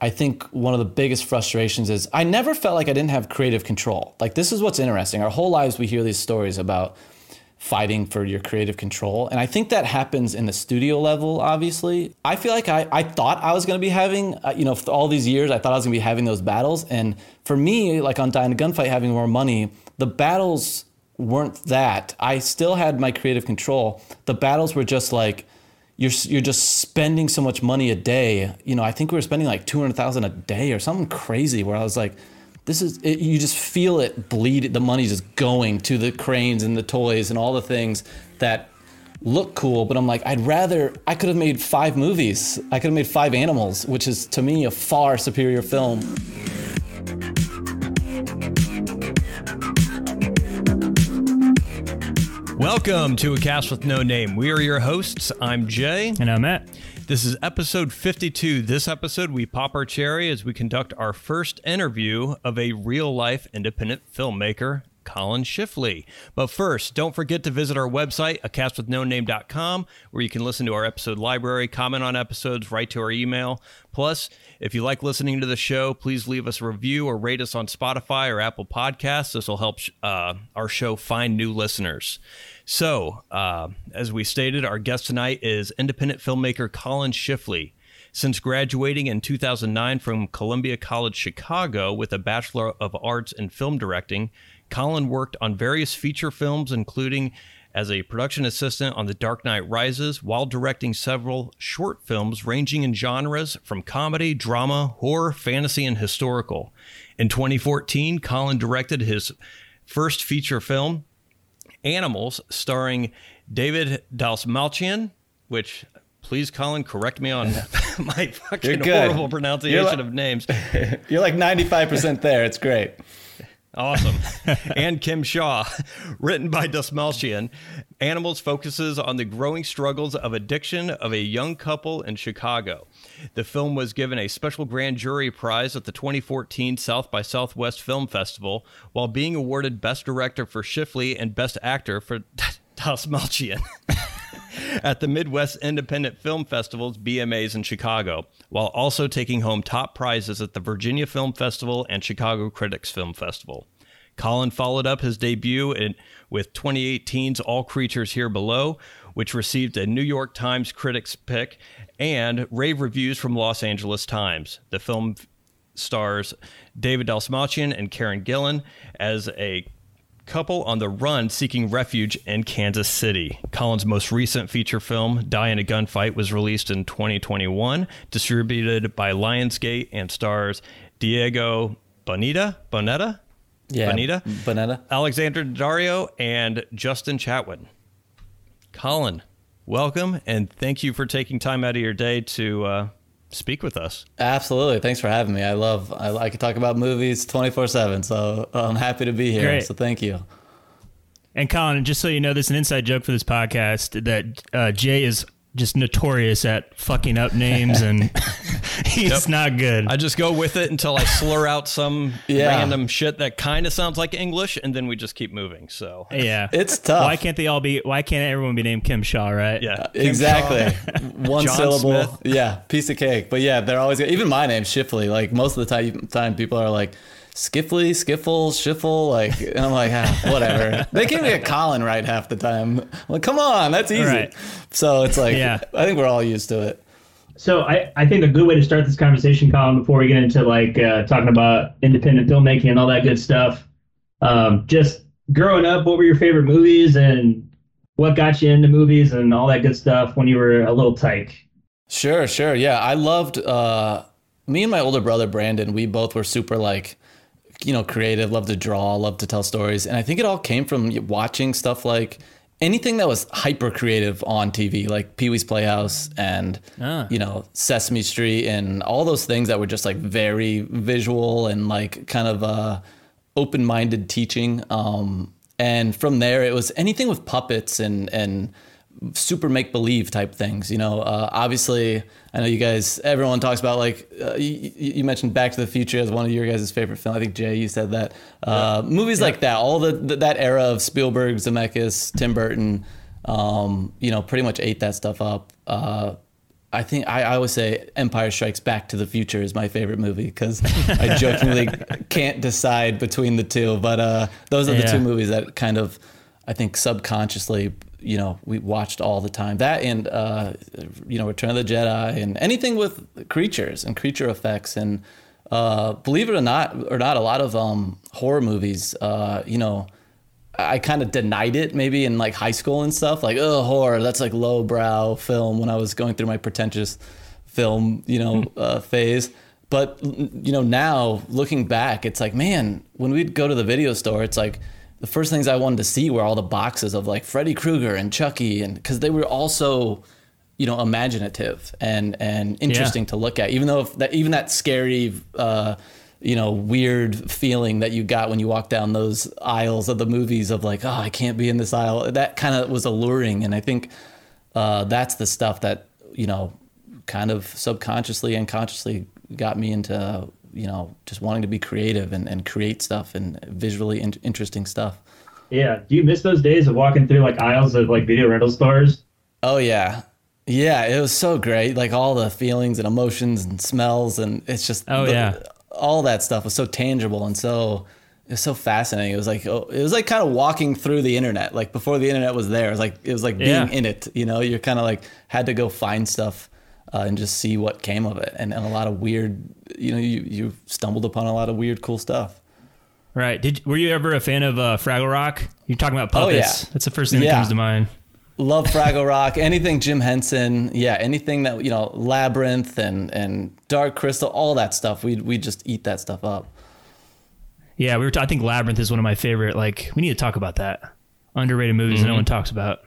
I think one of the biggest frustrations is I never felt like I didn't have creative control. Like this is what's interesting. Our whole lives we hear these stories about fighting for your creative control. And I think that happens in the studio level, obviously. I feel like I, I thought I was going to be having, uh, you know, all these years, I thought I was going to be having those battles. And for me, like on Die in a Gunfight, having more money, the battles weren't that. I still had my creative control. The battles were just like, you're, you're just spending so much money a day. You know, I think we were spending like 200,000 a day or something crazy where I was like, this is it, you just feel it bleed the money's just going to the cranes and the toys and all the things that look cool. But i'm like i'd rather i could have made five movies. I could have made five animals which is to me a far superior film Welcome to A Cast with No Name. We are your hosts. I'm Jay. And I'm Matt. This is episode 52. This episode, we pop our cherry as we conduct our first interview of a real life independent filmmaker, Collin Schiffli. But first, don't forget to visit our website, acastwithnoname.com, where you can listen to our episode library, comment on episodes, write to our email. Plus, if you like listening to the show, please leave us a review or rate us on Spotify or Apple Podcasts. This will help uh, our show find new listeners. So, uh, as we stated, our guest tonight is independent filmmaker Collin Schiffli. Since graduating in 2009 from Columbia College Chicago with a Bachelor of Arts in Film Directing, Collin worked on various feature films, including as a production assistant on The Dark Knight Rises, while directing several short films ranging in genres from comedy, drama, horror, fantasy, and historical. In 2014, Collin directed his first feature film, Animals, starring David Dastmalchian, which please, Collin, correct me on my fucking horrible pronunciation like, of names. You're like 95% there. It's great. Awesome. and Kim Shaw, written by Dastmalchian. Animals focuses on the growing struggles of addiction of a young couple in Chicago. The film was given a special grand jury prize at the 2014 South by Southwest Film Festival, while being awarded Best Director for Schiffli and Best Actor for Dastmalchian. at the Midwest Independent Film Festival's BMAs in Chicago, while also taking home top prizes at the Virginia Film Festival and Chicago Critics Film Festival. Collin followed up his debut in, with 2018's All Creatures Here Below, which received a New York Times Critics pick and rave reviews from Los Angeles Times. The film stars David Dastmalchian and Karen Gillan as a couple on the run seeking refuge in Kansas City. Collin's most recent feature film, Die in a Gunfight, was released in 2021, distributed by Lionsgate, and stars Diego Bonita. Boneta, yeah, Boneta, Boneta, Alexander Dario, and Justin Chatwin. Collin, welcome, and thank you for taking time out of your day to uh, speak with us. Absolutely. Thanks for having me. I love, I, I could talk about movies 24 7. So I'm happy to be here. Great. So thank you. And Collin, just so you know, there's an inside joke for this podcast that uh, Jay is just notorious at fucking up names and he's yep. not good. I just go with it until I slur out some yeah. random shit that kind of sounds like English and then we just keep moving. So Yeah. It's tough. Why can't they all be why can't everyone be named Kim Shaw, right? Yeah. Uh, exactly. One John syllable. Smith. Yeah, piece of cake. But yeah, they're always even my name Schiffli. Like most of the time time people are like Skiffly, Skiffle, Schiffle, like, and I'm like, ah, whatever. they can't get Collin right half the time. I'm like, come on, that's easy. Right. So it's like, yeah. I think we're all used to it. So I, I think a good way to start this conversation, Collin, before we get into like uh, talking about independent filmmaking and all that good stuff, um, just growing up, what were your favorite movies and what got you into movies and all that good stuff when you were a little tyke? Sure, sure. Yeah, I loved. Uh, me and my older brother Brandon. We both were super like you know, creative, love to draw, love to tell stories. And I think it all came from watching stuff like anything that was hyper creative on TV, like Pee Wee's Playhouse and, ah. you know, Sesame Street and all those things that were just like very visual and like kind of uh, open minded teaching. Um, and from there, it was anything with puppets and, and, super make believe type things. You know, uh, obviously, I know you guys. Everyone talks about like uh, you, you, mentioned Back to the Future as one of your guys' favorite films. I think Jay, you said that. Uh, yeah. Movies yeah. like that, all the, the, that era of Spielberg, Zemeckis, Tim Burton. Um, you know, pretty much ate that stuff up. Uh, I think I, I always say Empire Strikes Back to the Future is my favorite movie because I jokingly can't decide between the two. But uh, those are the Yeah. two movies that kind of, I think, subconsciously, you know, we watched all the time. That and uh, you know, Return of the Jedi and anything with creatures and creature effects and uh, believe it or not, or not, a lot of um, horror movies, uh, you know. I kind of denied it maybe in like high school and stuff. Like, oh, horror, that's like lowbrow film when I was going through my pretentious film, you know, uh, phase. But, you know, now looking back, it's like, man, when we'd go to the video store, it's like the first things I wanted to see were all the boxes of like Freddy Krueger and Chucky, and because they were also, you know, imaginative and and interesting to look at. Even though if that even that scary, uh, you know, weird feeling that you got when you walk down those aisles of the movies of like, oh, I can't be in this aisle. That kind of was alluring, and I think uh, that's the stuff that you know, kind of subconsciously and consciously got me into you know just wanting to be creative and, and create stuff and visually in- interesting stuff. Yeah. Do you miss those days of walking through like aisles of like video rental stores? Oh yeah. Yeah, it was so great. Like all the feelings and emotions and smells and it's just Oh, the- yeah. all that stuff was so tangible and so it was so fascinating. It was like oh, it was like kind of walking through the internet. Like before the internet was there, it was like it was like being Yeah. in it. You know, you're kind of like had to go find stuff uh, and just see what came of it. And, and a lot of weird, you know, you you stumbled upon a lot of weird, cool stuff. Right. Did were you ever a fan of uh, Fraggle Rock? You're talking about puppets. Oh, yeah. That's the first thing that comes to mind. Love Fraggle Rock, anything Jim Henson, yeah, anything that you know, Labyrinth and and Dark Crystal, all that stuff. We we just eat that stuff up. Yeah, we were. T- I think Labyrinth is one of my favorite. Like, we need to talk about that. Underrated movies that no one talks about.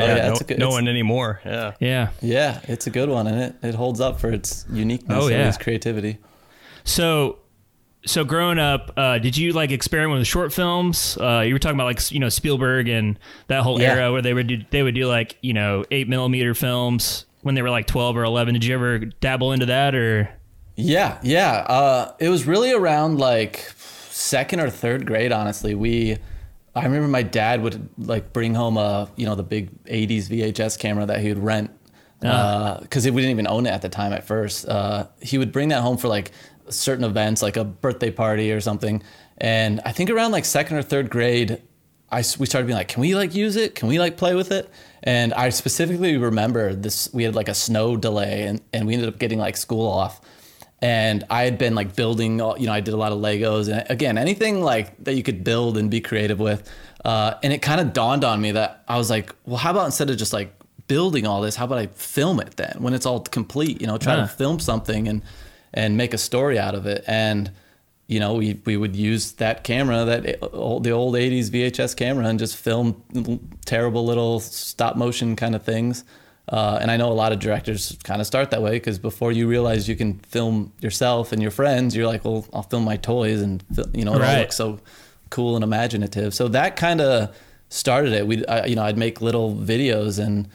Yeah, no, it's a good- no one anymore. Yeah. Yeah. Yeah, it's a good one, and it, it holds up for its uniqueness Oh, and its creativity. So, so growing up, uh, did you like experiment with short films? Uh, you were talking about like you know Spielberg and that whole Yeah. era where they would do they would do like you know eight millimeter films when they were like twelve or eleven. Did you ever dabble into that or? Yeah, yeah. Uh, it was really around like second or third grade. Honestly, we. I remember my dad would like bring home a you know the big '80s VHS camera that he would rent because we didn't even own it at the time at first. Uh, he would bring that home for like certain events, like a birthday party or something. And I think around like second or third grade, I we started being like, can we like use it? Can we like play with it? And I specifically remember this. We had like a snow delay, and and we ended up getting like school off. And I had been like building, you know, I did a lot of Legos and again, anything like that you could build and be creative with. Uh, and it kind of dawned on me that I was like, well, how about instead of just like building all this, how about I film it then when it's all complete? You know, try Huh. to film something and and make a story out of it. And you know, we we would use that camera, that old, the old '80s VHS camera, and just film terrible little stop motion kind of things. Uh, and I know a lot of directors kind of start that way because before you realize you can film yourself and your friends, you're like, well, I'll film my toys, and you know, it all Right. looks so cool and imaginative. So that kind of started it. We, I, you know, I'd make little videos and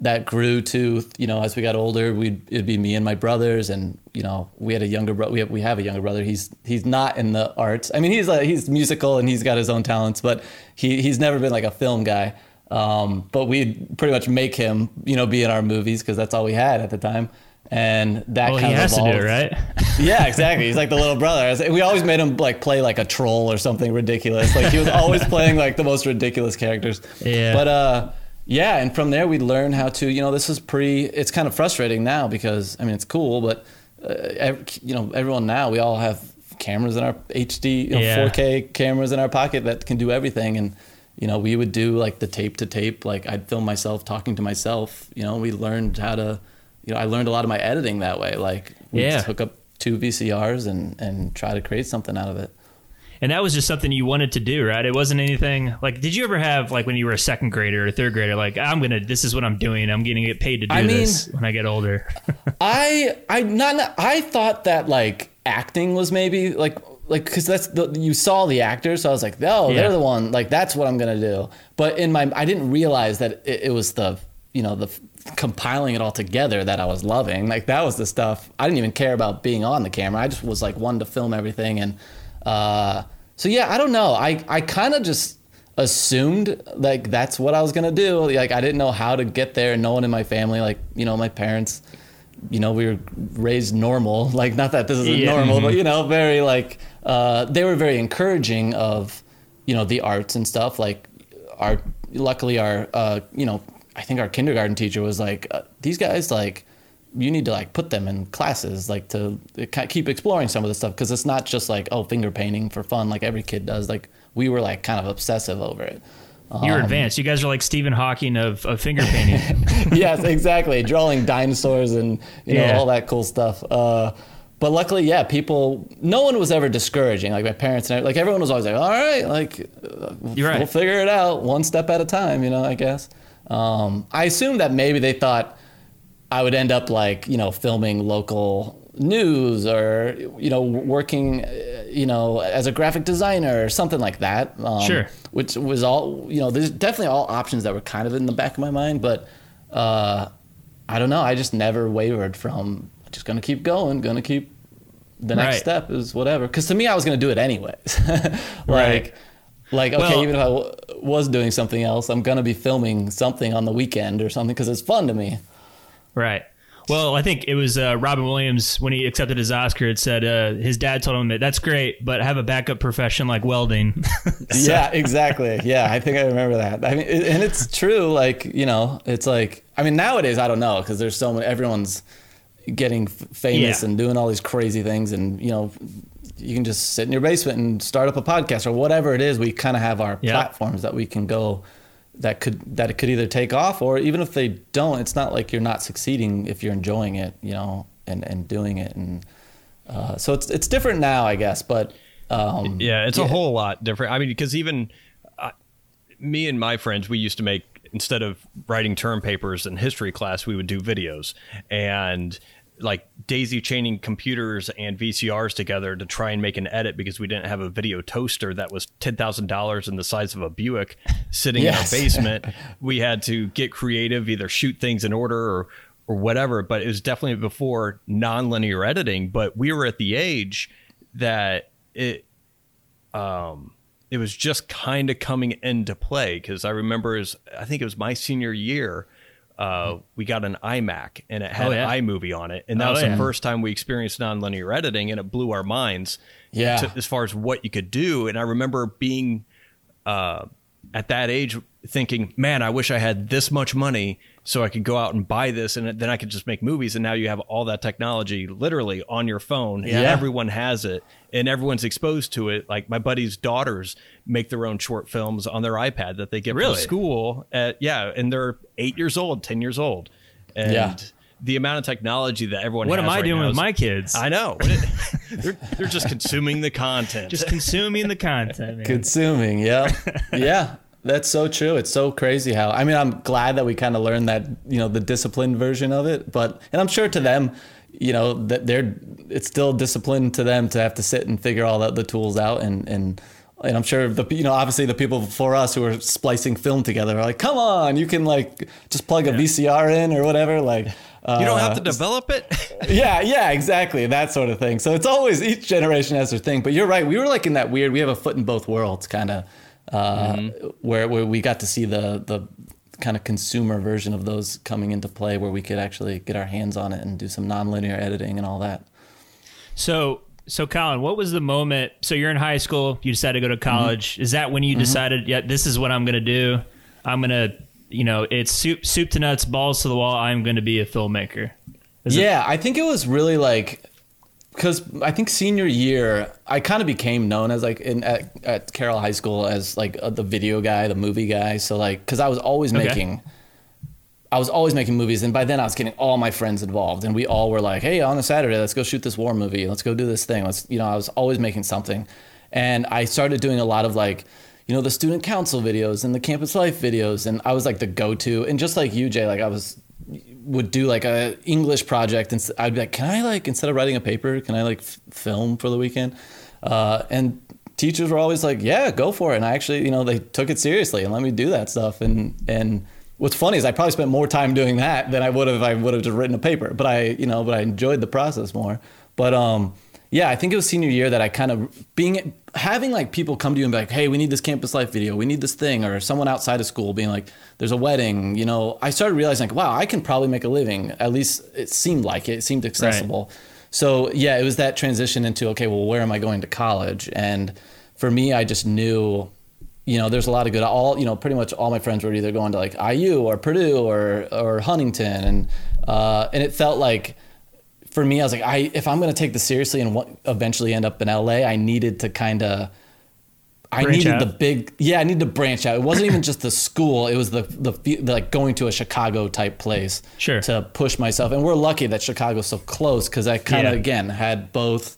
that grew to you know as we got older we'd it'd be me and my brothers and you know we had a younger brother we have, we have a younger brother he's he's not in the arts i mean he's like he's musical and he's got his own talents but he he's never been like a film guy um, but we'd pretty much make him you know be in our movies because that's all we had at the time and that Well, kind he of has to do evolved. it, right? Yeah, exactly. He's like the little brother. We always made him like play like a troll or something ridiculous. Like he was always playing like the most ridiculous characters. Yeah. But uh, yeah, and from there we learn how to. You know, this is pre. It's kind of frustrating now because I mean it's cool, but uh, ev- you know everyone now we all have cameras in our HD, you know, Yeah. 4K cameras in our pocket that can do everything and. You know, we would do like the tape to tape. Like I'd film myself talking to myself. You know, we learned how to. You know, I learned a lot of my editing that way. Like we Yeah. just hook up two VCRs and and try to create something out of it. And that was just something you wanted to do, right? It wasn't anything like. Did you ever have like when you were a second grader or third grader, like I'm gonna, this is what I'm doing. I'm gonna get paid to do I mean- this when I get older. I I not I thought that like acting was maybe like like because that's the you saw the actors, so I was like, oh, Yeah. they're the one. Like that's what I'm gonna do. But in my I didn't realize that it, it was the you know the compiling it all together that I was loving. Like that was the stuff. I didn't even care about being on the camera. I just was like wanting to film everything and uh, so yeah, I don't know. I I kind of just assumed like that's what I was gonna do. Like I didn't know how to get there. No one in my family, like you know, my parents you know, we were raised normal. Like, not that this is Yeah. normal, but you know, very like uh, they were very encouraging of you know the arts and stuff. Like, our luckily our uh, you know I think our kindergarten teacher was like uh, these guys like you need to like put them in classes like to keep exploring some of the stuff because it's not just like oh finger painting for fun like every kid does. Like we were like kind of obsessive over it. You're advanced. You guys are like Stephen Hawking of, of finger painting. yes, exactly. Drawing dinosaurs and you know Yeah. all that cool stuff. Uh, but luckily, yeah, people. No one was ever discouraging. Like my parents and like everyone was always like, "All right, like uh, You're right. we'll figure it out one step at a time." You know, I guess. Um, I assume that maybe they thought I would end up like you know filming local news or you know working uh, you know as a graphic designer or something like that. Um, Sure. Which was all you know. There's definitely all options that were kind of in the back of my mind, but uh, I don't know. I just never wavered from just gonna keep going, gonna keep. The next Right. step is whatever. Because to me, I was gonna do it anyways. like. Right. Like okay, Well- even if I w- was doing something else, I'm gonna be filming something on the weekend or something because it's fun to me. right. Well, I think it was uh, Robin Williams when he accepted his Oscar. It said uh, his dad told him that that's great, but have a backup profession like welding. Yeah, exactly. Yeah, I think I remember that. I mean, and it's true. Like you know, it's like I mean nowadays I don't know because there's so many. Everyone's getting famous Yeah. and doing all these crazy things, and you know, you can just sit in your basement and start up a podcast or whatever it is. We kind of have our Yeah. platforms that we can go. That could that it could either take off or even if they don't, it's not like you're not succeeding if you're enjoying it, you know, and and doing it, and uh, so it's it's different now, I guess. But um, Yeah, it's a whole lot different. I mean, because even uh, me and my friends, we used to make instead of writing term papers in history class, we would do videos and like daisy chaining computers and VCRs together to try and make an edit because we didn't have a video toaster that was ten thousand dollars and the size of a Buick sitting Yes. in our basement. we had to get creative, either shoot things in order or or whatever. But it was definitely before nonlinear editing. But we were at the age that it um, it was just kind of coming into play because I remember as I think it was my senior year, uh, we got an iMac and it had Oh, yeah. iMovie on it, and that Oh, was yeah. the first time we experienced nonlinear editing, and it blew our minds. Yeah. to- as far as what you could do, and I remember being uh, at that age thinking, man, I wish I had this much money so I could go out and buy this and then I could just make movies. And now you have all that technology literally on your phone and Yeah. everyone has it and everyone's exposed to it. Like my buddy's daughters make their own short films on their iPad that they get Really? from school. At, yeah. And they're eight years old, 10 years old. And Yeah. the amount of technology that everyone what has am I right doing with is- my kids? I know. It- they're, they're just consuming the content. Just consuming the content. Man. consuming yeah yeah that's so true it's so crazy how i mean i'm glad that we kind of learned that you know the disciplined version of it but and i'm sure to them you know that they're it's still discipline to them to have to sit and figure all the, the tools out and and and I'm sure the you know obviously the people before us who were splicing film together are like, come on, you can like just plug a VCR in or whatever. Like uh, you don't have to develop it. yeah, yeah, exactly. That sort of thing. So it's always each generation has their thing. But you're right. We were like in that weird. We have a foot in both worlds, kind of, uh, where where we got to see the the kind of consumer version of those coming into play, where we could actually get our hands on it and do some nonlinear editing and all that. So, so Collin, what was the moment? So you're in high school. You decided to go to college. Is that when you decided, yeah, this is what I'm going to do? I'm going to, you know, it's soup, soup to nuts, balls to the wall. I'm going to be a filmmaker. Is it- yeah, I think it was really like because I think senior year I kind of became known as like in at, at Carroll High School as like uh, the video guy, the movie guy. So like because I was always Okay. making. I was always making movies, and by then I was getting all my friends involved, and we all were like, "Hey, on a Saturday, let's go shoot this war movie. Let's go do this thing." Let's, you know, I was always making something, and I started doing a lot of like, you know, the student council videos and the campus life videos, and I was like the go-to, and just like you, Jay, like I was would do like a English project, and I'd be like, "Can I like instead of writing a paper, can I like f- film for the weekend?" Uh, and teachers were always like, "Yeah, go for it." And I actually, you know, they took it seriously and let me do that stuff. And and what's funny is I probably spent more time doing that than I would have if I would have just written a paper. But I, you know, but I enjoyed the process more. But um, yeah, I think it was senior year that I kind of being having like people come to you and be like, "Hey, we need this campus life video. We need this thing," or someone outside of school being like, "There's a wedding." You know, I started realizing like, "Wow, I can probably make a living." At least it seemed like it, it seemed accessible. Right. So yeah, it was that transition into okay, well, where am I going to college? And for me, I just knew, you know, there's a lot of good. All you know, pretty much all my friends were either going to like IU or Purdue or or Huntington, and uh, and it felt like for me, I was like, I if I'm going to take this seriously and what, eventually end up in LA, I needed to kind of. I branch needed out. the big, yeah. I needed to branch out. It wasn't even just the school; it was the, the, the like going to a Chicago type place, sure, to push myself. And we're lucky that Chicago's so close because I kind of yeah. again had both.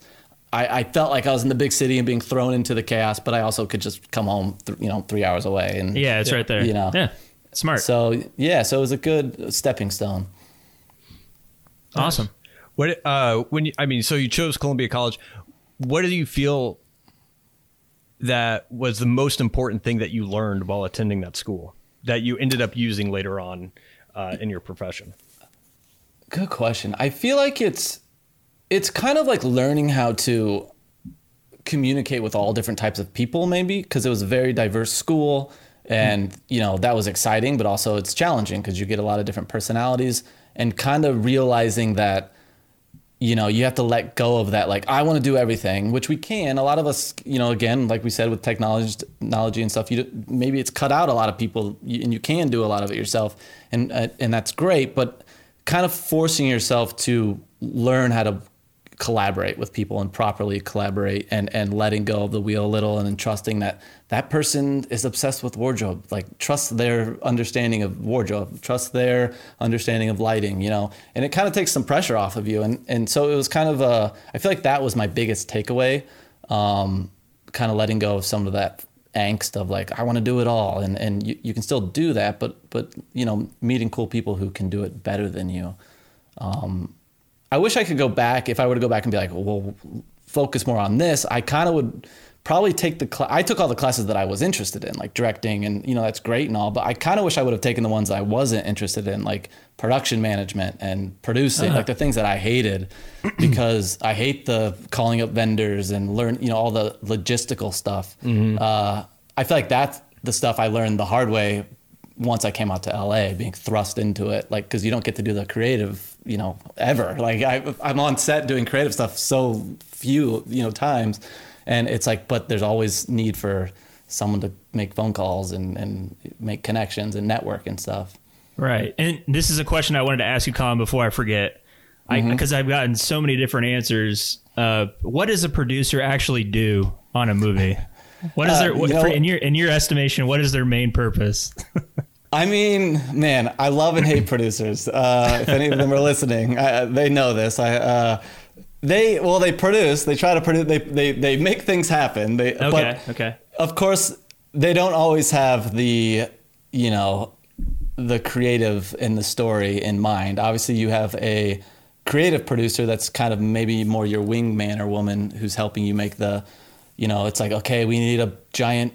I, I, felt like I was in the big city and being thrown into the chaos, but I also could just come home, th- you know, three hours away. And yeah, it's right there. You know, yeah, smart. So yeah, so it was a good stepping stone. Awesome. What uh when you, I mean, so you chose Columbia College. What do you feel that was the most important thing that you learned while attending that school that you ended up using later on uh, in your profession? Good question. I feel like it's it's kind of like learning how to communicate with all different types of people maybe because it was a very diverse school and you know that was exciting but also it's challenging because you get a lot of different personalities and kind of realizing that you know you have to let go of that like i want to do everything which we can. A lot of us you know again like we said with technology technology and stuff you maybe it's cut out a lot of people and you can do a lot of it yourself and uh, and that's great but kind of forcing yourself to learn how to collaborate with people and properly collaborate and and letting go of the wheel a little and then trusting that that person is obsessed with wardrobe. Like trust their understanding of wardrobe. Trust their understanding of lighting you know? And it kind of takes some pressure off of you. And and so it was kind of a I feel like that was my biggest takeaway um, kind of letting go of some of that angst of like I want to do it all. And and you, you can still do that but but you know meeting cool people who can do it better than you um, I wish I could go back. If I were to go back and be like, well, focus more on this, I kind of would probably take the. Cl- I took all the classes that I was interested in, like directing, and you know that's great and all. But I kind of wish I would have taken the ones I wasn't interested in, like production management and producing, uh-huh. like the things that I hated, because I hate the calling up vendors and learn, you know, all the logistical stuff. Mm-hmm. Uh, I feel like that's the stuff I learned the hard way once I came out to LA, being thrust into it, like because you don't get to do the creative you know ever. Like I, I'm on set doing creative stuff so few you know times, and it's like, but there's always need for someone to make phone calls and and make connections and network and stuff. Right, and this is a question I wanted to ask you, Collin, before I forget, because mm-hmm. I've gotten so many different answers. Uh, what does a producer actually do on a movie? What is their uh, you know, for, in your in your estimation? What is their main purpose? I mean, man, I love and hate producers. Uh, if any of them are listening, I, they know this. I, uh, they well, they produce. They try to produce. They they, they make things happen. They, okay. But okay. Of course, they don't always have the you know the creative in the story in mind. Obviously, you have a creative producer that's kind of maybe more your wingman or woman who's helping you make the you know it's like okay we need a giant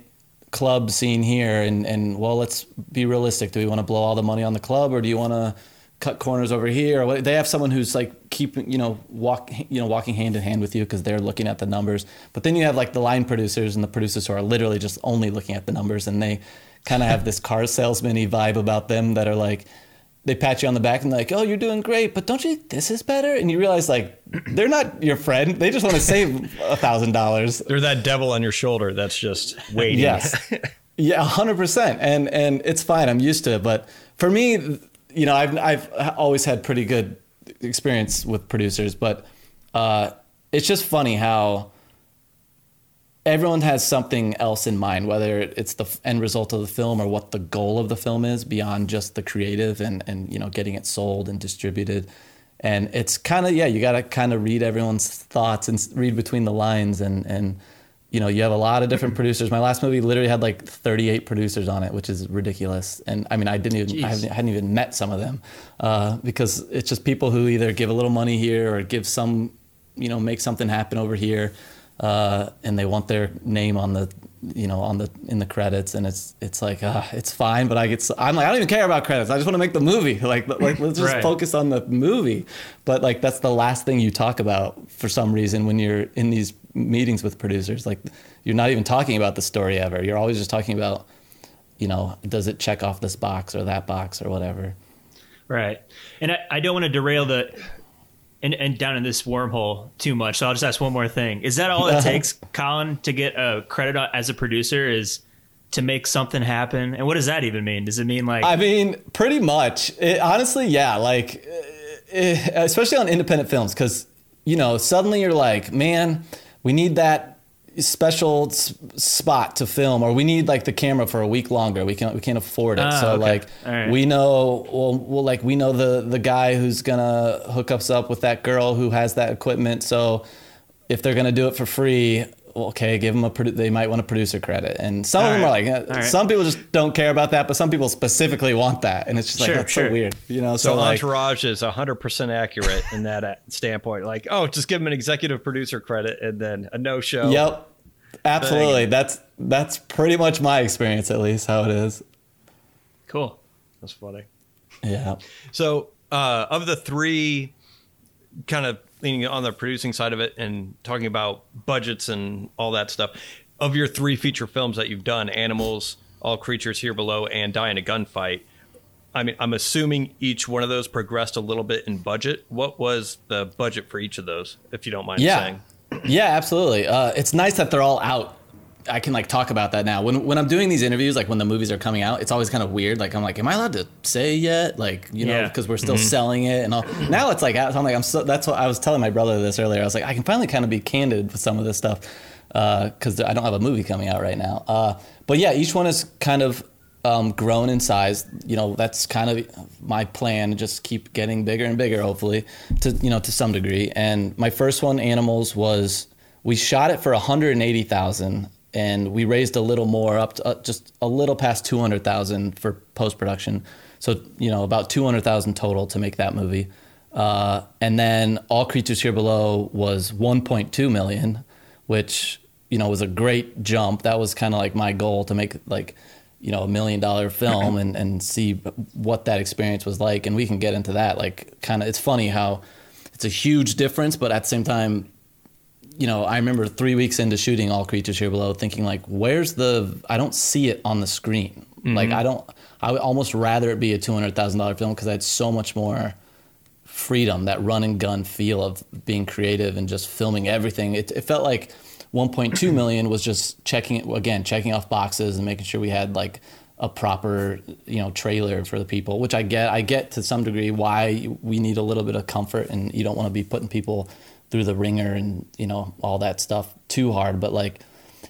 club scene here and and well let's be realistic. Do we want to blow all the money on the club or do you want to cut corners over here? Or they have someone who's like keeping you know walk you know walking hand in hand with you because they're looking at the numbers. But then you have like the line producers and the producers who are literally just only looking at the numbers and they kind of have this car salesman vibe about them that are like they pat you on the back and like, "Oh, you're doing great, but don't you think this is better?" And you realize like they're not your friend. They just want to save a thousand dollars. They're that devil on your shoulder that's just waiting. yes, yeah, hundred percent. And and it's fine. I'm used to it. But for me, you know, I've I've always had pretty good experience with producers, but uh, it's just funny how everyone has something else in mind, whether it's the end result of the film or what the goal of the film is beyond just the creative and, and you know getting it sold and distributed. And it's kind of yeah, you got to kind of read everyone's thoughts and read between the lines and and you know you have a lot of different producers. My last movie literally had like 38 producers on it, which is ridiculous. And I mean, I didn't even I hadn't even met some of them uh, because it's just people who either give a little money here or give some you know make something happen over here uh, and they want their name on the you know, on the in the credits, and it's it's like uh, it's fine, but I get so, I'm like I don't even care about credits. I just want to make the movie. Like like let's just Right. focus on the movie. But like that's the last thing you talk about for some reason when you're in these meetings with producers. Like you're not even talking about the story ever. You're always just talking about, you know, does it check off this box or that box or whatever. Right. And I, I don't want to derail the and, and down in this wormhole too much. So I'll just ask one more thing. Is that all it takes, Collin, to get a credit as a producer is to make something happen? And what does that even mean? Does it mean like I mean, pretty much. It, honestly, yeah. Like, eh, especially on independent films, because you know, suddenly you're like, man, we need that special s- spot to film, or we need like the camera for a week longer. We can't we can't afford it. Ah, so okay. like, right. we know well, well, like we know the the guy who's gonna hook us up with that girl who has that equipment. So if they're gonna do it for free. Well, Okay, give them a. produ- They might want a producer credit, and some of them right. are like, All right. some people just don't care about that, but some people specifically want that, and it's just like Sure, that's sure. so weird, you know. So, So, like, Entourage is 100% accurate in that uh, standpoint. Like, oh, just give them an executive producer credit and then a no show. yep, absolutely. That's that's pretty much my experience, at least how it is. cool. That's funny. Yeah. So, uh, of the three, kind of leaning on the producing side of it and talking about budgets and all that stuff, of your three feature films that you've done, Animals, All Creatures Here Below, and Die in a Gunfight, I mean, I'm assuming each one of those progressed a little bit in budget. What was the budget for each of those, if you don't mind Yeah. saying? Yeah, absolutely. Uh, it's nice that they're all out. I can like talk about that now. When when I'm doing these interviews, like when the movies are coming out, it's always kind of weird. Like I'm like, am I allowed to say yet? Like you know, Yeah. because we're still selling it and all. Now it's like I'm like I'm so. That's what I was telling my brother this earlier. I was like, I can finally kind of be candid with some of this stuff because I don't have a movie coming out right now. Uh, but yeah, each one is kind of um, grown in size. You know, that's kind of my plan. To just keep getting bigger and bigger, hopefully, to you know to some degree. And my first one, Animals, was we shot it for 180,000 and we raised a little more up to uh, just a little past 200,000 for post production. So, you know, about 200,000 total to make that movie. Uh, and then All Creatures Here Below was 1.2 million, which, you know, was a great jump. That was kind of like my goal to make like, you know, a million dollar film and, and see what that experience was like. And we can get into that. Like, kind of, it's funny how it's a huge difference, but at the same time, you know, I remember three weeks into shooting All Creatures Here Below, thinking like, "Where's the? I don't see it on the screen. Like, mm-hmm. I don't. I would almost rather it be a two hundred thousand dollar film because I had so much more freedom, that run and gun feel of being creative and just filming everything. It, it felt like 1.2 million was just checking again, checking off boxes and making sure we had like a proper, you know, trailer for the people. Which I get. I get to some degree why we need a little bit of comfort, and you don't want to be putting people through the ringer and you know all that stuff too hard. But like,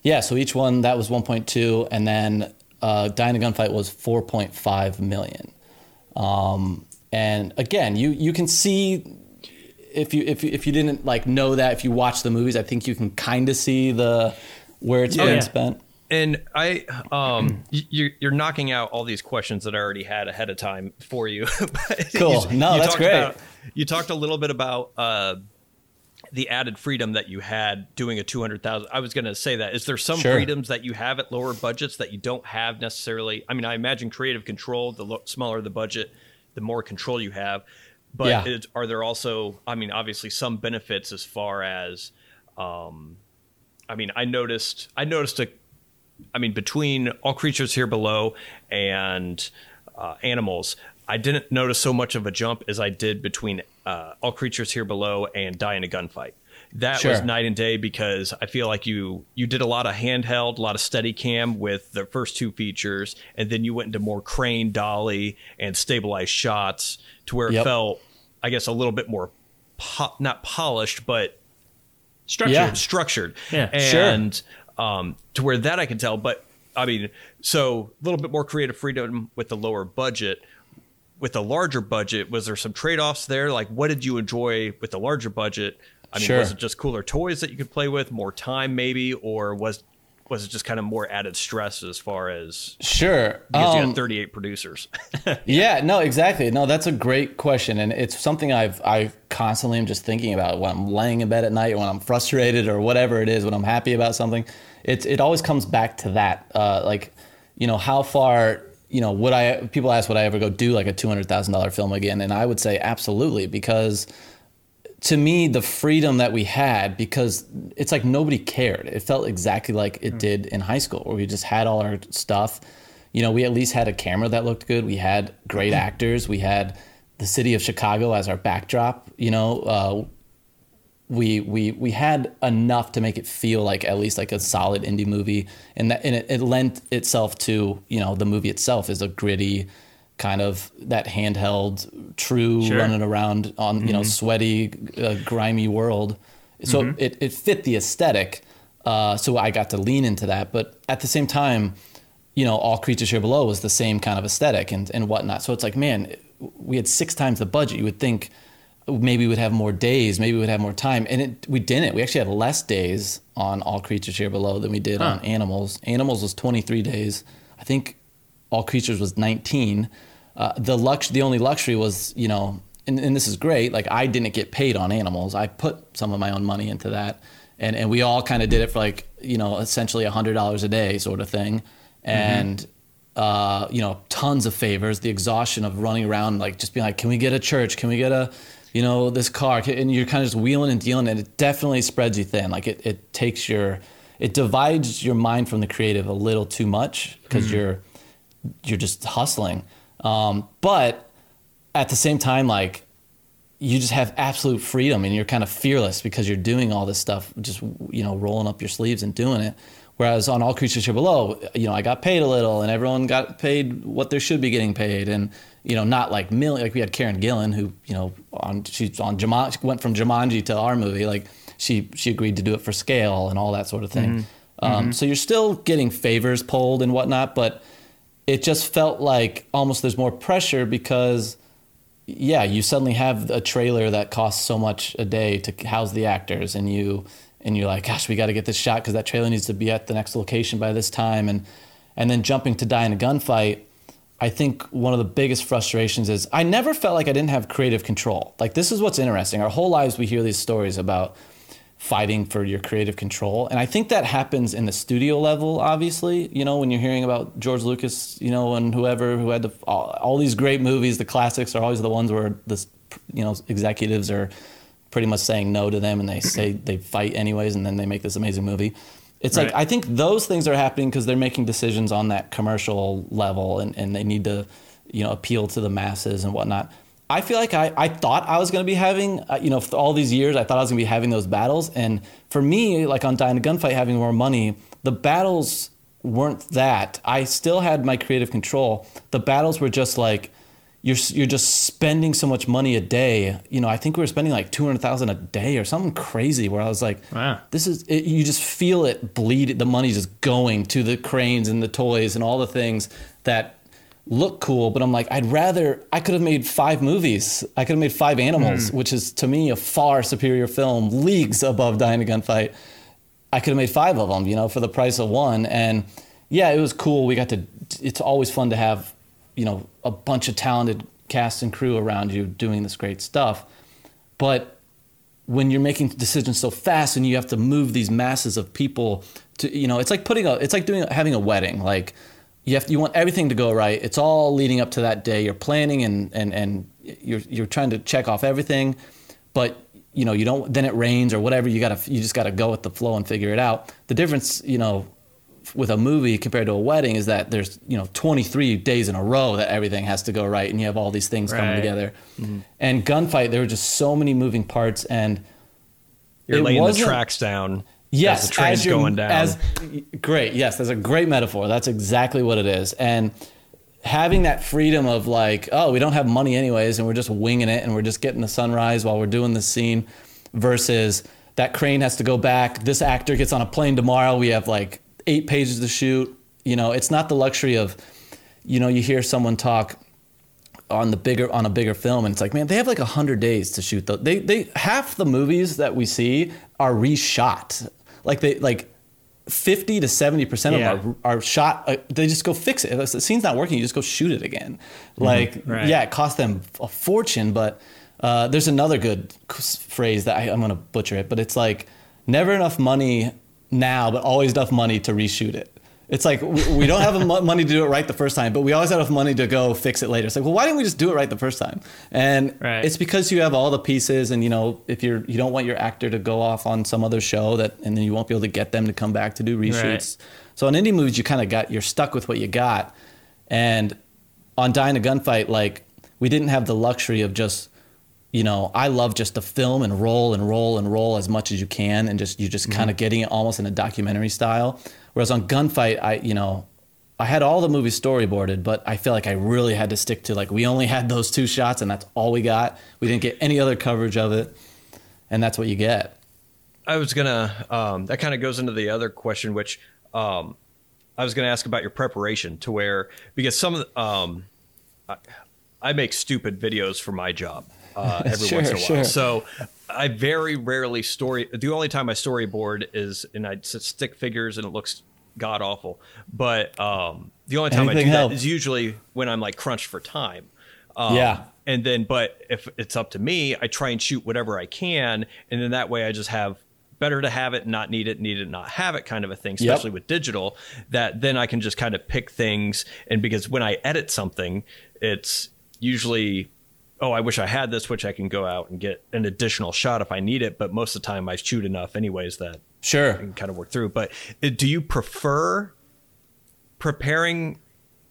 yeah. So each one that was 1.2, and then uh, Die in a Gunfight was 4.5 million. Um, and again, you you can see if you if you, if you didn't like know that if you watch the movies, I think you can kind of see the where it's Yeah. being spent. And I, um, you're you're knocking out all these questions that I already had ahead of time for you. Cool. No, that's talked great. about- you talked a little bit about uh, the added freedom that you had doing a two hundred thousand. I was going to say that. Is there some Sure. freedoms that you have at lower budgets that you don't have necessarily? I mean, I imagine creative control. The lo- smaller the budget, the more control you have. But Yeah. it, are there also? I mean, obviously, some benefits as far as. Um, I mean, I noticed. I noticed a I mean, between all creatures here below and uh, animals, I didn't notice so much of a jump as I did between uh, all creatures here below and die in a gunfight. That was night and day because I feel like you you did a lot of handheld, a lot of steady cam with the first two features, and then you went into more crane, dolly, and stabilized shots to where it Yep. felt, I guess, a little bit more po- not polished, but Structured. Yeah. structured. Yeah. Sure. And um, to where that I can tell. But I mean, so a little bit more creative freedom with the lower budget. With a larger budget, was there some trade offs there? Like, what did you enjoy with the larger budget? I mean, Sure. was it just cooler toys that you could play with, more time maybe, or was was it just kind of more added stress as far as Sure. because you Um, had 38 producers? yeah, no, exactly. No, that's a great question, and it's something I've I constantly am just thinking about when I'm laying in bed at night, when I'm frustrated, or whatever it is, when I'm happy about something. It's it always comes back to that. Uh, like, you know, how far. You know, would I? People ask, would I ever go do like a two hundred thousand dollar film again? And I would say absolutely, because to me, the freedom that we had, because it's like nobody cared. It felt exactly like it did in high school, where we just had all our stuff. You know, we at least had a camera that looked good. We had great actors. We had the city of Chicago as our backdrop. You know, uh, we we we had enough to make it feel like at least like a solid indie movie, and that and it, it lent itself to you know the movie itself is a gritty kind of that handheld true Sure. running around on you know sweaty uh, grimy world. So it, it fit the aesthetic uh, so i got to lean into that. But at the same time you know all creatures here below was the same kind of aesthetic and, and whatnot. So it's like man we had six times the budget. You would think maybe we'd have more days maybe we'd have more time. And it, we didn't. We actually had less days on all creatures here below than we did on animals. Animals was 23 days. I think all creatures was 19 uh, the lux the only luxury was you know and, and this is great like i didn't get paid on animals. I put some of my own money into that. And and we all kind of did it for like you know essentially $100 a day sort of thing. And uh, you know tons of favors. The exhaustion of running around like just being like can we get a church? Can we get a you know this car and you're kind of just wheeling and dealing and it definitely spreads you thin like it, it takes your it divides your mind from the creative a little too much because you're you're just hustling. Um, but at the same time, like you just have absolute freedom and you're kind of fearless because you're doing all this stuff, just you know, rolling up your sleeves and doing it. Whereas on All Creatures Here Below, you know, I got paid a little and everyone got paid what they should be getting paid. And, you know, not like million, like we had Karen Gillan who, you know, on, she's on Jumanji, went from Jumanji to our movie. Like she, she agreed to do it for scale and all that sort of thing. Um, So you're still getting favors pulled and whatnot, but it just felt like almost there's more pressure because yeah you suddenly have a trailer that costs so much a day to house the actors and you and you're like gosh we got to get this shot because that trailer needs to be at the next location by this time and and then jumping to die in a gunfight i think one of the biggest frustrations is i never felt like i didn't have creative control like this is what's interesting our whole lives we hear these stories about fighting for your creative control. And I think that happens in the studio level, obviously, you know, when you're hearing about George Lucas, you know, and whoever who had the, all, all these great movies, the classics are always the ones where the, you know, executives are pretty much saying no to them and they say they fight anyways and then they make this amazing movie. It's like, I think those things are happening because they're making decisions on that commercial level and, and they need to, you know, appeal to the masses and whatnot. I feel like I, I thought I was going to be having, uh, you know, all these years, I thought I was going to be having those battles. And for me, like on Die in a Gunfight, having more money, the battles weren't that. I still had my creative control. The battles were just like, you're, you're just spending so much money a day. You know, I think we were spending like 200,000 a day or something crazy where I was like, Wow. this is, it, you just feel it bleed. The money just going to the cranes and the toys and all the things that look cool, but I'm like, I'd rather, I could have made five movies. I could have made five animals, hmm. which is to me a far superior film, leagues above Dying to Gunfight. I could have made five of them, you know, for the price of one. And yeah, it was cool. We got to, it's always fun to have, you know, a bunch of talented cast and crew around you doing this great stuff. But when you're making decisions so fast and you have to move these masses of people to you know it's like putting a it's like doing having a wedding. Like you have you want everything to go right. It's all leading up to that day. You're planning and and and you're you're trying to check off everything. But you know you don't then it rains or whatever. You got to you just got to go with the flow and figure it out. The difference you know with a movie compared to a wedding is that there's you know 23 days in a row that everything has to go right and you have all these things coming Right. together mm-hmm. and gunfight there were just so many moving parts and You're laying the tracks down Yes, as the train's as going down. As, great, yes, that's a great metaphor. That's exactly what it is. And having that freedom of like, oh, we don't have money anyways, and we're just winging it, and we're just getting the sunrise while we're doing this scene, versus that crane has to go back. This actor gets on a plane tomorrow. We have like eight pages to shoot. You know, it's not the luxury of, you know, you hear someone talk on the bigger on a bigger film and it's like man they have like a 100 days to shoot the they they half the movies that we see are reshot like they like 50 to 70 percent Yeah. of them are, are shot. Uh, they just go fix it. If the scene's not working, you just go shoot it again. Like, Right. yeah, it cost them a fortune, but uh, there's another good phrase that I, I'm gonna butcher it, but it's like never enough money now, but always enough money to reshoot it. It's like we don't have money to do it right the first time, but we always have enough money to go fix it later. It's like, well, why didn't we just do it right the first time? And Right. it's because you have all the pieces, and you know, if you're you don't want your actor to go off on some other show that, and then you won't be able to get them to come back to do reshoots. So on indie movies, you kind of got you're stuck with what you got, and on Die in a Gunfight, like we didn't have the luxury of just, you know, I love just to film and roll and roll and roll as much as you can, and just you're just kind of getting it almost in a documentary style. Whereas on Gunfight, I you know, I had all the movies storyboarded, but I feel like I really had to stick to like we only had those two shots, and that's all we got. We didn't get any other coverage of it, and that's what you get. I was gonna. Um, that kind of goes into the other question, which um, I was gonna ask about your preparation to where because some of the, um, I, I make stupid videos for my job uh, every Sure, once in a while, sure. so I very rarely story. The only time I storyboard is and I stick figures and it looks god awful. But um, the only time I do that helps. is usually when I'm like crunched for time. Um, Yeah. And then, but if it's up to me, I try and shoot whatever I can, and then that way I just have better to have it, not need it, need it, not have it, kind of a thing. Yep. Especially with digital, that then I can just kind of pick things, and because when I edit something, it's usually. Oh, I wish I had this, which I can go out and get an additional shot if I need it. But most of the time, I shoot enough, anyways, that Sure. can kind of work through. But uh, do you prefer preparing?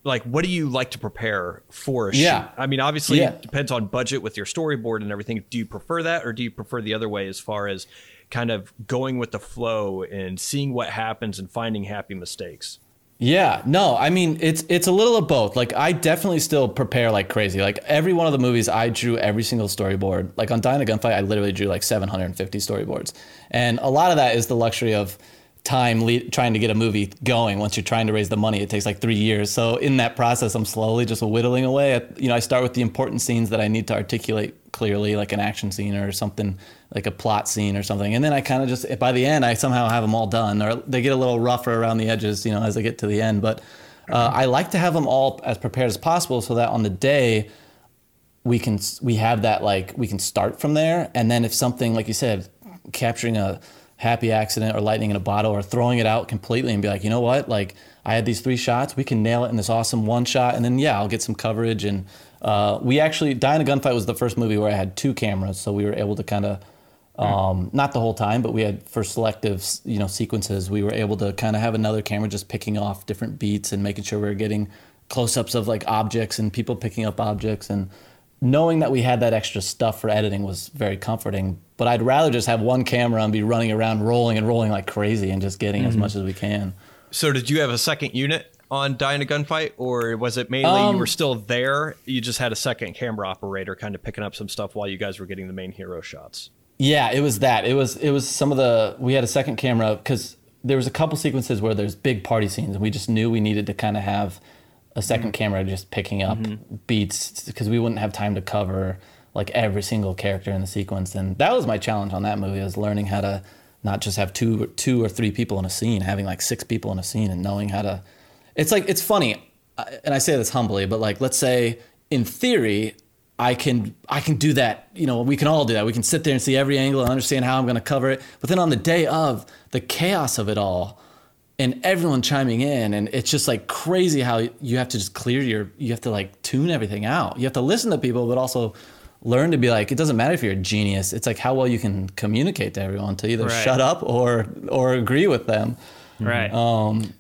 Like, what do you like to prepare for a Yeah. shoot? I mean, obviously, Yeah. it depends on budget with your storyboard and everything. Do you prefer that, or do you prefer the other way as far as kind of going with the flow and seeing what happens and finding happy mistakes? Yeah, no, I mean it's it's a little of both. Like I definitely still prepare like crazy. Like every one of the movies, I drew every single storyboard. Like on Die in a Gunfight, I literally drew like 750 storyboards, and a lot of that is the luxury of time le- trying to get a movie going. Once you're trying to raise the money, it takes like three years. So in that process, I'm slowly just whittling away. At, you know, I start with the important scenes that I need to articulate clearly, like an action scene or something like a plot scene or something. And then I kind of just by the end, I somehow have them all done, or they get a little rougher around the edges, you know, as I get to the end. But uh, I like to have them all as prepared as possible, so that on the day we can we have that like we can start from there and then if something like you said capturing a happy accident or lightning in a bottle or throwing it out completely and be like you know what like i had these three shots we can nail it in this awesome one shot and then yeah i'll get some coverage and uh, we actually Die in a Gunfight was the first movie where i had two cameras so we were able to kind of um, not the whole time, but we had for selective, you know, sequences. We were able to kind of have another camera just picking off different beats and making sure we were getting close-ups of like objects and people picking up objects. And knowing that we had that extra stuff for editing was very comforting. But I'd rather just have one camera and be running around, rolling and rolling like crazy, and just getting as mm-hmm. much as we can. So, did you have a second unit on Die in a Gunfight, or was it mainly Um, you were um, still there? You just had a second camera operator kind of picking up some stuff while you guys were getting the main hero shots. Yeah, it was that. It was it was some of the we had a second camera because there was a couple sequences where there's big party scenes and we just knew we needed to kind of have a 2nd mm-hmm. camera just picking up mm-hmm. beats because we wouldn't have time to cover like every single character in the sequence and that was my challenge on that movie was learning how to not just have two two or three people in a scene having like six people in a scene and knowing how to it's like it's funny uh, and I say this humbly but like let's say in theory I can I can do that. You know, we can all do that. We can sit there and see every angle and understand how I'm going to cover it. But then on the day of the chaos of it all, and everyone chiming in, and it's just like crazy how you have to just clear your you have to like tune everything out. You have to listen to people, but also learn to be like it doesn't matter if you're a genius. It's like how well you can communicate to everyone to either Right. shut up or or agree with them. Right. um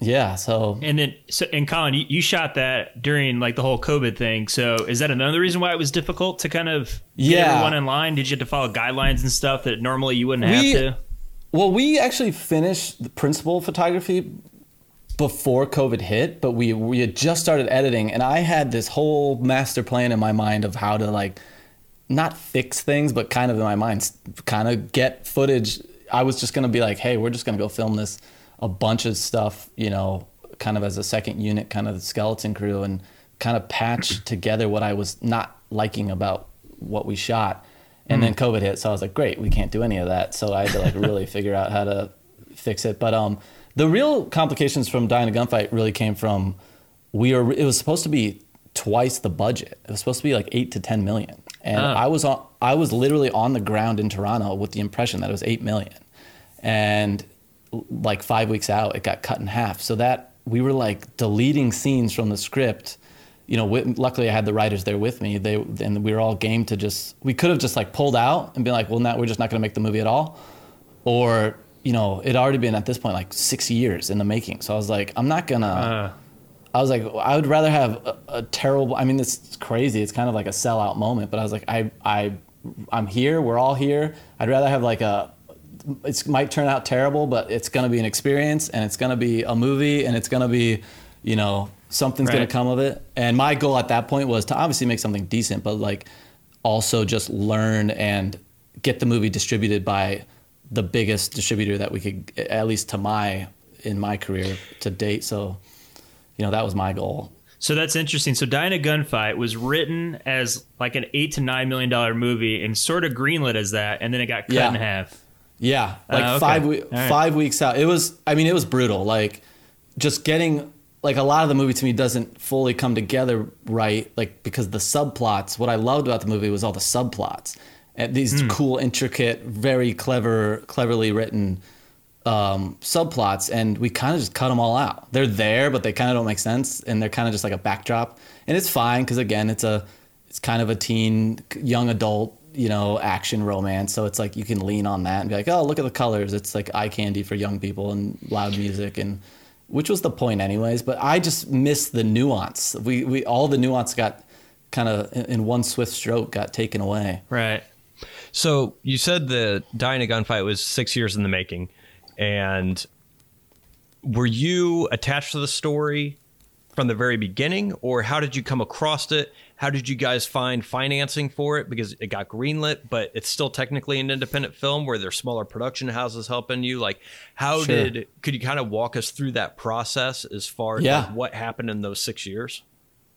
Yeah. So And then, so, and Collin, you, you shot that during like the whole COVID thing. So, is that another reason why it was difficult to kind of get Yeah. everyone in line? Did you have to follow guidelines and stuff that normally you wouldn't We- have to? Well, we actually finished the principal photography before COVID hit, but we we had just started editing, and I had this whole master plan in my mind of how to like not fix things, but kind of in my mind, kind of get footage. I was just gonna be like, hey, we're just gonna go film this a bunch of stuff, you know, kind of as a second unit, kind of the skeleton crew, and kind of patch together what I was not liking about what we shot. And then COVID hit, so I was like, great, we can't do any of that. So I had to like really figure out how to fix it. But um, the real complications from Die in a Gunfight really came from we were. It was supposed to be twice the budget. It was supposed to be like eight to ten million, and Oh. I was on. I was literally on the ground in Toronto with the impression that it was eight million, and like five weeks out, it got cut in half. So that we were like deleting scenes from the script. You know, wi- luckily I had the writers there with me. They and we were all game to just. We could have just like pulled out and been like, well, now we're just not going to make the movie at all, or you know, it already been at this point like six years in the making. So I was like, I'm not gonna. Uh, I was like, I would rather have a, a terrible. I mean, this is crazy. It's kind of like a sellout moment, but I was like, I, I, I'm here. We're all here. I'd rather have like a. It might turn out terrible, but it's gonna be an experience, and it's gonna be a movie, and it's gonna be, you know, something's gonna come of it. And my goal at that point was to obviously make something decent, but like, also just learn and get the movie distributed by the biggest distributor that we could, at least to my in my career to date. So you know that was my goal so that's interesting. So Die in a Gunfight was written as like an eight to nine million dollar movie and sort of greenlit as that, and then it got cut Yeah. in half. yeah like Uh, okay. five we- right. five weeks out it was i mean it was brutal like just getting like a lot of the movie to me doesn't fully come together right like because the subplots what i loved about the movie was all the subplots and these Hmm. cool intricate very clever cleverly written um, subplots and we kind of just cut them all out. They're there but they kind of don't make sense and they're kind of just like a backdrop. And it's fine because again it's a it's kind of a teen young adult you know action romance so it's like you can lean on that and be like oh look at the colors. It's like eye candy for young people and loud music and which was the point anyways but i just missed the nuance. We, we all the nuance got kind of in in one swift stroke got taken away. Right. So you said the Die in a Gunfight was six years in the making, and were you attached to the story from the very beginning, or how did you come across it? How did you guys find financing for it? Because it got greenlit, but it's still technically an independent film where there's smaller production houses helping you. Like, how Sure. did? Could you kind of walk us through that process as far as Yeah. like, what happened in those six years?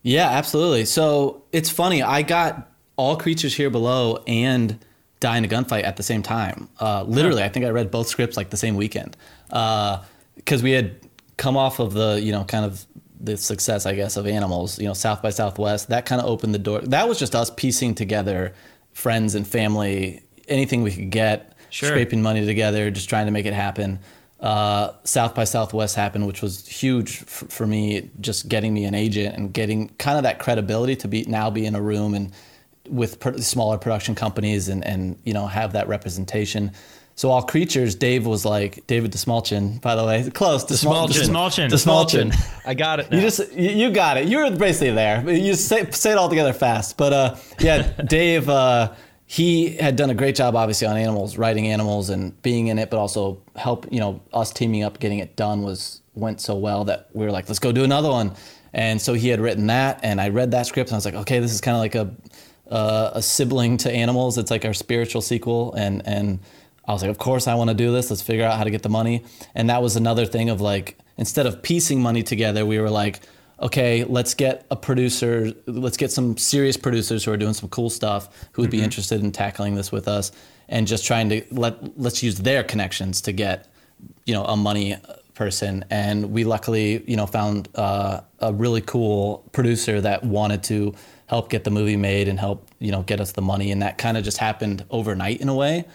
Yeah, absolutely. So it's funny. I got all creatures here below and die in a gunfight at the same time. Uh, literally, I think I read both scripts like the same weekend because we had come off of the you know kind of the success I guess of animals. You know, South by Southwest that kind of opened the door. That was just us piecing together friends and family, anything we could get, Sure. scraping money together, just trying to make it happen. Uh, South by Southwest happened, which was huge f- for me, just getting me an agent and getting kind of that credibility to be now be in a room and with pr- smaller production companies and and you know have that representation. So all creatures, Dave was like David Dastmalchian, by the way, close DeSmulchin. Desmalchin. DeSmulchin. I got it. Now. You just you, you got it. You were basically there. You say, say it all together fast. But uh, yeah, Dave, uh, he had done a great job, obviously, on animals, writing animals and being in it, but also help. You know, us teaming up, getting it done was went so well that we were like, let's go do another one. And so he had written that, and I read that script, and I was like, okay, this is kind of like a uh, a sibling to animals. It's like our spiritual sequel, and and I was like, of course I want to do this. Let's figure out how to get the money. And that was another thing of like, instead of piecing money together, we were like, okay, let's get a producer, let's get some serious producers who are doing some cool stuff who would be interested in tackling this with us, and just trying to let let's use their connections to get you know a money person and we luckily you know found uh, a really cool producer that wanted to help get the movie made and help you know get us the money and that kind of just happened overnight in a way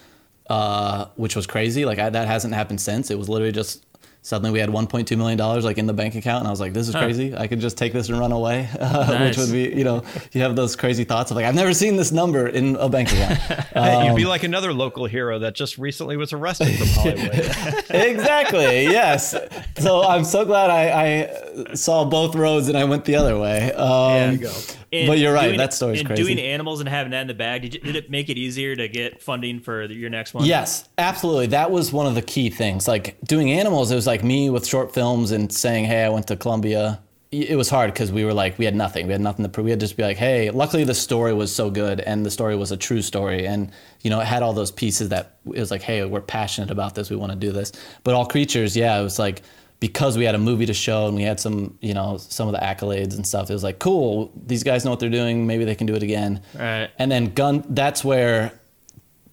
uh, which was crazy like I, that hasn't happened since it was literally just suddenly we had 1.2 million dollars like in the bank account and i was like this is crazy i could just take this and run away uh, Nice. which would be you know you have those crazy thoughts of like i've never seen this number in a bank account Hey, you'd be Um, like another local hero that just recently was arrested from Hollywood. exactly. Yes. So I'm so glad I, I saw both roads and I went the other way. Um, there you go. But you're right, doing- that story's crazy. doing animals and having that in the bag, did, you, did it make it easier to get funding for your next one? Yes, absolutely. That was one of the key things. Like doing animals, it was like me with short films and saying, "Hey, I went to Columbia." It was hard because we were like, we had nothing. We had nothing to prove. We had to just be like, "Hey." Luckily, the story was so good, and the story was a true story, and you know, it had all those pieces that it was like, "Hey, we're passionate about this. We want to do this." But all creatures, yeah, it was like because we had a movie to show and we had some, you know, some of the accolades and stuff. It was like, cool. These guys know what they're doing. Maybe they can do it again. Right. And then gun. That's where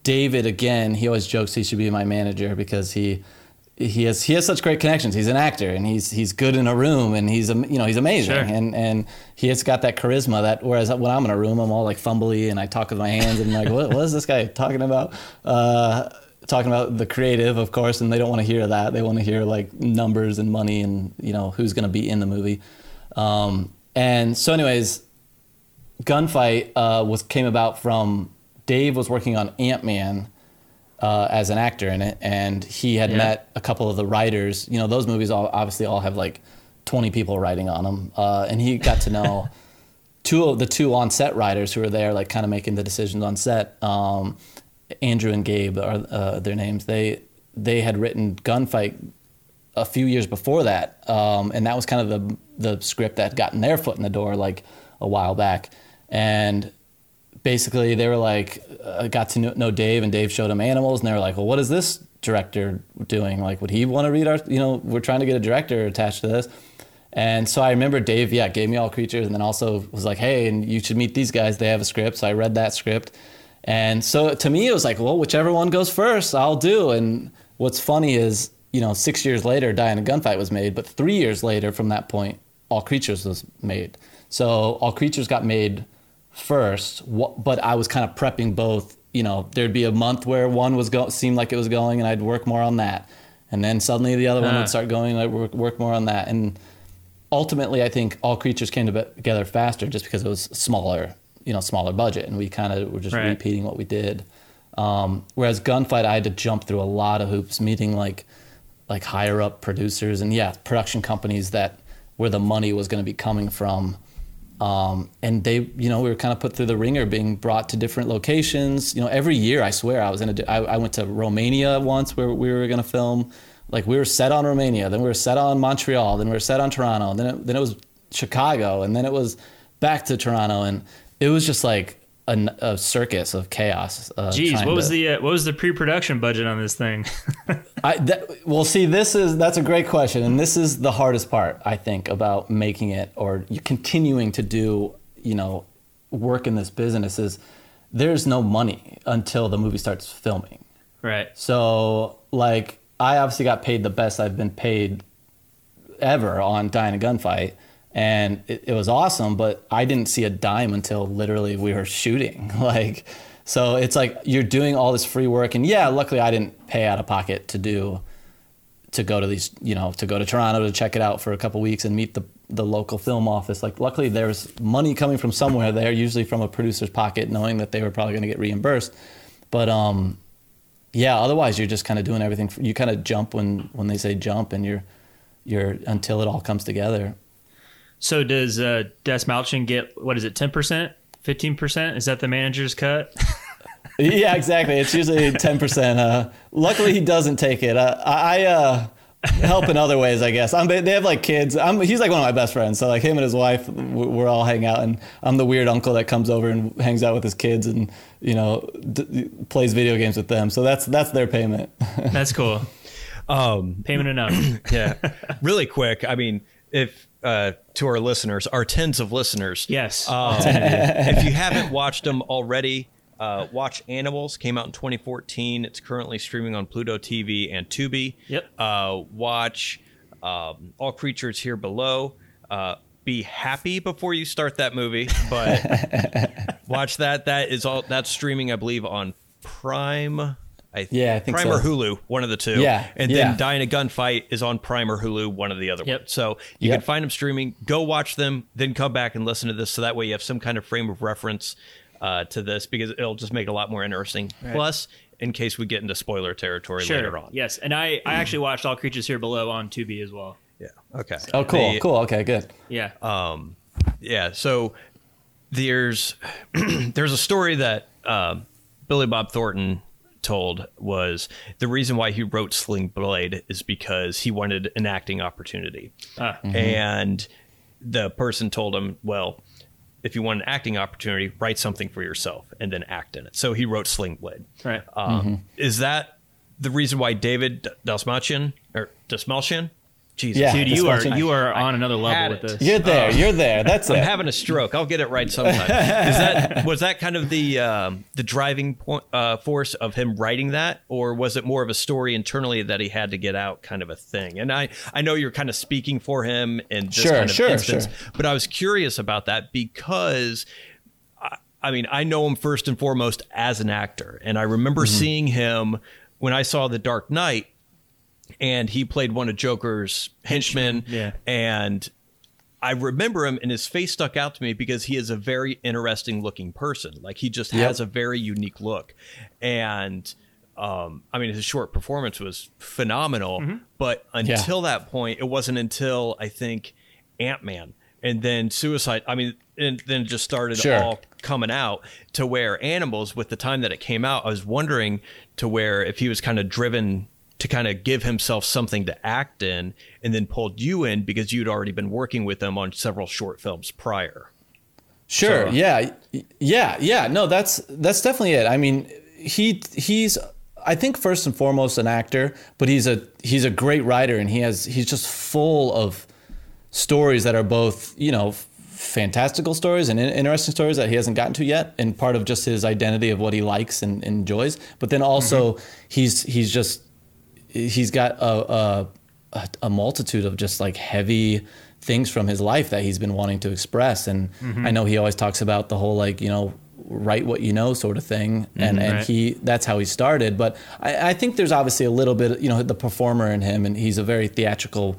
David again, he always jokes he should be my manager because he he has he has such great connections. He's an actor and he's he's good in a room and he's you know he's amazing Sure. and and he has got that charisma that whereas when I'm in a room I'm all like fumbly and I talk with my hands and I'm like what, what is this guy talking about? Uh, talking about the creative of course and they don't want to hear that. They want to hear like numbers and money and you know who's going to be in the movie. Um, and so anyways, gunfight uh, was came about from Dave was working on Ant Man uh, as an actor in it, and he had Yeah. met a couple of the writers. You know, those movies all obviously all have like twenty people writing on them, uh, and he got to know two of the two on set writers who were there, like kind of making the decisions on set. Um, Andrew and Gabe are uh, their names. They they had written Gunfight a few years before that, um, and that was kind of the the script that gotten their foot in the door like a while back, and basically they were like uh, got to know, Dave, and Dave showed them animals, and they were like, well, what is this director doing? Like, would he want to read our? You know, we're trying to get a director attached to this. And so I remember Dave, yeah, gave me all creatures, and then also was like, "Hey, and you should meet these guys. They have a script." So I read that script, and so to me, it was like, "Well, whichever one goes first, I'll do." And what's funny is, you know, six years later, Die in a Gunfight was made, but three years later, from that point, All Creatures was made. So All Creatures got made first, but I was kind of prepping both. You know, there'd be a month where one was go- seemed like it was going, and I'd work more on that, and then suddenly the other one would start going, and I'd work, work more on that, and ultimately, I think all creatures came together faster just because it was smaller, you know, smaller budget, and we kind of were just Right. repeating what we did. Um, whereas Gunfight, I had to jump through a lot of hoops, meeting like like higher up producers and yeah, production companies that where the money was going to be coming from. Um, and they, you know, we were kind of put through the ringer, being brought to different locations. You know, every year, I swear, I was in a. I, I went to Romania once where we were going to film. Like we were set on Romania, then we were set on Montreal, then we were set on Toronto, then it, then it was Chicago, and then it was back to Toronto, and it was just like a circus of chaos. Uh, Jeez, what was to- the uh, what was the pre-production budget on this thing? I that, well, see, this is that's a great question, and this is the hardest part I think about making it or you continuing to do, you know, work in this business is there's no money until the movie starts filming. right. So, like, I obviously got paid the best I've been paid ever on Die in a Gunfight, and it, it was awesome. But I didn't see a dime until literally we were shooting. Like, so it's like you're doing all this free work, and yeah, luckily I didn't pay out of pocket to do to go to these, you know, to go to Toronto to check it out for a couple weeks and meet the the local film office. Like, luckily there's money coming from somewhere there, usually from a producer's pocket, knowing that they were probably going to get reimbursed. But um, yeah, otherwise you're just kind of doing everything. You kind of jump when when they say jump, and you're you're until it all comes together. So does uh, Des Malchin get what is it, ten percent, fifteen percent? Is that the manager's cut? yeah, exactly. It's usually ten percent. Uh, luckily, he doesn't take it. Uh, I uh, help in other ways, I guess. I'm, they have like kids. I'm, he's like one of my best friends. So like him and his wife, we're all hang out, and I'm the weird uncle that comes over and hangs out with his kids, and you know d- plays video games with them. So that's that's their payment. That's cool. Um, Payment enough. yeah, really quick. I mean, if uh, to our listeners, our tens of listeners, Yes. Um, if you haven't watched them already, uh, watch Animals. Came out in 2014. It's currently streaming on Pluto TV and Tubi. Yep. Uh, watch um, All Creatures Here Below. Uh, be happy before you start that movie, but watch that. That is all. That's streaming, I believe, on Prime. I Yeah, I think Prime so. or Hulu, one of the two. Yeah, and yeah. then Die in a Gunfight is on Prime or Hulu, one of the other Yep. ones. So you Yep. can find them streaming. Go watch them, then come back and listen to this. So that way you have some kind of frame of reference uh, to this because it'll just make it a lot more interesting. Plus, in case we get into spoiler territory later on. Yes, and I, I actually watched All Creatures Here Below on Tubi as well. Yeah. Okay. oh, cool, The- cool. Okay, good. Yeah. Um. Yeah. So there's there's a story that um Billy Bob Thornton told was the reason why he wrote Sling Blade is because he wanted an acting opportunity, Ah. and the person told him, well. If you want an acting opportunity, write something for yourself and then act in it. So he wrote Sling Blade. Right. Um, Is that the reason why David Dasmalchian or Dasmalchian Jesus. Yeah. Dude, you are watching- you are on another level with it. this. You're there. You're there. That's I'm it. having a stroke. I'll get it right sometime. Is that was that kind of the um, the driving point uh, force of him writing that, or was it more of a story internally that he had to get out, kind of a thing? And I I know you're kind of speaking for him in this Sure, kind of sure, instance, sure. but I was curious about that because. I- I mean, I know him first and foremost as an actor, and I remember Mm-hmm. seeing him when I saw The Dark Knight, and he played one of Joker's henchmen. Yeah. And I remember him, and his face stuck out to me because he is a very interesting looking person. Like he just Yep. has a very unique look, and um, I mean, his short performance was phenomenal. Mm-hmm. But until that point, it wasn't until I think Ant Man and then Suicide. I mean, and then it just started Sure. all coming out to where animals with the time that it came out i was wondering to where if he was kind of driven to kind of give himself something to act in and then pulled you in because you'd already been working with him on several short films prior Sure. So- uh, yeah. Yeah. Yeah. No, that's that's definitely it. I mean, he he's I think first and foremost an actor, but he's a he's a great writer and he has he's just full of stories that are both, you know, fantastical stories and interesting stories that he hasn't gotten to yet and part of just his identity of what he likes and enjoys. But then also mm-hmm. he's he's just he's got a, a a- multitude of just like heavy things from his life that he's been wanting to express. And mm-hmm. i know he always talks about the whole like you know write what you know sort of thing. Mm-hmm, and and Right. he that's how he started. But I, I think there's obviously a little bit you know the performer in him and he's a very theatrical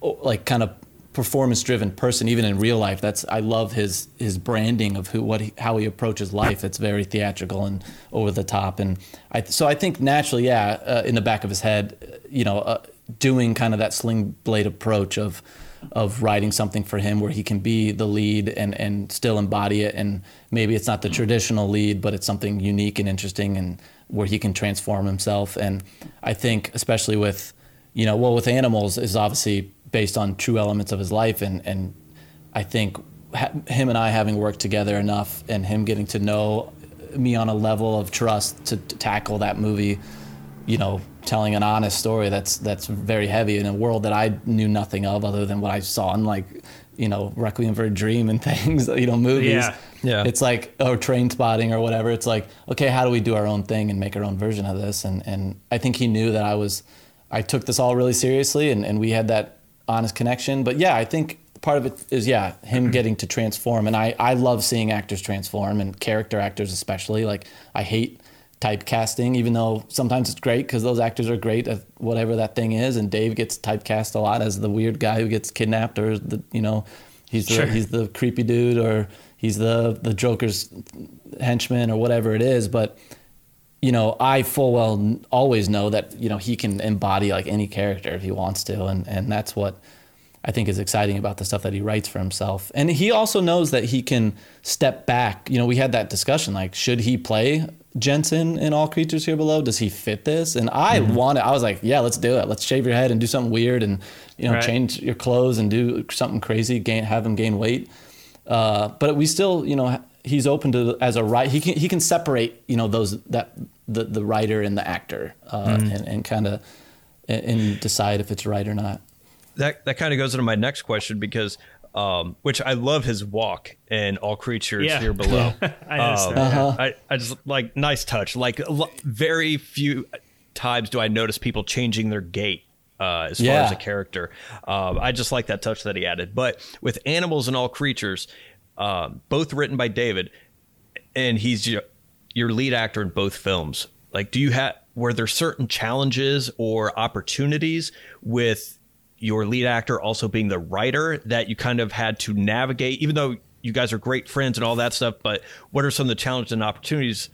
like kind of performance driven person even in real life. That's i love his his branding of who what he, how he approaches life. It's very theatrical and over the top. And i so i think naturally yeah uh, in the back of his head uh, you know uh, doing kind of that sling blade approach of of writing something for him where he can be the lead and and still embody it. And maybe it's not the traditional lead but it's something unique and interesting and where he can transform himself. And i think especially with you know, well, with animals is obviously based on true elements of his life, and and I think ha- him and I having worked together enough, and him getting to know me on a level of trust to, to tackle that movie, you know, telling an honest story that's that's very heavy in a world that I knew nothing of other than what I saw in like, you know, Requiem for a Dream and things, you know, movies. Yeah. Yeah. It's like or Trainspotting or whatever. It's like, okay, how do we do our own thing and make our own version of this? And and I think he knew that I was I took this all really seriously and, and we had that honest connection. But yeah, I think part of it is yeah, him mm-hmm. getting to transform. And I, I love seeing actors transform and character actors especially. Like I hate typecasting, even though sometimes it's great because those actors are great at whatever that thing is. And Dave gets typecast a lot as the weird guy who gets kidnapped or the you know he's the, Sure. he's the creepy dude or he's the the Joker's henchman or whatever it is. But you know, I full well always know that you know he can embody like any character if he wants to, and and that's what I think is exciting about the stuff that he writes for himself. And he also knows that he can step back. You know, we had that discussion like, should he play Jensen in All Creatures Here Below? Does he fit this? And I wanted, I was like, yeah, let's do it. Let's shave your head and do something weird, and you know, Right. change your clothes and do something crazy. Gain, have him gain weight. Uh, but we still, you know, he's open to as a right. He can he can separate, you know, those that the the writer and the actor, uh, and, and kind of and, and decide if it's right or not. that that kind of goes into my next question because um, which I love his walk in All Creatures Yeah. Here Below. I Um. Uh-huh. I, I just like nice touch. Like a lo- very few times do I notice people changing their gait uh, as far as a character. Um, I just like that touch that he added. But with animals and all creatures, um, both written by David, and he's your, your lead actor in both films. Like, do you have were there certain challenges or opportunities with your lead actor also being the writer that you kind of had to navigate, even though you guys are great friends and all that stuff? But what are some of the challenges and opportunities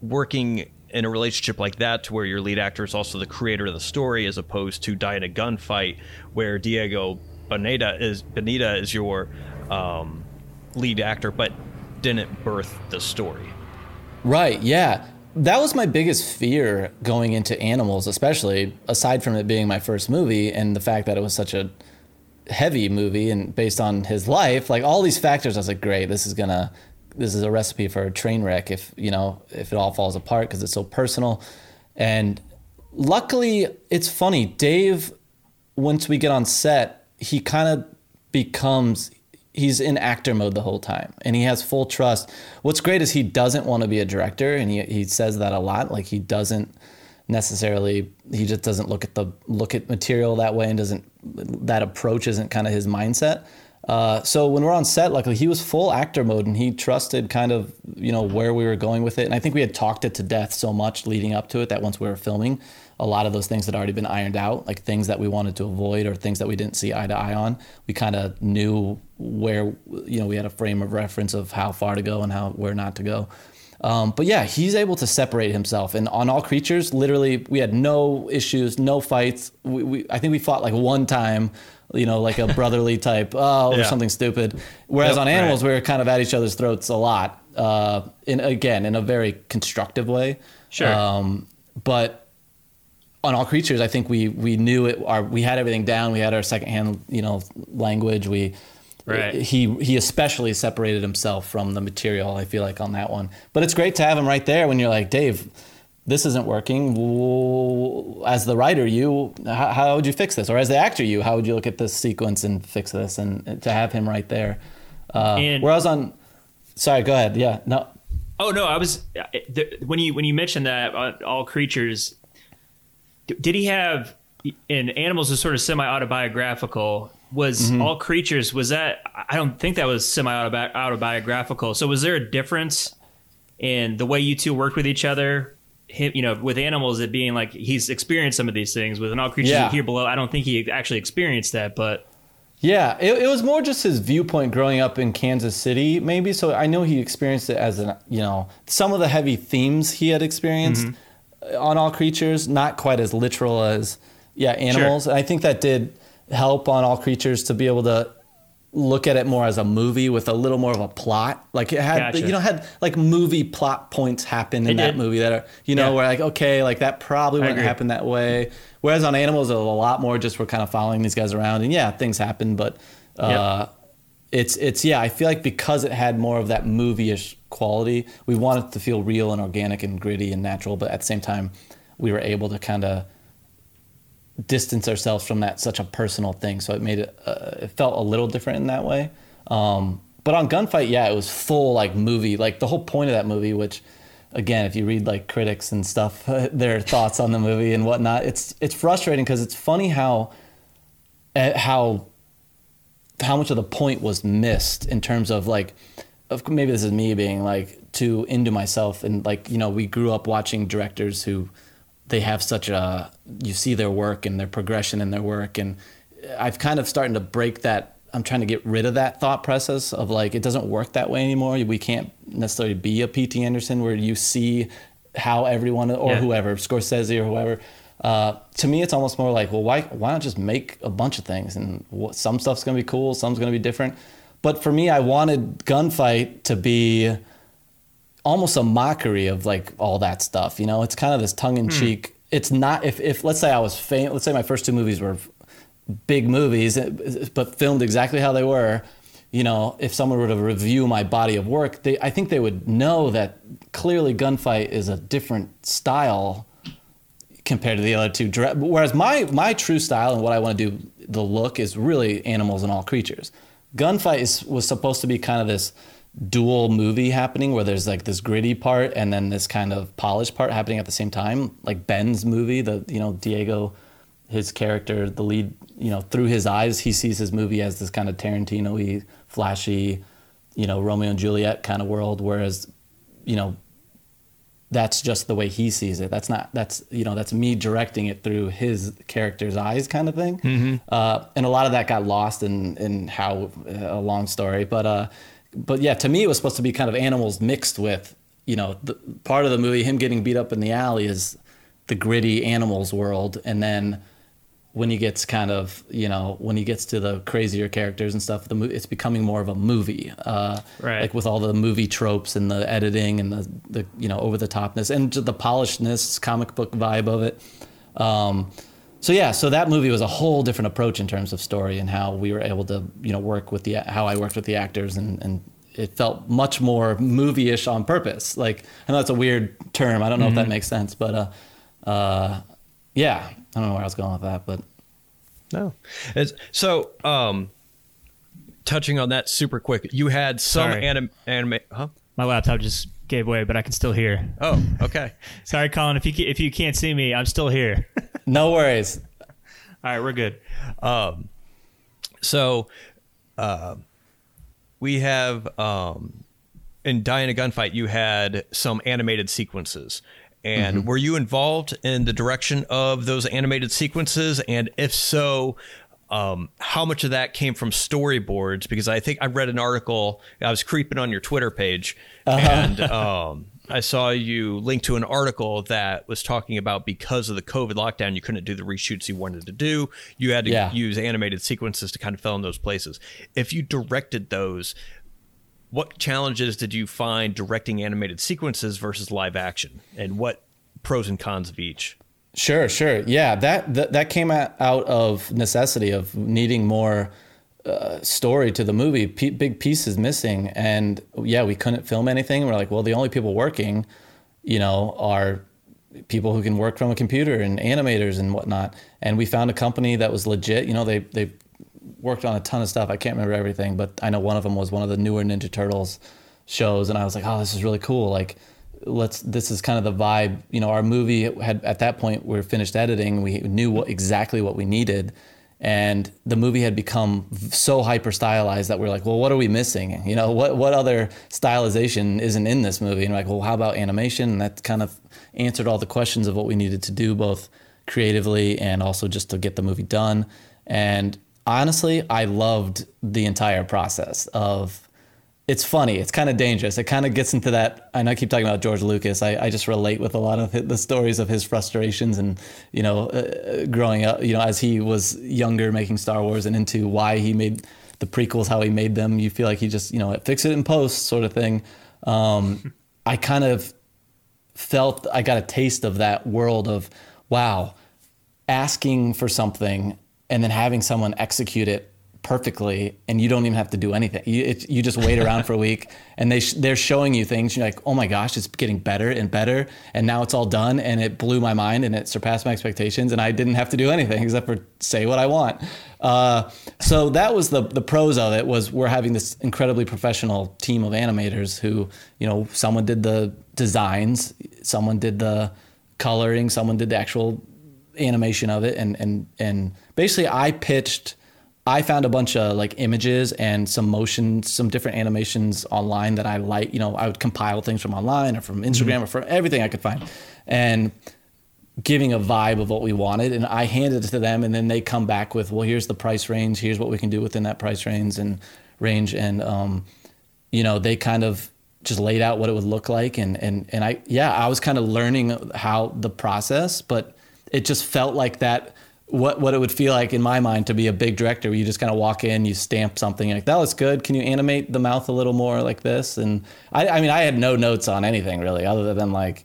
working in a relationship like that to where your lead actor is also the creator of the story as opposed to die in a gunfight where Diego Boneta is Bonita is your um, lead actor but didn't birth the story. Right. Yeah. That was my biggest fear going into animals, especially aside from it being my first movie and the fact that it was such a heavy movie and based on his life, like all these factors, I was like, great, this is gonna, this is a recipe for a train wreck if you know if it all falls apart because it's so personal. And luckily, it's funny. Dave once we get on set, he kind of becomes he's in actor mode the whole time and he has full trust. What's great is he doesn't want to be a director and he he says that a lot like he doesn't necessarily he just doesn't look at the look at material that way and doesn't that approach isn't kind of his mindset. Uh, so when we're on set, luckily he was full actor mode and he trusted kind of you know where we were going with it. And I think we had talked it to death so much leading up to it that once we were filming, a lot of those things had already been ironed out, like things that we wanted to avoid or things that we didn't see eye to eye on. We kind of knew where, you know, we had a frame of reference of how far to go and how where not to go. Um, but yeah, he's able to separate himself. And on all creatures, literally, we had no issues, no fights. We, we I think we fought like one time, you know, like a brotherly type, oh, or something stupid. Whereas Yep, on animals, right. we were kind of at each other's throats a lot. Uh, in again, in a very constructive way. Sure. Um, but on all creatures, I think we we knew it. Our we had everything down. We had our secondhand, you know, language. We Right. he he especially separated himself from the material. I feel like on that one. But it's great to have him right there when you're like Dave. This isn't working. As the writer, you how, how would you fix this? Or as the actor, you how would you look at this sequence and fix this? And to have him right there. Uh, And- whereas on, sorry, go ahead. Yeah, no, Oh no, I was when you when you mentioned that uh, all creatures. Did he have in animals is sort of semi autobiographical? Was Mm-hmm. all creatures was that? I don't think that was semi autobiographical. So was there a difference in the way you two worked with each other? Him, you know, with animals, it being like he's experienced some of these things. With an all creatures Yeah. here below, I don't think he actually experienced that. But Yeah, it, it was more just his viewpoint growing up in Kansas City, maybe. So I know he experienced it as an, you know, some of the heavy themes he had experienced on all creatures, not quite as literal as, yeah, animals. And I think that did help on all creatures to be able to look at it more as a movie with a little more of a plot. Like it had, Gotcha. you know, had like movie plot points happen in It that did. movie that are, you know, Yeah. where like, okay, like that probably wouldn't happen that way. Whereas on animals, it was a lot more just we're kind of following these guys around, and yeah, things happen, but uh, it's it's yeah. I feel like because it had more of that movie-ish quality, we wanted to feel real and organic and gritty and natural, but at the same time, we were able to kind of distance ourselves from that such a personal thing. So it made it uh, it felt a little different in that way. Um, but on gunfight, yeah, it was full like movie. Like the whole point of that movie, which again, if you read like critics and stuff, their thoughts on the movie and whatnot, it's it's frustrating because it's funny how eh, how how much of the point was missed in terms of like of maybe this is me being like too into myself and like you know we grew up watching directors who they have such a you see their work and their progression in their work and I've kind of starting to break that I'm trying to get rid of that thought process of like it doesn't work that way anymore we can't necessarily be a PT Anderson where you see how everyone or Yeah. whoever Scorsese or whoever uh, to me, it's almost more like, well, why why not just make a bunch of things and what, some stuff's gonna be cool, some's gonna be different. But for me, I wanted Gunfight to be almost a mockery of like all that stuff. You know, it's kind of this tongue in cheek. Hmm. It's not if if let's say I was fam- let's say my first two movies were big movies, but filmed exactly how they were. You know, if someone were to review my body of work, they I think they would know that clearly Gunfight is a different style compared to the other two. Whereas my my true style and what I want to do, the look is really animals and all creatures. Gunfight is, was supposed to be kind of this dual movie happening where there's like this gritty part and then this kind of polished part happening at the same time, like Ben's movie. The you know Diego, his character, the lead, you know through his eyes, he sees his movie as this kind of Tarantino-y, flashy, you know Romeo and Juliet kind of world. Whereas, you know that's just the way he sees it. That's not that's you know that's me directing it through his character's eyes, kind of thing. Uh, and a lot of that got lost in in how uh, a long story, but uh, but yeah, to me it was supposed to be kind of animals mixed with you know the part of the movie him getting beat up in the alley is the gritty animals world, and then when he gets kind of you know when he gets to the crazier characters and stuff the mo- it's becoming more of a movie uh Right. like with all the movie tropes and the editing and the the you know over the topness and the polishedness comic book vibe of it. Um so yeah so that movie was a whole different approach in terms of story and how we were able to you know work with the how I worked with the actors and and it felt much more movie-ish on purpose. Like I know that's a weird term. I don't know if that makes sense but uh uh yeah, I don't know where I was going with that, but No. It's, so, um, touching on that super quick, you had some Sorry. anim- anime. Huh? My laptop just gave way, but I can still hear. Oh, okay. Sorry, Collin. If you if you can't see me, I'm still here. No worries. All right, we're good. So, uh, we have um, in Die in a Gunfight, you had some animated sequences. And were you involved in the direction of those animated sequences? And if so, um, how much of that came from storyboards? Because I think I read an article. I was creeping on your Twitter page, and um, I saw you link to an article that was talking about because of the COVID lockdown, you couldn't do the reshoots you wanted to do. You had to Yeah. use animated sequences to kind of fill in those places. If you directed those, what challenges did you find directing animated sequences versus live action, and what pros and cons of each? Sure, sure. Yeah, that that, that came out of necessity of needing more uh, story to the movie. P- big pieces missing, and yeah, we couldn't film anything. We're like, well, the only people working, you know, are people who can work from a computer and animators and whatnot. And we found a company that was legit. You know, they they worked on a ton of stuff. I can't remember everything, but I know one of them was one of the newer Ninja Turtles shows, and I was like, oh, this is really cool. Like, let's. This is kind of the vibe. You know, our movie had at that point we are finished editing. We knew what, exactly what we needed, and the movie had become so hyper stylized that we're like, well, what are we missing? You know, what what other stylization isn't in this movie? And like, well, how about animation? And that kind of answered all the questions of what we needed to do, both creatively and also just to get the movie done. And honestly, I loved the entire process of it's funny. It's kind of dangerous. It kind of gets into that. I know I keep talking about George Lucas. I, I just relate with a lot of hi- the stories of his frustrations and, you know, uh, growing up, you know, as he was younger making Star Wars and into why he made the prequels, how he made them. You feel like he just, you know, fix it in post sort of thing. Um, I kind of felt I got a taste of that world of, wow, asking for something and then having someone execute it perfectly and you don't even have to do anything. You, it, you just wait around for a week and they sh- they're showing you things you're like oh my gosh it's getting better and better and now it's all done and it blew my mind and it surpassed my expectations and i didn't have to do anything except for say what i want. Uh, so that was the the pros of it was we're having this incredibly professional team of animators who you know someone did the designs someone did the coloring someone did the actual animation of it and and and basically I pitched I found a bunch of like images and some motion some different animations online that I like you know I would compile things from online or from Instagram or from everything I could find and giving a vibe of what we wanted and I handed it to them and then they come back with well here's the price range here's what we can do within that price range and range and um you know they kind of just laid out what it would look like and and and I yeah I was kind of learning how the process but it just felt like that what what it would feel like in my mind to be a big director where you just kind of walk in you stamp something like that was good. Can you animate the mouth a little more like this? And I, I mean I had no notes on anything really other than like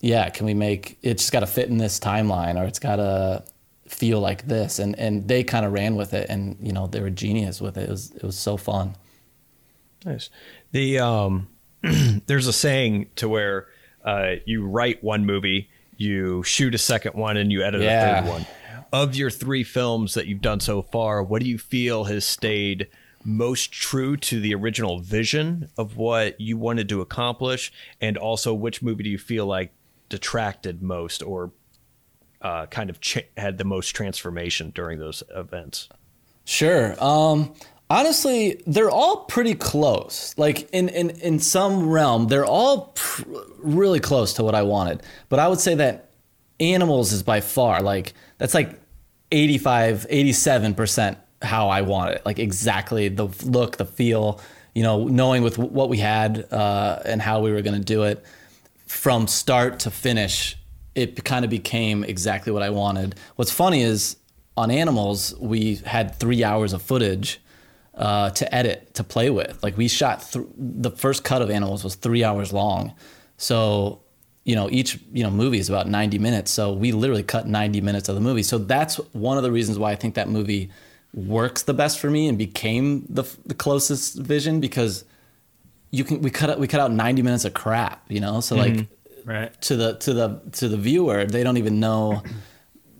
yeah can we make it just got to fit in this timeline or it's got to feel like this. And and they kind of ran with it and you know they were genius with it. It was it was so fun. Nice. The um, there's a saying to where uh, you write one movie, you shoot a second one, and you edit Yeah. a third one. Of your three films that you've done so far, what do you feel has stayed most true to the original vision of what you wanted to accomplish, and also which movie do you feel like detracted most or uh, kind of ch- had the most transformation during those events? Sure. Um, honestly, they're all pretty close. Like in in in some realm, they're all pr- really close to what I wanted. But I would say that animals is by far like that's like 85 87% how I want it. Like exactly the look, the feel, you know, knowing with what we had uh, and how we were going to do it from start to finish, it kind of became exactly what I wanted. What's funny is on animals, we had three hours of footage uh, to edit to play with. Like we shot th- the first cut of animals was three hours long, so you know each you know movie is about 90 minutes. So we literally cut 90 minutes of the movie. So that's one of the reasons why I think that movie works the best for me and became the the closest vision because you can we cut out we cut out 90 minutes of crap you know so like Right. to the to the to the viewer they don't even know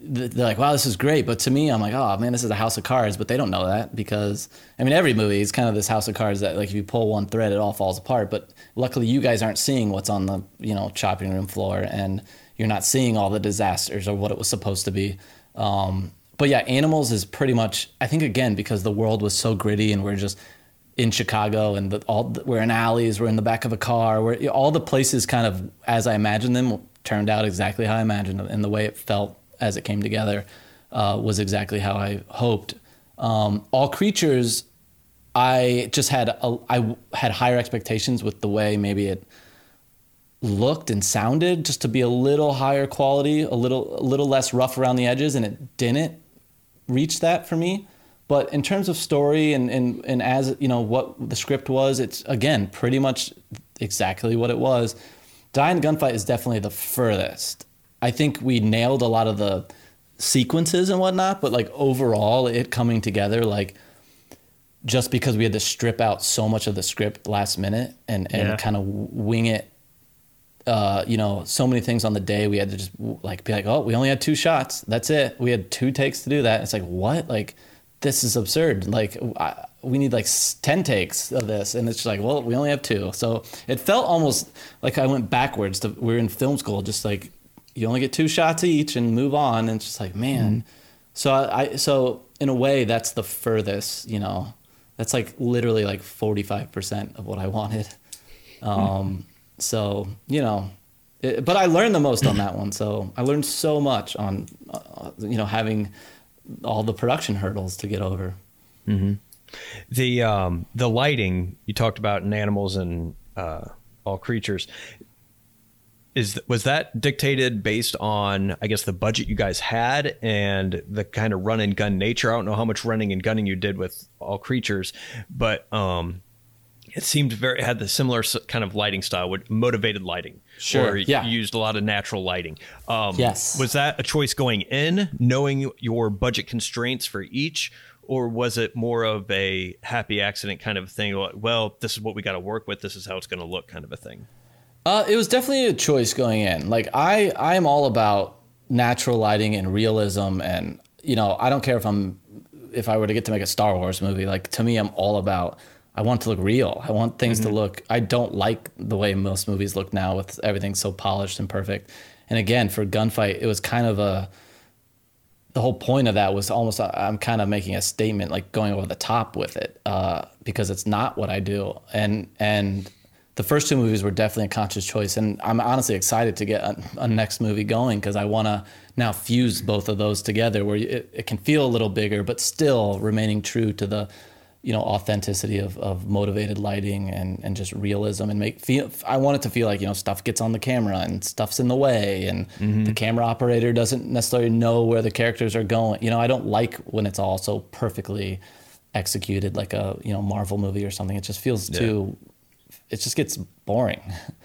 they're like, wow, this is great. But to me, I'm like, oh man, this is a house of cards. But they don't know that because I mean, every movie is kind of this house of cards that like if you pull one thread, it all falls apart. But luckily, you guys aren't seeing what's on the you know chopping room floor, and you're not seeing all the disasters or what it was supposed to be. Um, but yeah, Animals is pretty much I think again because the world was so gritty and we're just in Chicago and the, all we're in alleys, we're in the back of a car, we're all the places kind of as I imagined them turned out exactly how I imagined them, and the way it felt as it came together uh, was exactly how I hoped. Um, all creatures, I just had a, I had higher expectations with the way maybe it looked and sounded, just to be a little higher quality, a little a little less rough around the edges, and it didn't reach that for me. But in terms of story and, and, and as you know what the script was, it's again pretty much exactly what it was. Die in the Gunfight is definitely the furthest. I think we nailed a lot of the sequences and whatnot, but like overall, it coming together, like just because we had to strip out so much of the script last minute and, and Yeah. kind of wing it, uh, you know, so many things on the day, we had to just like be like, oh, we only had two shots. That's it. We had two takes to do that. It's like, what? Like, this is absurd. Like, I, we need like 10 takes of this. And it's just like, well, we only have two. So it felt almost like I went backwards to, we are in film school, just like, you only get two shots each and move on. And it's just like, man. So I, I, so in a way, that's the furthest, you know, that's like literally like 45% of what I wanted. Um, so, you know, it, but I learned the most on that one. So I learned so much on, uh, you know, having all the production hurdles to get over. The um, the lighting you talked about in animals and uh, all creatures is was that dictated based on I guess the budget you guys had and the kind of run and gun nature. I don't know how much running and gunning you did with all creatures, but um, it seemed very had the similar kind of lighting style with motivated lighting. Sure, or yeah. you used a lot of natural lighting. Um, Yes. Was that a choice going in, knowing your budget constraints for each? Or was it more of a happy accident kind of thing? Well, this is what we got to work with. This is how it's going to look, kind of a thing. Uh, it was definitely a choice going in. Like I, I am all about natural lighting and realism, and you know, I don't care if I'm, if I were to get to make a Star Wars movie. Like to me, I'm all about. I want to look real. I want things to look. I don't like the way most movies look now with everything so polished and perfect. And again, for gunfight, it was kind of a. The whole point of that was almost I'm kind of making a statement, like going over the top with it, uh, because it's not what I do. And and the first two movies were definitely a conscious choice, and I'm honestly excited to get a, a next movie going because I want to now fuse both of those together, where it, it can feel a little bigger, but still remaining true to the, you know, authenticity of, of motivated lighting and, and just realism and make feel. I want it to feel like you know stuff gets on the camera and stuff's in the way, and mm-hmm. the camera operator doesn't necessarily know where the characters are going. You know, I don't like when it's all so perfectly executed like a you know Marvel movie or something. It just feels too. It just gets boring.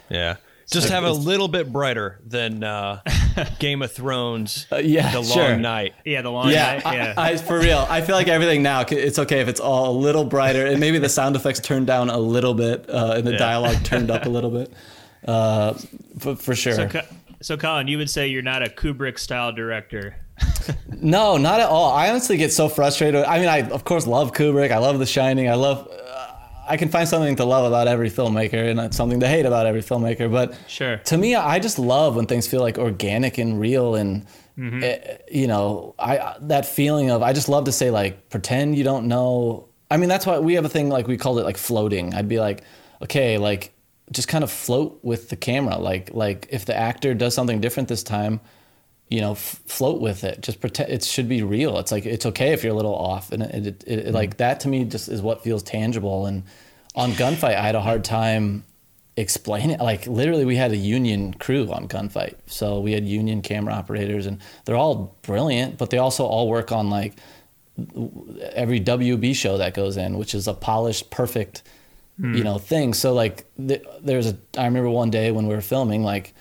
Yeah. Just have a little bit brighter than uh, Game of Thrones, yeah, The Long sure. Night. Yeah, the long Yeah, night. I- Yeah. I, for real. I feel like everything now. It's okay if it's all a little brighter, and maybe the sound effects turned down a little bit, uh, and the Yeah. dialogue turned up a little bit. Uh, for, for sure. so, Co- so, Collin, you would say you're not a Kubrick style director. No, not at all. I honestly get so frustrated. I mean, I of course love Kubrick. I love The Shining. I love. I can find something to love about every filmmaker, and something to hate about every filmmaker. But Sure. to me, I just love when things feel like organic and real, and eh, you know, I that feeling of I just love to say like pretend you don't know. I mean, that's why we have a thing like we called it like floating. I'd be like, okay, like just kind of float with the camera. Like like if the actor does something different this time, you know, f- float with it. Just pretend it should be real. It's like it's okay if you're a little off, and it, it, it, like mm. that to me just is what feels tangible. And on Gunfight, I had a hard time explaining. Like literally, we had a union crew on Gunfight, so we had union camera operators, and they're all brilliant, but they also all work on like every WB show that goes in, which is a polished, perfect, you hmm. know, thing. So like, th- there's a. I remember one day when we were filming, like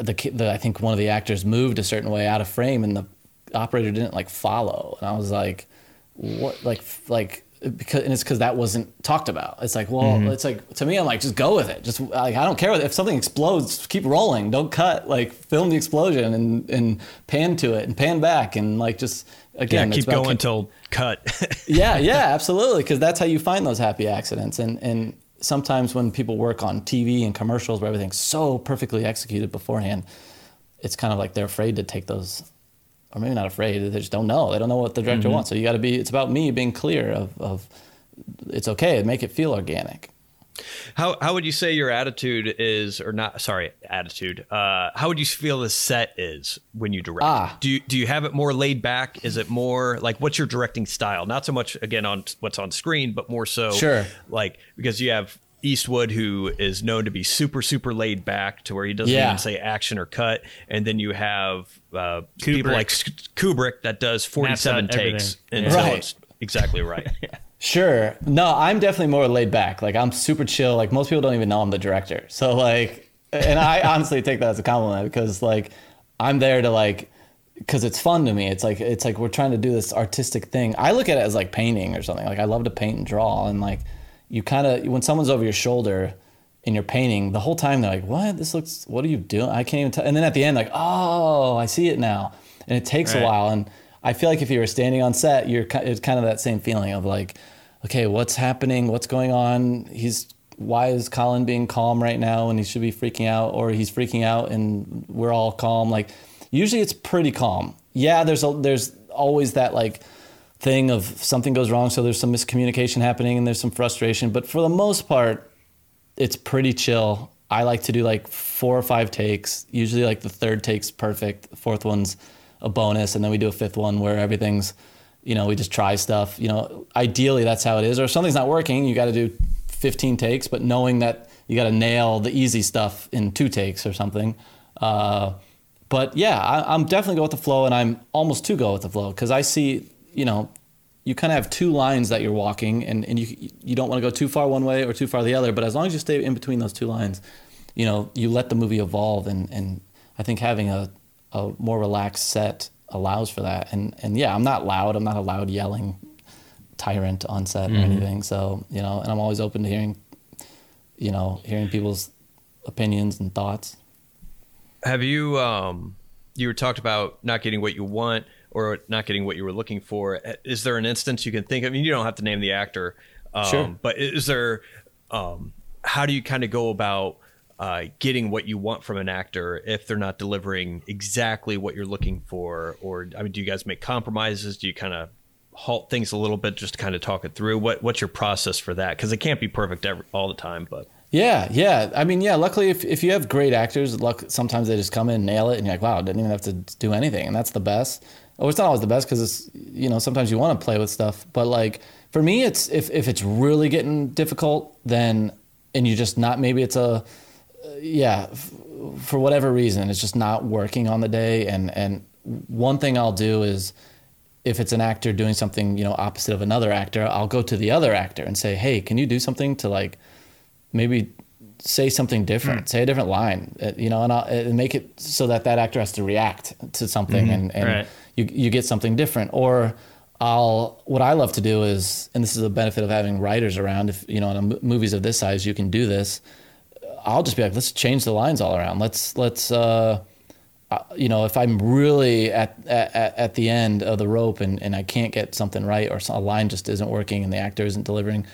the, the I think one of the actors moved a certain way out of frame and the operator didn't like follow and I was like what like like because and it's because that wasn't talked about. It's like, well, mm-hmm. it's like to me, I'm like, just go with it. Just like I don't care if something explodes, keep rolling, don't cut. Like film the explosion and and pan to it and pan back and like just again, it's keep going till cut. yeah, yeah, absolutely. Because that's how you find those happy accidents. And and sometimes when people work on TV and commercials where everything's so perfectly executed beforehand, it's kind of like they're afraid to take those, or maybe not afraid. They just don't know. They don't know what the director mm-hmm. wants. So you got to be. It's about me being clear of of it's okay. Make it feel organic. How how would you say your attitude is, or not? Sorry, attitude. Uh, how would you feel the set is when you direct? Ah. Do you do you have it more laid back? Is it more like what's your directing style? Not so much again on what's on screen, but more so Sure. like because you have Eastwood who is known to be super super laid back to where he doesn't Yeah. even say action or cut, and then you have uh, people like Kubrick that does forty seven takes, everything. and so Right. it's exactly right. Sure. No, I'm definitely more laid back. Like I'm super chill. Like most people don't even know I'm the director. So like, and I honestly take that as a compliment because like I'm there to like, because it's fun to me. It's like it's like we're trying to do this artistic thing. I look at it as like painting or something. Like I love to paint and draw, and like you kind of when someone's over your shoulder and you're painting the whole time they're like, "What? This looks. What are you doing? I can't even." tell. And then at the end, like, "Oh, I see it now." And it takes a while. And I feel like if you were standing on set, you're it's kind of that same feeling of like, okay, what's happening? What's going on? He's why is Collin being calm right now when he should be freaking out, or he's freaking out and we're all calm? Like, usually it's pretty calm. Yeah, there's a, there's always that like thing of something goes wrong, so there's some miscommunication happening and there's some frustration. But for the most part, it's pretty chill. I like to do like four or five takes. Usually, like the third take's perfect. The fourth one's a bonus, and then we do a fifth one where everything's, you know, we just try stuff. You know, ideally that's how it is. Or if something's not working, you got to do 15 takes, but knowing that you got to nail the easy stuff in two takes or something. Uh, but yeah, I, I'm definitely go with the flow, and I'm almost to go with the flow because I see, you know, you kind of have two lines that you're walking, and, and you you don't want to go too far one way or too far the other. But as long as you stay in between those two lines, you know, you let the movie evolve, and, and I think having a, a more relaxed set allows for that. And and yeah, I'm not loud. I'm not a loud yelling tyrant on set or anything. So you know, and I'm always open to hearing, you know, hearing people's opinions and thoughts. Have you um you were talked about not getting what you want or not getting what you were looking for? Is there an instance you can think of? I mean, you don't have to name the actor, um, Sure. but is there? Um, how do you kind of go about uh, getting what you want from an actor if they're not delivering exactly what you're looking for? Or I mean, do you guys make compromises? Do you kind of halt things a little bit just to kind of talk it through? What What's your process for that? Because it can't be perfect every, all the time, but Yeah, yeah. I mean, yeah. Luckily, if, if you have great actors, luck sometimes they just come in, nail it, and you're like, wow, didn't even have to do anything, and that's the best. Oh, it's not always the best because it's you know sometimes you want to play with stuff, but like for me, it's if if it's really getting difficult, then and you just not maybe it's a yeah f- for whatever reason it's just not working on the day, and and one thing I'll do is if it's an actor doing something you know opposite of another actor, I'll go to the other actor and say, hey, can you do something to like maybe say something different, mm. say a different line, uh, you know, and, I'll, and make it so that that actor has to react to something mm-hmm. and, and Right. you, you get something different. Or I'll, what I love to do is, and this is a benefit of having writers around, if, you know, in a, movies of this size, you can do this. I'll just be like, let's change the lines all around. Let's, let's, uh, uh, you know, if I'm really at, at at the end of the rope and, and I can't get something right or a line just isn't working and the actor isn't delivering,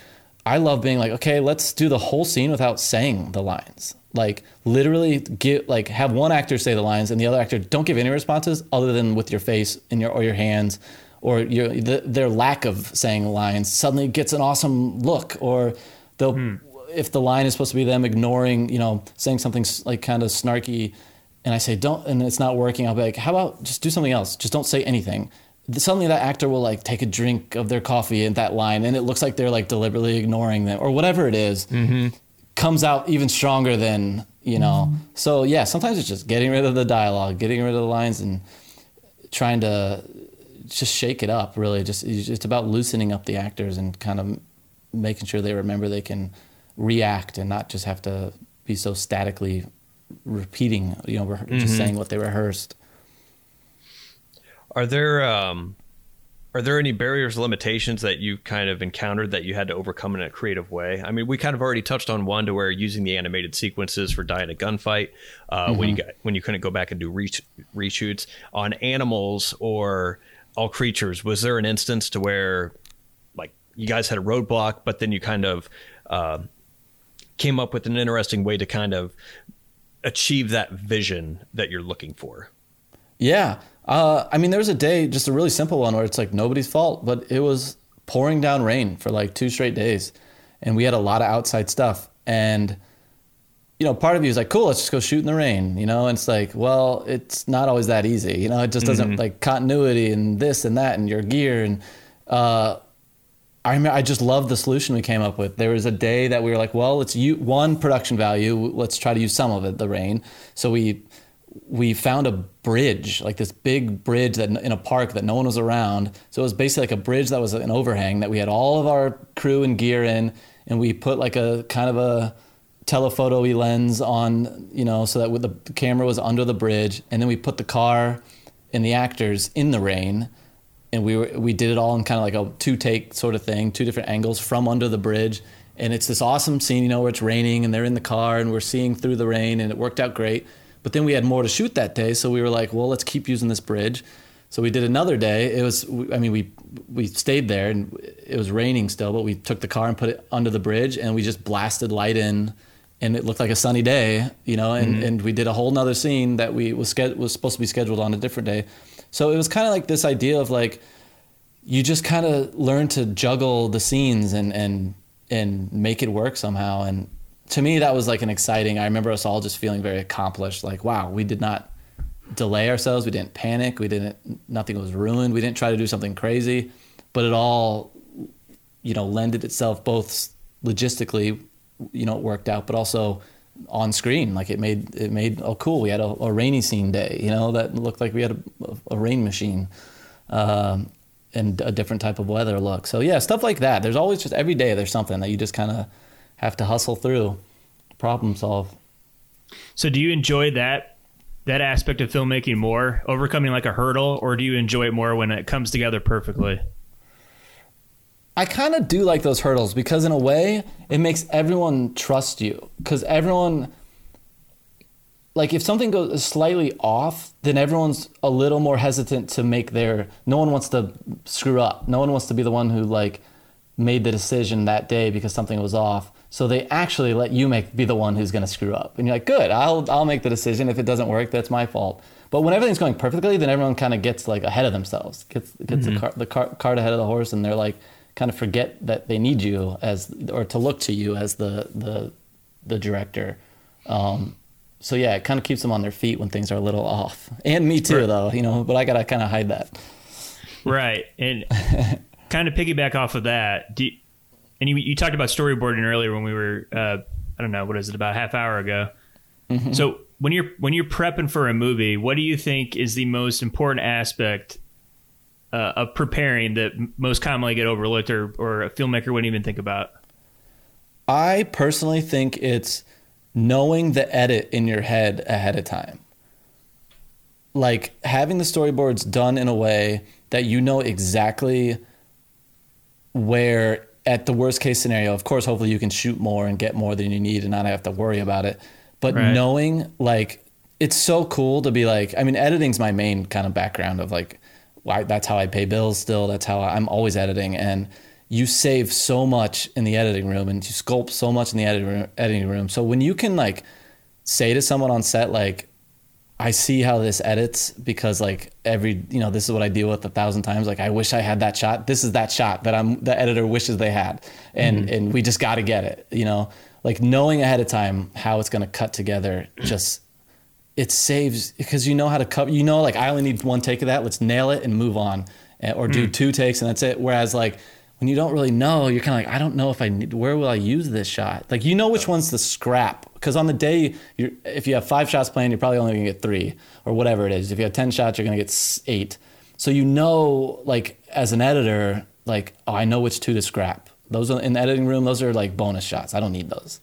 I love being like, okay, let's do the whole scene without saying the lines. Like literally get like have one actor say the lines and the other actor don't give any responses other than with your face and your or your hands or your the, their lack of saying lines suddenly gets an awesome look or they'll if the line is supposed to be them ignoring, you know, saying something like kind of snarky, and I say don't, and it's not working, I'll be like, how about just do something else? Just don't say anything. Suddenly, that actor will like take a drink of their coffee in that line, and it looks like they're like deliberately ignoring them or whatever it is, mm-hmm. Comes out even stronger than you know. Mm-hmm. So yeah, sometimes it's just getting rid of the dialogue, getting rid of the lines, and trying to just shake it up. Really, just it's about loosening up the actors and kind of making sure they remember they can react and not just have to be so statically repeating, you know, just saying what they rehearsed. Are there um are there any barriers, limitations that you kind of encountered that you had to overcome in a creative way? I mean, we kind of already touched on one to where using the animated sequences for Die in a Gunfight uh, mm-hmm. when you got when you couldn't go back and do re- reshoots on animals or all creatures. Was there an instance to where like you guys had a roadblock, but then you kind of uh, came up with an interesting way to kind of achieve that vision that you're looking for? Yeah. Uh, I mean, there was a day, just a really simple one, where it's like nobody's fault, but it was pouring down rain for like two straight days, and we had a lot of outside stuff. And you know, part of you is like, cool, let's just go shoot in the rain, you know. And it's like, well, it's not always that easy, you know. It just doesn't mm-hmm. like continuity and this and that and your gear and. Uh, I I just love the solution we came up with. There was a day that we were like, well, let's use one production value. Let's try to use some of it, the rain. So we we found a bridge, like this big bridge that in a park that no one was around. So it was basically like a bridge that was an overhang that we had all of our crew and gear in, and we put like a kind of a telephoto lens on, you know, so that the camera was under the bridge, and then we put the car and the actors in the rain, and we were we did it all in kind of like a two take sort of thing, two different angles from under the bridge, and it's this awesome scene, you know, where it's raining and they're in the car and we're seeing through the rain, and it worked out great but then we had more to shoot that day, so we were like, well, let's keep using this bridge. So we did another day. It was, I mean, we we stayed there, and it was raining still, but we took the car and put it under the bridge, and we just blasted light in, and it looked like a sunny day, you know. And, mm-hmm. and we did a whole nother scene that we was was supposed to be scheduled on a different day. So it was kind of like this idea of like, you just kind of learn to juggle the scenes and and and make it work somehow. And to me that was like an exciting i remember us all just feeling very accomplished. Like wow we did not delay ourselves. We didn't panic. We didn't nothing was ruined. We didn't try to do something crazy but it all you know lended itself both logistically you know it worked out but also on screen like it made it made oh cool we had a, a rainy scene day you know that looked like we had a, a rain machine um, and a different type of weather look so yeah stuff like that there's always just every day there's something that you just kind of have to hustle through, problem solve. So, do you enjoy that that aspect of filmmaking more, overcoming like a hurdle, or do you enjoy it more when it comes together perfectly? I kind of do like those hurdles because, in a way, it makes everyone trust you. Because everyone, like, if something goes slightly off, then everyone's a little more hesitant to make their. No one wants to screw up. No one wants to be the one who, like, made the decision that day because something was off. So they actually let you make be the one who's going to screw up, and you're like, good, I'll I'll make the decision. If it doesn't work, that's my fault. But when everything's going perfectly, then everyone kind of gets like ahead of themselves, gets gets mm-hmm. the, car, the car, cart ahead of the horse, and they're like kind of forget that they need you as or to look to you as the the the director. Um, so yeah, it kind of keeps them on their feet when things are a little off, and me too, right. though. You know, but I gotta kind of hide that. Right, and kind of piggyback off of that. Do you, and you, you talked about storyboarding earlier when we were uh, I don't know what is it about a half hour ago. Mm-hmm. So when you're when you're prepping for a movie, what do you think is the most important aspect uh, of preparing that most commonly get overlooked or or a filmmaker wouldn't even think about? I personally think it's knowing the edit in your head ahead of time. Like having the storyboards done in a way that you know exactly where at the worst case scenario, of course, hopefully you can shoot more and get more than you need and not have to worry about it. But right. knowing like it's so cool to be like, I mean, editing's my main kind of background of like, why that's how I pay bills still. That's how I, I'm always editing. And you save so much in the editing room and you sculpt so much in the editing room, editing room. So when you can like say to someone on set, like, I see how this edits because like every you know this is what I deal with a thousand times. Like I wish I had that shot. This is that shot that I'm the editor wishes they had, and mm-hmm. and we just got to get it. You know, like knowing ahead of time how it's gonna cut together just it saves because you know how to cut. You know, like I only need one take of that. Let's nail it and move on, eh, or do mm. two takes and that's it. Whereas like when you don't really know, you're kind of like, I don't know if I need, where will I use this shot? Like, you know which one's the scrap. Because on the day, if you have five shots planned, you're probably only going to get three or whatever it is. If you have 10 shots, you're going to get eight. So you know, like, as an editor, like, oh, I know which two to scrap. Those are in the editing room, those are like bonus shots. I don't need those.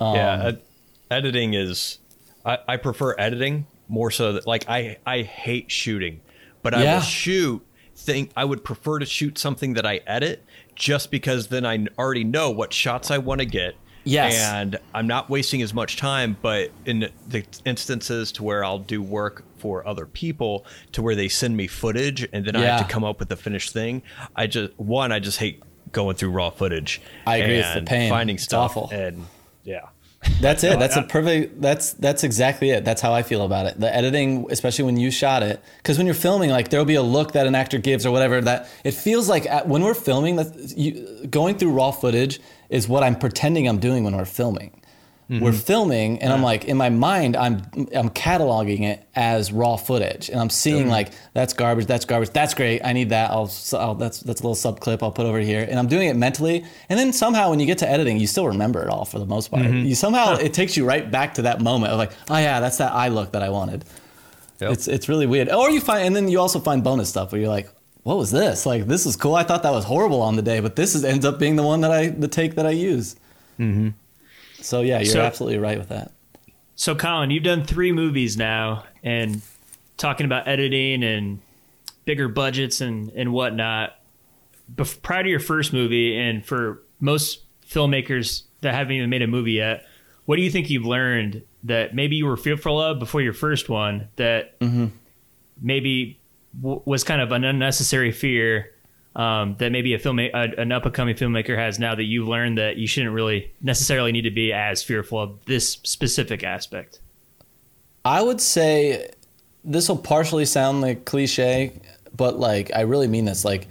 Um, yeah, ed- editing is, I, I prefer editing more so that, like, I, I hate shooting, but I will shoot think I would prefer to shoot something that I edit just because then I already know what shots I want to get. Yes. And I'm not wasting as much time, but in the instances to where I'll do work for other people to where they send me footage and then I have to come up with the finished thing, I just one, I just hate going through raw footage. I agree, it's the pain. Finding It's stuff awful. and yeah. That's it. Oh, that's a perfect. That's that's exactly it. That's how I feel about it. The editing, especially when you shot it, because when you're filming, like there'll be a look that an actor gives or whatever. That it feels like at, when we're filming, that you, going through raw footage is what I'm pretending I'm doing when we're filming. We're filming, and I'm like in my mind, I'm I'm cataloging it as raw footage, and I'm seeing like that's garbage, that's garbage, that's great. I need that. I'll, I'll that's that's a little sub clip I'll put over here, and I'm doing it mentally. And then somehow when you get to editing, you still remember it all for the most part. You somehow it takes you right back to that moment of like, oh yeah, that's that eye look that I wanted. Yep. It's it's really weird. Or you find, and then you also find bonus stuff where you're like, what was this? Like this is cool. I thought that was horrible on the day, but this is ends up being the one that I the take that I use. Mm-hmm. So yeah, you're So- absolutely right with that. So, Collin, you've done three movies now, and talking about editing and bigger budgets and and whatnot. Bef- prior to your first movie, and for most filmmakers that haven't even made a movie yet, what do you think you've learned that maybe you were fearful of before your first one that mm-hmm. maybe w- was kind of an unnecessary fear um, that maybe a film an up and coming filmmaker has now that you've learned that you shouldn't really necessarily need to be as fearful of this specific aspect. I would say this will partially sound like cliche, but like I really mean this. Like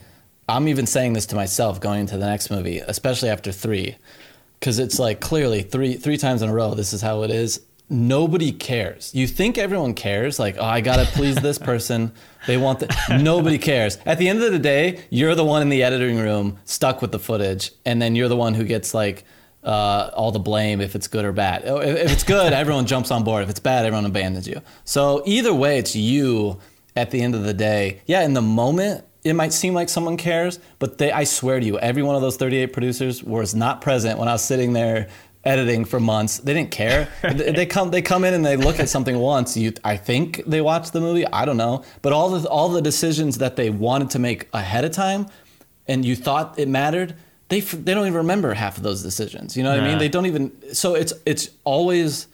I'm even saying this to myself going into the next movie, especially after three, because it's like clearly three three times in a row. This is how it is. Nobody cares. You think everyone cares? Like, oh, I gotta please this person. They want the. Nobody cares. At the end of the day, you're the one in the editing room stuck with the footage, and then you're the one who gets like uh, all the blame if it's good or bad. Oh, If, if it's good, everyone jumps on board. If it's bad, everyone abandons you. So either way, it's you at the end of the day. Yeah, in the moment, it might seem like someone cares, but they, I swear to you, every one of those 38 producers was not present when I was sitting there editing for months. They didn't care. they, they come, they come in and they look at something once. You, I think they watched the movie. I don't know, but all the all the decisions that they wanted to make ahead of time, and you thought it mattered they f- they don't even remember half of those decisions. You know what I mean? They don't even. So it's it's always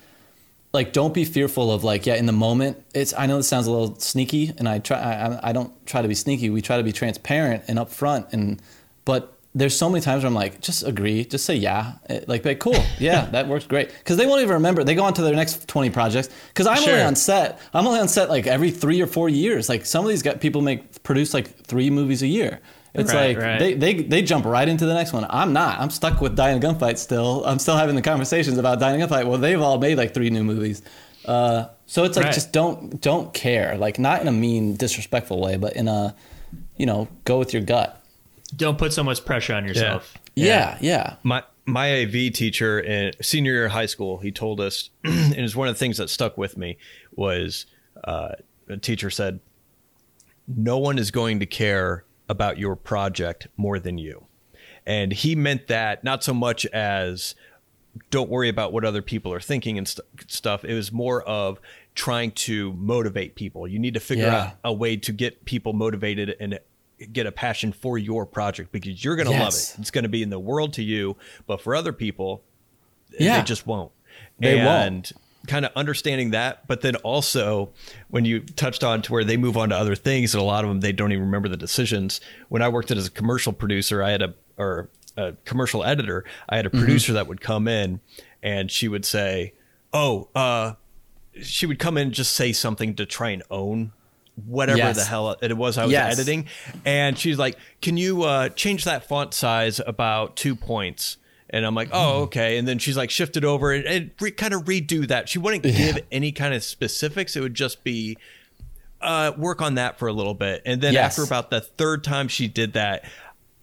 like don't be fearful of like yeah in the moment. It's I know this sounds a little sneaky, and I try I, I don't try to be sneaky. We try to be transparent and upfront, and but there's so many times where I'm like just agree, just say yeah, Eh, like, like cool, yeah that works great because they won't even remember. They go on to their next 20 projects because I'm only on set. I'm only on set like every three or four years. Like some of these people make produce like three movies a year. It's Right, like right. they, they they jump right into the next one. I'm not. I'm stuck with Dying Gunfight still. I'm still having the conversations about Dying Gunfight. Well, they've all made like three new movies. Uh, so it's like Right. just don't don't care. Like not in a mean, disrespectful way, but in a you know go with your gut. Don't put so much pressure on yourself. Yeah, yeah. my my AV teacher in senior year of high school, he told us, and it was one of the things that stuck with me was uh, a teacher said, "No one is going to care about your project more than you," and he meant that not so much as don't worry about what other people are thinking and st- stuff. It was more of trying to motivate people. You need to figure Yeah. out a way to get people motivated and get a passion for your project because you're going to love it. It's going to be in the world to you, but for other people, Yeah. they just won't. They won't. kind of understanding that, but then also when you touched on to where they move on to other things, and a lot of them they don't even remember the decisions. When I worked as a commercial producer, I had a or a commercial editor. I had a Mm-hmm. producer that would come in, and she would say, "Oh, uh," she would come in and just say something to try and own whatever Yes. the hell it was I was Yes. editing. And she's like, Can you uh, change that font size about two points? And I'm like. Oh, okay. And then she's like, Shift it over and, and re- kind of redo that. She wouldn't give any kind of specifics. It would just be, uh, work on that for a little bit. And then Yes. after about the third time she did that,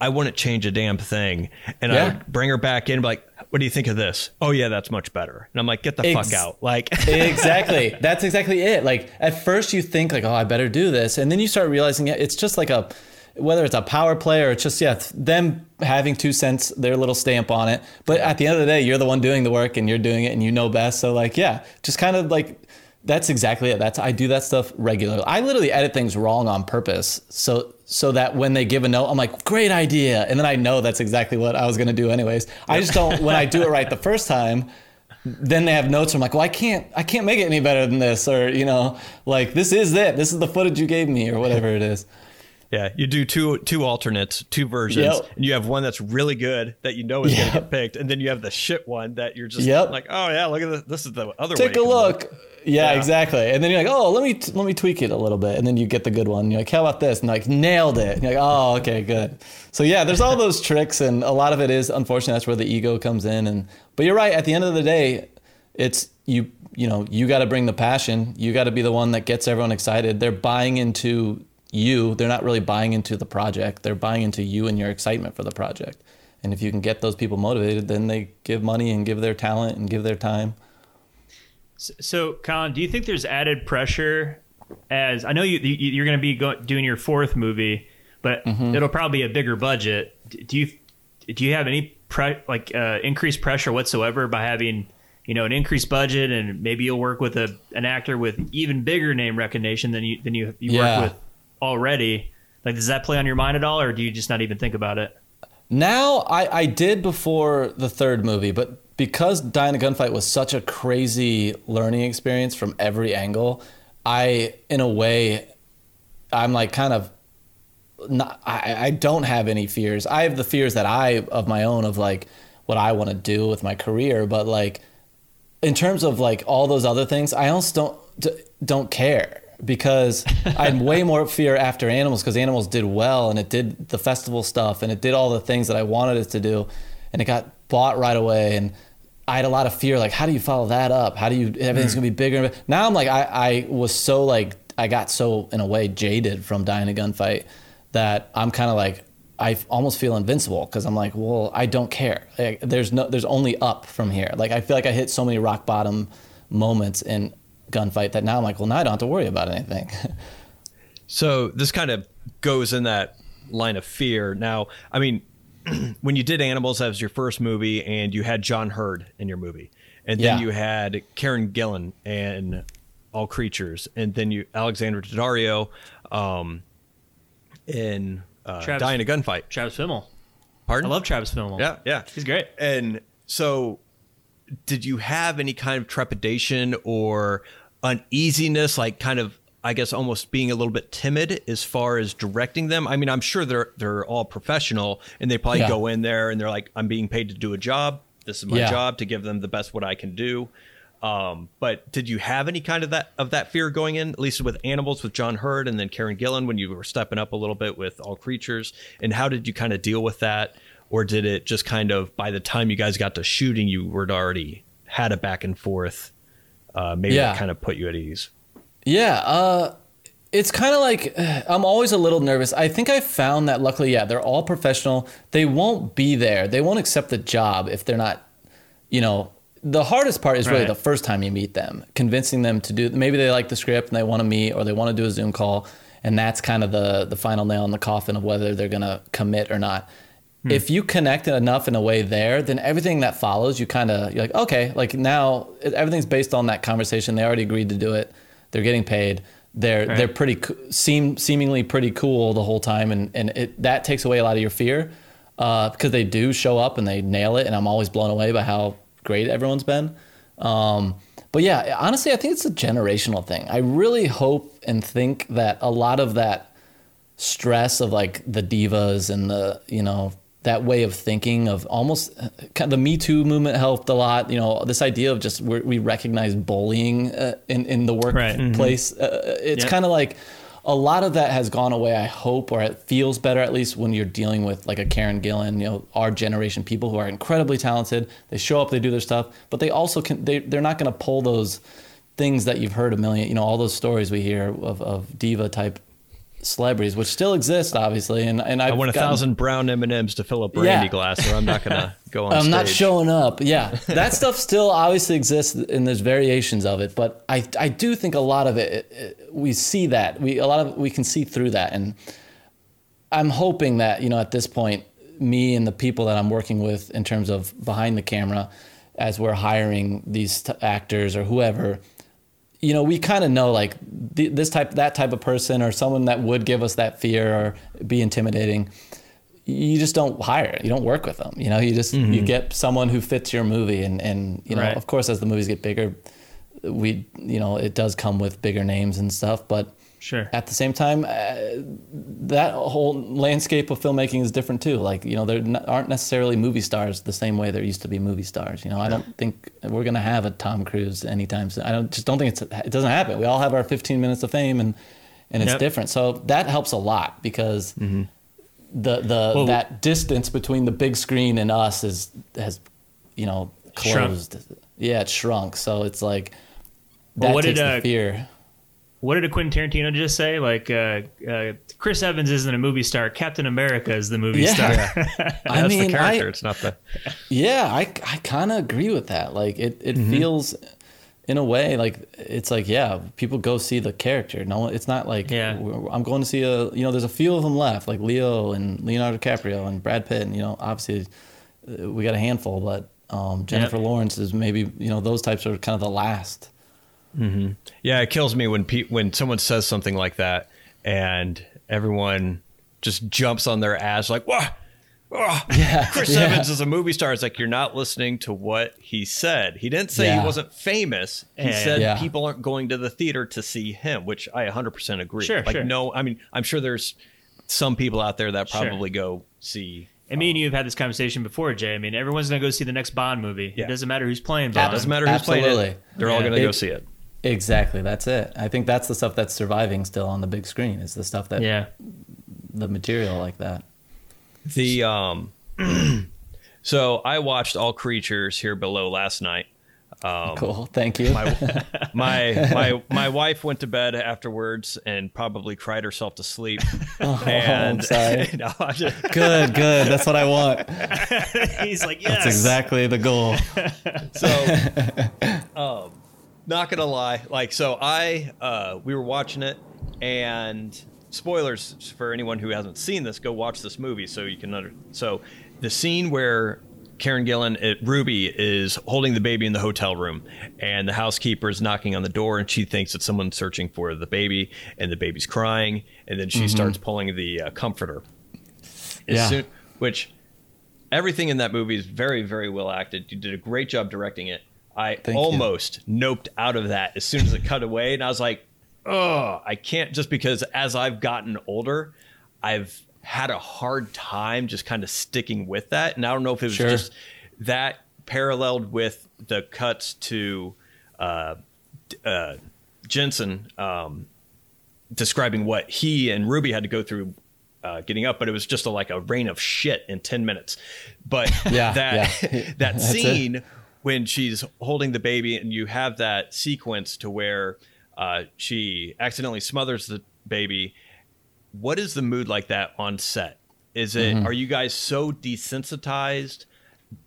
I wouldn't change a damn thing. And I would bring her back in and be like, What do you think of this? Oh, yeah, that's much better. And I'm like, Get the Ex- fuck out. Like, exactly. That's exactly it. Like at first you think like, oh, I better do this, and then you start realizing it's just like a, whether it's a power play or it's just yeah them having two cents, their little stamp on it. But at the end of the day, you're the one doing the work and you're doing it and you know best. So like yeah, just kind of like that's exactly it. That's I do that stuff regularly. I literally edit things wrong on purpose, so so that when they give a note, I'm like, great idea, and then I know that's exactly what I was gonna do anyways. I just don't when I do it right the first time. Then they have notes. I'm like, well, I can't, I can't make it any better than this, or you know, like this is it. This is the footage you gave me, or whatever it is. Yeah, you do two two alternates, two versions, Yep. and you have one that's really good that you know is Yep. gonna get picked, and then you have the shit one that you're just Yep. like, oh yeah, look at this. This is the other. Take a can look. Yeah, Yeah. exactly. And then you're like, oh, let me let me tweak it a little bit, and then you get the good one. You're like, how about this? And like, nailed it. And you're like, oh, okay, good. So yeah, there's all those tricks, and a lot of it is unfortunately that's where the ego comes in. And but you're right. At the end of the day, it's you. You know, you got to bring the passion. You got to be the one that gets everyone excited. They're buying into you. They're not really buying into the project. They're buying into you and your excitement for the project. And if you can get those people motivated, then they give money and give their talent and give their time. So, Collin, do you think there's added pressure? As I know you, you you're going to be go, doing your fourth movie, but Mm-hmm. it'll probably be a bigger budget. Do you do you have any pre, like uh, increased pressure whatsoever by having you know an increased budget and maybe you'll work with a an actor with even bigger name recognition than you than you you Yeah. work with already? Like, does that play on your mind at all, or do you just not even think about it? Now I, I did before the third movie, but because Die in a Gunfight was such a crazy learning experience from every angle, I in a way I'm like kind of not I, I don't have any fears. I have the fears that I of my own of like what I want to do with my career, but like in terms of like all those other things, I almost don't don't care because I had way more fear after Animals because Animals did well and it did the festival stuff and it did all the things that I wanted it to do, and it got bought right away and. I had a lot of fear, like how do you follow that up? How do you everything's mm. gonna be bigger? Now I'm like I, I was so like I got so in a way jaded from Die in a Gunfight that I'm kind of like I almost feel invincible because I'm like, well, I don't care. Like, there's no, there's only up from here. Like I feel like I hit so many rock bottom moments in gunfight that now I'm like, well, now I don't have to worry about anything. So this kind of goes in that line of fear. Now, I mean, when you did Animals as your first movie, and you had John Heard in your movie, and then Yeah. you had Karen Gillan and All Creatures, and then you Alexandra Daddario um, in uh, Travis- Die in a Gunfight. Travis Fimmel. Pardon? I love Travis Fimmel. Yeah, yeah. he's great. And so, did you have any kind of trepidation or uneasiness, like kind of, I guess, almost being a little bit timid as far as directing them? I mean, I'm sure they're they're all professional, and they probably Yeah. go in there and they're like, "I'm being paid to do a job. This is my Yeah. job to give them the best what I can do." Um, but did you have any kind of that of that fear going in, at least with animals with John Heard and then Karen Gillan when you were stepping up a little bit with all creatures? And how did you kind of deal with that? Or did it just kind of by the time you guys got to shooting, you were already had a back and forth? Uh, maybe Yeah. that kind of put you at ease. Yeah, uh, it's kind of like I'm always a little nervous. I think I found that luckily, yeah, they're all professional. They won't be there. They won't accept the job if they're not, you know. The hardest part is really Right. the first time you meet them, convincing them to do. Maybe they like the script and they want to meet, or they want to do a Zoom call, and that's kind of the the final nail in the coffin of whether they're gonna commit or not. If you connect enough in a way there, then everything that follows, you kind of you're like, okay, like now everything's based on that conversation. They already agreed to do it. They're getting paid. They're Right. they're pretty seem seemingly pretty cool the whole time, and and it, that takes away a lot of your fear uh, because they do show up and they nail it, and I'm always blown away by how great everyone's been. Um, but yeah, honestly, I think it's a generational thing. I really hope and think that a lot of that stress of like the divas and the you know that way of thinking of almost kind of the Me Too movement helped a lot. You know, this idea of just we we recognize bullying uh, in in the Right. workplace. Uh, it's Yep. kind of like a lot of that has gone away. I hope, or it feels better at least when you're dealing with like a Karen Gillan. You know, our generation people who are incredibly talented. They show up, they do their stuff, but they also can. They they're not going to pull those things that you've heard a million. You know, all those stories we hear of of diva type celebrities, which still exist, obviously. And and I've I want a gotten- thousand brown M and M's to fill a brandy Yeah. glass, or I'm not gonna go on I'm stage. not showing up. Yeah, that stuff still obviously exists, and there's variations of it. But I, I do think a lot of it, it- we see that we a lot of we can see through that, and I'm hoping that you know at this point, me and the people that I'm working with in terms of behind the camera, as we're hiring these t- actors or whoever, you know, we kind of know like th- this type, that type of person, or someone that would give us that fear or be intimidating. You just don't hire. You don't work with them. You know, you just you mm-hmm. get someone who fits your movie, and and you know, Right. of course, as the movies get bigger, we you know it does come with bigger names and stuff, but Sure. at the same time, uh, that whole landscape of filmmaking is different too. Like you know, there n- aren't necessarily movie stars the same way there used to be movie stars. You know, I don't think we're gonna have a Tom Cruise anytime soon. I don't just don't think it's it doesn't happen. We all have our 15 minutes of fame and and it's Yep. different. So that helps a lot because the the Well- that distance between the big screen and us is has you know Shrunk. closed. Yeah, it's shrunk. So it's like Well, that what takes did, the uh, fear. What did Quentin Tarantino just say? Like, uh, uh, Chris Evans isn't a movie star. Captain America is the movie Yeah. star. I That's mean, the character. I, it's not the. Yeah, I, I kind of agree with that. Like it, it Mm-hmm. feels in a way like it's like yeah, people go see the character. No, it's not like Yeah. I'm going to see a you know there's a few of them left like Leo and Leonardo DiCaprio and Brad Pitt and you know obviously uh, we got a handful, but um, Jennifer Lawrence is maybe you know those types are kind of the last. Mm-hmm. Yeah, it kills me when pe- when someone says something like that and everyone just jumps on their ass like, "What? Oh, Yeah, Chris yeah. Evans is a movie star." It's like you're not listening to what he said. He didn't say Yeah. he wasn't famous. He Yeah. said Yeah. people aren't going to the theater to see him, which I 100% agree. Sure, like sure. no, I mean, I'm sure there's some people out there that Sure. probably go see And me and um, you have had this conversation before, Jay. I mean, everyone's gonna go see the next Bond movie. Yeah. It doesn't matter who's playing Yeah, Bond. it doesn't matter who's playing Absolutely. it. They're all going to go see it. Exactly, that's it. I think that's the stuff that's surviving still on the big screen is the stuff that Yeah. the material like that. The um, so I watched All Creatures Here Below last night. Um, cool, thank you. My my my my wife went to bed afterwards and probably cried herself to sleep. and I'm sorry. No, I just- good, good. That's what I want. He's like, yes. That's exactly the goal. so um, not gonna lie, like so I uh, we were watching it and spoilers for anyone who hasn't seen this, go watch this movie so you can under. So the scene where Karen Gillan, it, Ruby, is holding the baby in the hotel room, and the housekeeper is knocking on the door, and she thinks that someone's searching for the baby, and the baby's crying, and then she starts pulling the uh, comforter. Yeah. soon- which everything in that movie is very, very well acted. You did a great job directing it. I Thank you. almost noped out of that as soon as it cut away, and I was like, "Oh, I can't." Just because as I've gotten older, I've had a hard time just kind of sticking with that, and I don't know if it was Sure. just that paralleled with the cuts to uh, uh, Gensan um, describing what he and Ruby had to go through uh, getting up, but it was just a, like a rain of shit in 10 minutes. But Yeah, that, yeah. that That's it. When she's holding the baby and you have that sequence to where uh, she accidentally smothers the baby. What is the mood like that on set? Is it, Mm-hmm. are you guys so desensitized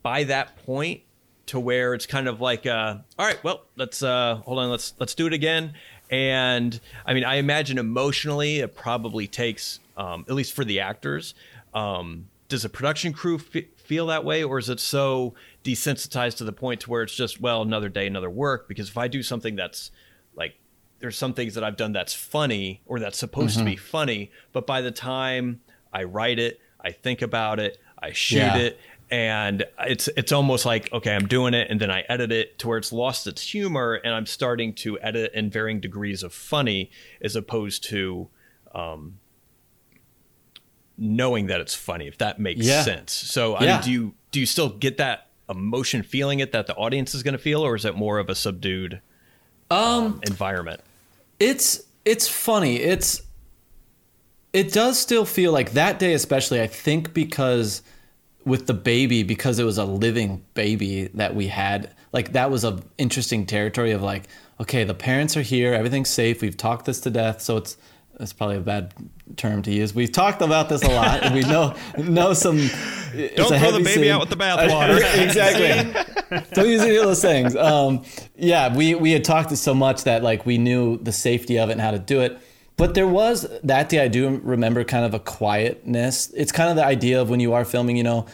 by that point to where it's kind of like uh, all right well let's uh, hold on let's let's do it again and i mean i imagine emotionally it probably takes um, at least for the actors um, does a production crew f- feel that way or is it so desensitized to the point to where it's just well another day another work because if i do something that's like there's some things that I've done that's funny or that's supposed to be funny, but by the time I write it, I think about it, I shoot Yeah. it, and it's it's almost like okay, I'm doing it, and then I edit it to where it's lost its humor, and I'm starting to edit in varying degrees of funny as opposed to um, knowing that it's funny, if that makes Yeah. sense. So I Yeah. mean, do you do you still get that emotion feeling it that the audience is going to feel, or is it more of a subdued Um, environment? it's it's funny. It's it does still feel like that day, especially. I think because with the baby, because it was a living baby that we had, like that was a interesting territory of like, okay, the parents are here, everything's safe. We've talked this to death, so it's it's probably a bad term to use. We've talked about this a lot, and we know know some. Don't throw the baby sin. out with the bathwater. exactly. Don't use any of those things. Um, yeah, we we had talked it so much that like we knew the safety of it and how to do it. But there was that day I do remember kind of a quietness. It's kind of the idea of when you are filming, you know,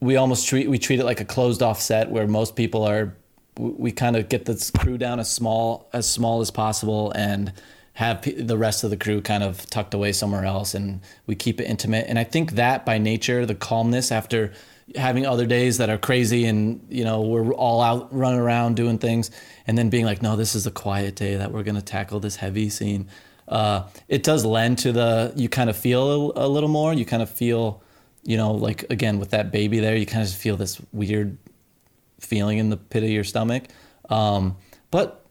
we almost treat we treat it like a closed off set where most people are we, we kind of get the crew down as small as small as possible and have the rest of the crew kind of tucked away somewhere else and we keep it intimate. And i think that by nature the calmness after having other days that are crazy and you know we're all out running around doing things and then being like no this is a quiet day that we're going to tackle this heavy scene uh, it does lend to the you kind of feel a, a little more. You kind of feel you know like again with that baby there you kind of feel this weird feeling in the pit of your stomach. Um, but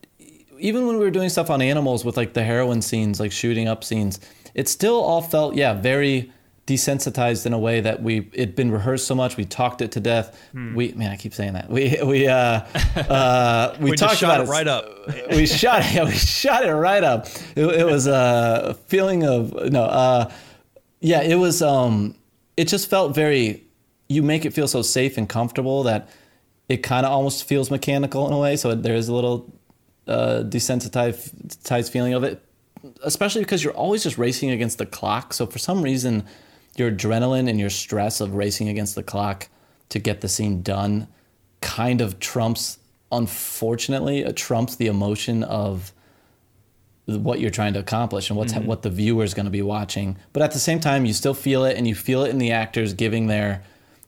even when we were doing stuff on animals with like the heroin scenes, like shooting up scenes, it still all felt yeah very desensitized in a way that we it'd been rehearsed so much we talked it to death. We man i keep saying that. We we uh uh we, We talked about it right up. we shot it yeah, we shot it right up. It, it was a feeling of no uh yeah it was um it just felt very you make it feel so safe and comfortable that it kind of almost feels mechanical in a way so there is a little uh desensitized feeling of it especially because you're always just racing against the clock. So for some reason your adrenaline and your stress of racing against the clock to get the scene done kind of trumps unfortunately it trumps the emotion of what you're trying to accomplish and what's what the viewer is going to be watching. But at the same time you still feel it and you feel it in the actors giving their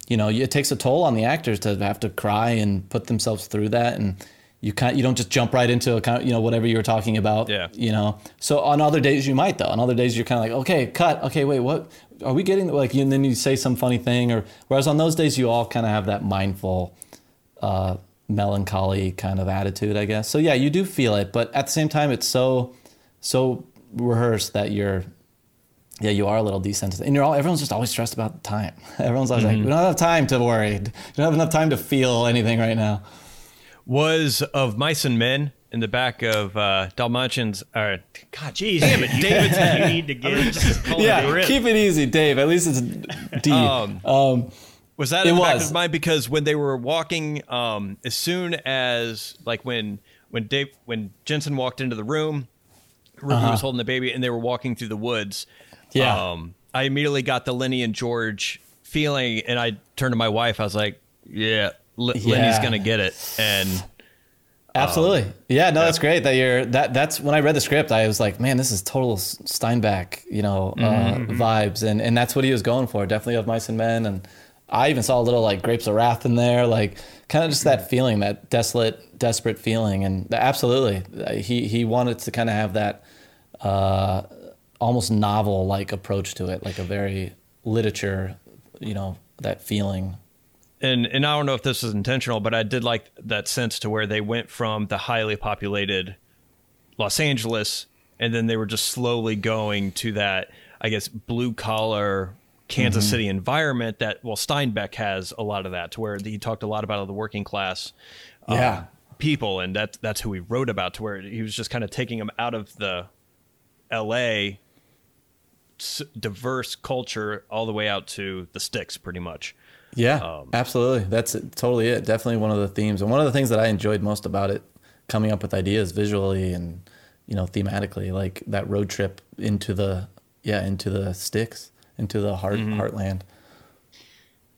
you know it takes a toll on the actors to have to cry and put themselves through that. And you can't you don't just jump right into a kind of, you know whatever you were talking about Yeah. you know? So on other days you might though. On other days you're kind of like okay cut. Okay wait what? Are we getting like and then you say some funny thing or whereas on those days you all kind of have that mindful uh, melancholy kind of attitude i guess. So yeah you do feel it but at the same time it's so so rehearsed that you're yeah you are a little desensitized. And you're all everyone's just always stressed about time. Everyone's always like we don't have time to worry. We don't have enough time to feel anything right now Was of mice and men in the back of uh, Dalmatians. Uh, God, Jeez, damn it, David's you need to get just it yeah keep it easy dave at least it's d Um, um, Was that It in the back was. of his mind because when they were walking, um, as soon as like when when Dave when Gensan walked into the room, Ruby Uh-huh. was holding the baby, and they were walking through the woods. Yeah. um, I immediately got the Lenny and George feeling, and I turned to my wife. I was like, "Yeah, L- Lenny's gonna get it," and Absolutely. Um, yeah, no, that's great that you're that that's when I read the script, I was like, man, this is total Steinbeck, you know, uh, Mm-hmm, vibes. And and that's what he was going for. Definitely of mice and men. And I even saw a little like grapes of wrath in there, like kind of just that feeling, that desolate, desperate feeling. And absolutely. uh, He he wanted to kind of have that uh, almost novel like approach to it, like a very literature, you know, that feeling. And and I don't know if this is intentional, but I did like that sense to where they went from the highly populated Los Angeles, and then they were just slowly going to that, I guess, blue collar Kansas Mm-hmm. City environment. That well, Steinbeck has a lot of that, to where he talked a lot about the working class, um, Yeah. people, and that's that's who he wrote about. To where he was just kind of taking them out of the L.A. diverse culture all the way out to the sticks, pretty much. Yeah, Um, absolutely. That's totally it. Definitely one of the themes, and one of the things that I enjoyed most about it, coming up with ideas visually and you know thematically, like that road trip into the yeah into the sticks, into the heart Mm-hmm. heartland.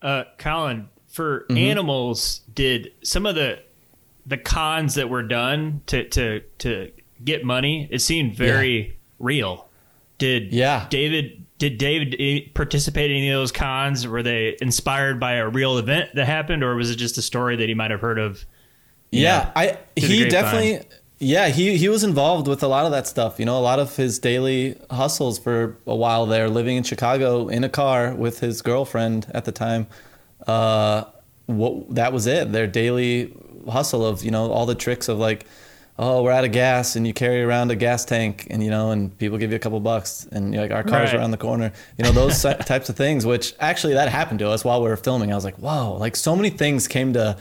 Uh, Collin, for Mm-hmm. animals, did some of the the cons that were done to to to get money? It seemed very real. Did Yeah. David did David eh, participate in any of those cons? Were they inspired by a real event that happened, or was it just a story that he might have heard of? Yeah, I he definitely yeah he he was involved with a lot of that stuff. You know, a lot of his daily hustles for a while there, living in Chicago in a car with his girlfriend at the time. Uh, what that was it. Their daily hustle of you know all the tricks of like. Oh, we're out of gas, and you carry around a gas tank, and you know, and people give you a couple bucks, and you're like, our car's Right. around the corner, you know, those types of things. Which actually, that happened to us while we were filming. I was like, whoa, like so many things came to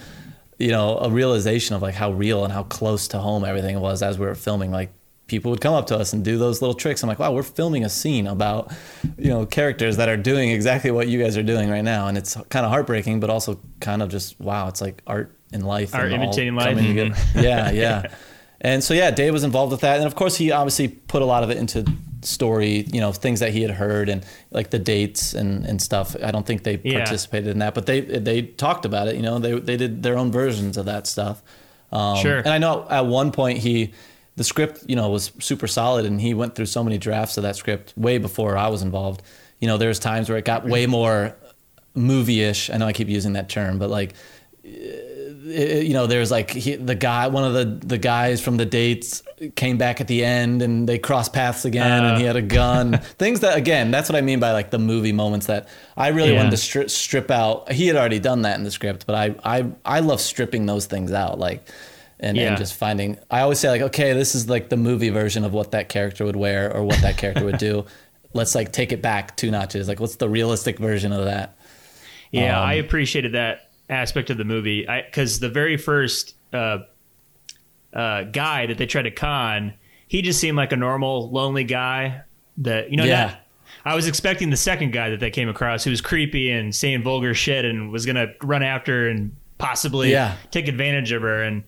you know, a realization of like how real and how close to home everything was as we were filming. Like people would come up to us and do those little tricks. I'm like, wow, we're filming a scene about, you know, characters that are doing exactly what you guys are doing right now. And it's kind of heartbreaking, but also kind of just, wow, it's like art and life. Art and imitating life. together. Mm-hmm. Yeah, yeah. And so, yeah, Dave was involved with that. And of course, he obviously put a lot of it into story, you know, things that he had heard and like the dates and, and stuff. I don't think they Yeah. participated in that, but they they talked about it. You know, they they did their own versions of that stuff. Um, Sure. And I know at one point he, the script, you know, was super solid, and he went through so many drafts of that script way before I was involved. You know, there's times where it got way more movie-ish. I know I keep using that term, but like you know, there's like he, the guy, one of the the guys from the dates came back at the end, and they crossed paths again, and he had a gun. Things that, again, that's what I mean by like the movie moments that I really Yeah. wanted to strip, strip out. He had already done that in the script, but I I I love stripping those things out, like. And, Yeah. and just finding, I always say like, okay, this is like the movie version of what that character would wear or what that character would do. Let's like take it back two notches. Like, what's the realistic version of that? Yeah, Um, I appreciated that aspect of the movie because the very first uh, uh, guy that they tried to con, he just seemed like a normal, lonely guy. That you know, Yeah. not- I was expecting the second guy that they came across who was creepy and saying vulgar shit and was gonna run after and possibly Yeah. take advantage of her. And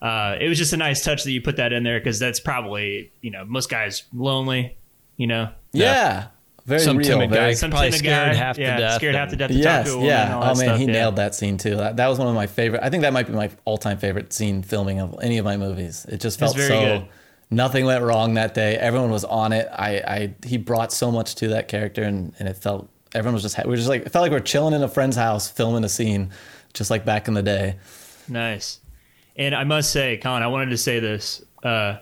uh, it was just a nice touch that you put that in there because that's probably you know most guys lonely, you know. Yeah, very Some real. timid very, guy. Some Probably timid scared guy, half to yeah, death Scared half to death to Yes, talk to yeah. and all Oh man, stuff, he yeah. nailed that scene too. That, that was one of my favorite. I think that might be my all-time favorite scene filming of any of my movies. It just felt very so. good. Nothing went wrong that day. Everyone was on it. I, I he brought so much to that character, and, and it felt everyone was just we were just like it felt like we are chilling in a friend's house filming a scene, just like back in the day. Nice. And I must say, Collin, I wanted to say this. Uh,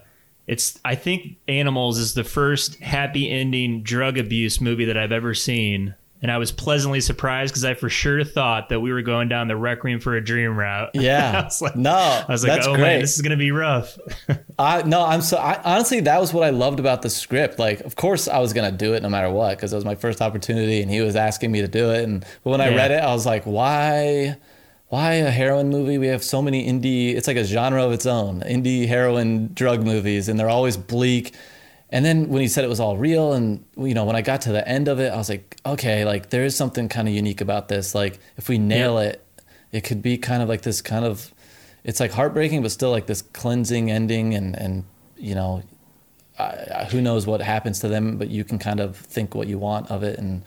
it's I think Animals is the first happy ending drug abuse movie that I've ever seen. And I was pleasantly surprised because I for sure thought that we were going down the Requiem for a Dream route. Yeah. I was like, no, I was like, oh great. man, this is gonna be rough. I no, I'm so I, honestly that was what I loved about the script. Like, of course, I was gonna do it no matter what because it was my first opportunity, and he was asking me to do it. And but when I read it, I was like, why, why a heroin movie? We have so many indie. It's like a genre of its own, indie heroin drug movies, and they're always bleak. And then when he said it was all real, and you know, when I got to the end of it, I was like, okay, like there is something kind of unique about this. Like if we nail it, it could be kind of like this kind of it's like heartbreaking, but still like this cleansing ending, and and you know, I, I, who knows what happens to them, but you can kind of think what you want of it, and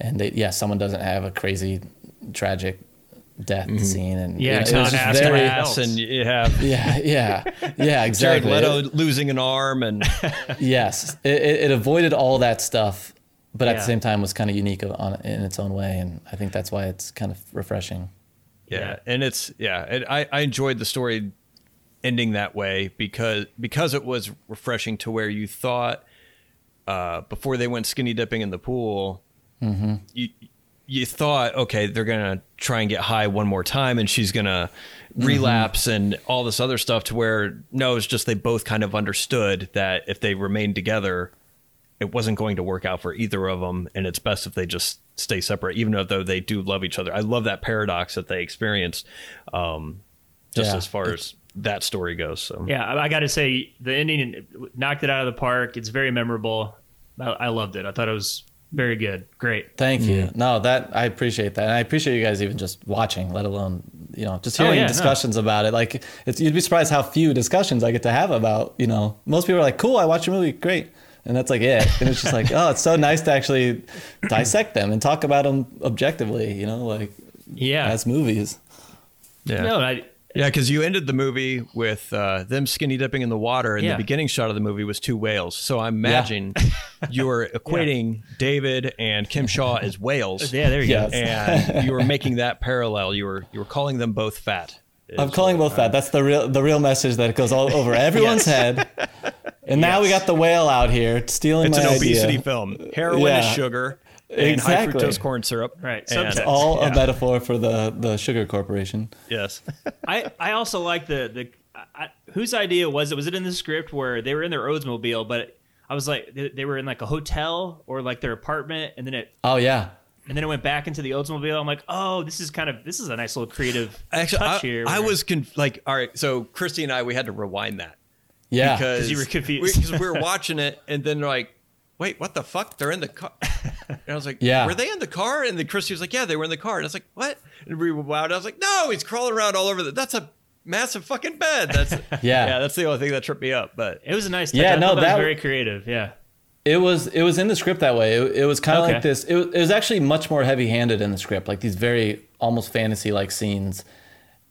and they, yeah, someone doesn't have a crazy, tragic death scene, and Yeah, you it's it was not just very- to ask. and you have yeah, yeah, yeah, Jared exactly. Leto losing an arm and yes, it, it, it avoided all that stuff, but at the same time was kind of unique on in its own way, and I think that's why it's kind of refreshing. yeah, Yeah. and it's yeah, and I I enjoyed the story ending that way because because it was refreshing to where you thought uh, before they went skinny dipping in the pool, you you thought okay they're gonna try and get high one more time and she's gonna relapse and all this other stuff to where no it's just they both kind of understood that if they remained together it wasn't going to work out for either of them and it's best if they just stay separate even though they do love each other i love that paradox that they experienced um, just Yeah. as far as that story goes so Yeah, I, I got to say the ending knocked it out of the park. It's very memorable. I, I loved it. I thought it was very good. Great. Thank you. Mm-hmm. No, that I appreciate that, and I appreciate you guys even just watching, let alone you know just Oh, hearing yeah, no. discussions about it. Like it's you'd be surprised how few discussions I get to have about you know. Most people are like, "Cool, I watched your movie, great," and that's like it. And it's just like, oh, it's so nice to actually dissect them and talk about them objectively. You know, like Yeah. as movies. yeah no, I, Yeah, because you ended the movie with uh, them skinny dipping in the water, and Yeah. the beginning shot of the movie was two whales. So I imagine you were equating David and Kim Shaw as whales, yeah, there you Yes. go. and you were making that parallel. You were you were calling them both fat. I'm calling both fat. That's the real the real message that goes all over everyone's head. And now we got the whale out here stealing my own. It's my an idea. obesity film. Heroin Yeah. is sugar, and Exactly. high fructose corn syrup. Right, And, subtext. All yeah, a metaphor for the the sugar corporation. Yes. I, I also like the the I, I- whose idea was it? Was it in the script where they were in their Oldsmobile, but I was like they, they were in like a hotel or like their apartment, and then it Oh yeah. and then it went back into the Oldsmobile. I'm like, oh, this is kind of this is a nice little creative Actually, I, touch here. I was conf- like, all right. So Christy and I, we had to rewind that. Yeah. because you were confused. Because we, were watching it, and then like, wait, what the fuck? They're in the car. And I was like, Yeah. were they in the car? And then Christy was like, yeah, they were in the car. And I was like, what? And we rewound. I was like, no, he's crawling around all over the. That's a massive fucking bed. That's Yeah. yeah. That's the only thing that tripped me up. But it was a nice touch. Yeah, I no, thought that, that- was very creative. Yeah. It was it was in the script that way. It, it was kind of Okay. like this. It, was- it was actually much more heavy handed in the script, like these very almost fantasy like scenes.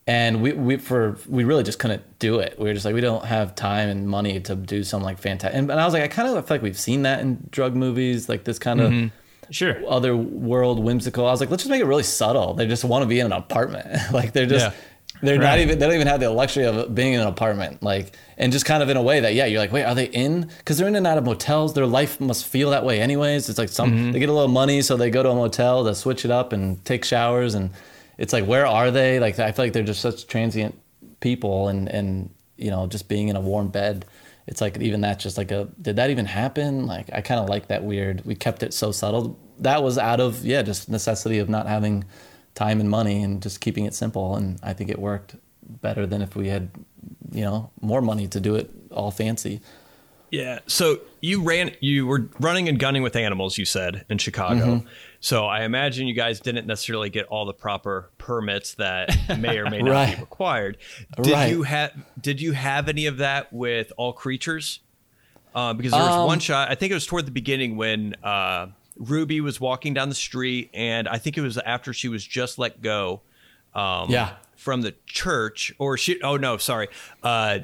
And we we for we really just couldn't do it. We were just like we don't have time and money to do something like fantastic. And, and I was like, I kind of feel like we've seen that in drug movies, like this kind of Mm-hmm. Sure. other world whimsical. I was like, let's just make it really subtle. They just want to be in an apartment. like they're just Yeah. they're not even they don't even have the luxury of being in an apartment. Like and just kind of in a way that yeah, you're like, wait, are they in? Because they're in and out of motels. Their life must feel that way anyways. It's like some Mm-hmm. they get a little money, so they go to a motel to switch it up and take showers. And it's like, where are they? Like I feel like they're just such transient people, and and you know, just being in a warm bed. It's like even that's just like a did that even happen? Like I kind of like that weird. We kept it so subtle. That was out of yeah, just necessity of not having time and money and just keeping it simple. And I think it worked better than if we had, you know, more money to do it all fancy. Yeah. So you ran, you were running and gunning with animals. You said in Chicago. Mm-hmm. So I imagine you guys didn't necessarily get all the proper permits that may or may not Right. be required. Did Right. you have? Did you have any of that with all creatures? Uh, because there was one shot. I think it was toward the beginning when uh, Ruby was walking down the street, and I think it was after she was just let go. Um, Yeah. From the church, or she? Oh no, sorry. Uh,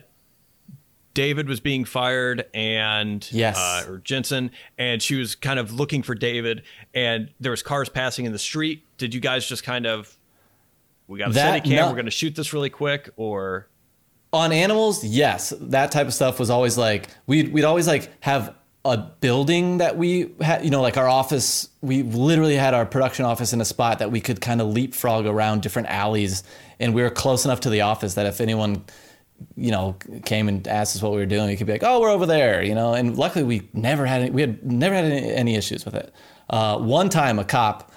David was being fired and Yes. uh, or Gensan and she was kind of looking for David and there was cars passing in the street. Did you guys just kind of we got a That- steady cam, no. we're going to shoot this really quick or on animals yes that type of stuff was always like we'd, we'd always like have a building that we had you know like our office we literally had our production office in a spot that we could kind of leapfrog around different alleys and we were close enough to the office that if anyone you know came and asked us what we were doing we could be like oh we're over there you know? And luckily we never had any, we had never had any, any issues with it. Uh, one time a cop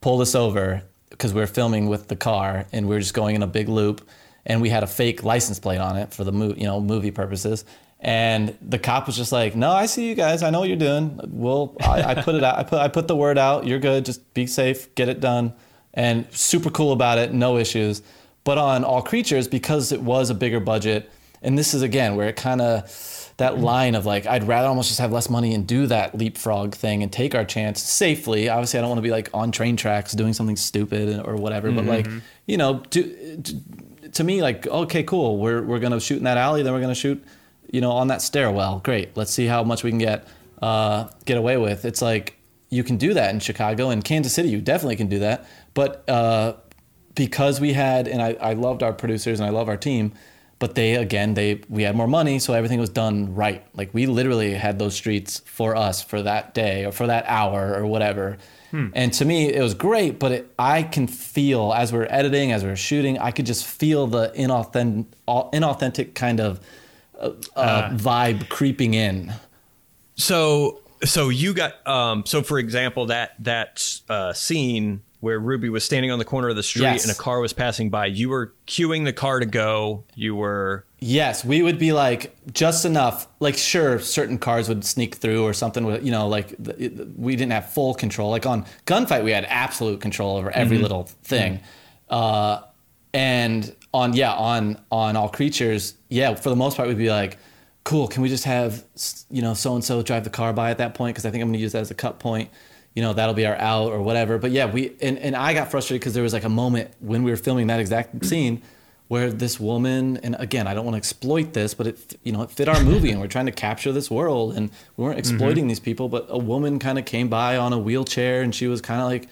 pulled us over because we were filming with the car and we were just going in a big loop and we had a fake license plate on it for the mo- you know movie purposes. And the cop was just like no i see you guys. I know what you're doing. Well I, I put it out i put i put the word out. You're good. Just be safe. Get it done. And super cool about it. No issues but on all creatures because it was a bigger budget and this is again where it kind of that line of like I'd rather almost just have less money and do that leapfrog thing and take our chance safely. Obviously, I don't want to be like on train tracks doing something stupid or whatever. But like you know, to, to to me, like okay, cool. We're we're gonna shoot in that alley, then we're gonna shoot, you know, on that stairwell. Great. Let's see how much we can get uh, get away with. It's like you can do that in Chicago and Kansas City. You definitely can do that. But uh, because we had, and I, I loved our producers and I love our team, but they again they we had more money, so everything was done right. Like we literally had those streets for us for that day or for that hour or whatever. And to me, it was great, but it, I can feel as we're editing, as we're shooting, I could just feel the inauthentic, inauthentic kind of uh, uh, vibe creeping in. So so you got um so for example that that uh scene where Ruby was standing on the corner of the street Yes. and a car was passing by, you were cueing the car to go. You were Yes, we would be like just enough. Like, sure, certain cars would sneak through or something. With you know, like we didn't have full control. Like on gunfight, we had absolute control over every little thing. Uh, and on yeah, on on all creatures, yeah, for the most part, we'd be like, cool. Can we just have you know so and so drive the car by at that point? Because I think I'm going to use that as a cut point. You know, that'll be our out or whatever. But yeah, we and, and I got frustrated because there was like a moment when we were filming that exact scene where this woman and again i don't want to exploit this but it you know it fit our movie and we're trying to capture this world and we weren't exploiting these people but a woman kind of came by on a wheelchair and she was kind of like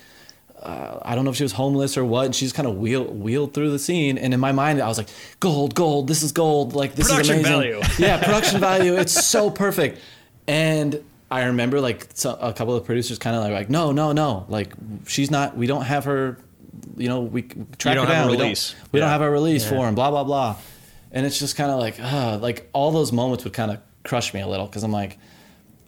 uh, I don't know if she was homeless or what, and she just kind of wheel, wheeled through the scene. And in my mind, I was like, "Gold, gold! This is gold! Like this Production is amazing! value. yeah, production value! It's so perfect." And I remember like so, a couple of producers kind of like, like, "No, no, no! Like she's not. We don't have her. You know, we track her down. We don't, we don't have a release for him. Blah blah blah." And it's just kind of like, uh, like all those moments would kind of crush me a little because I'm like,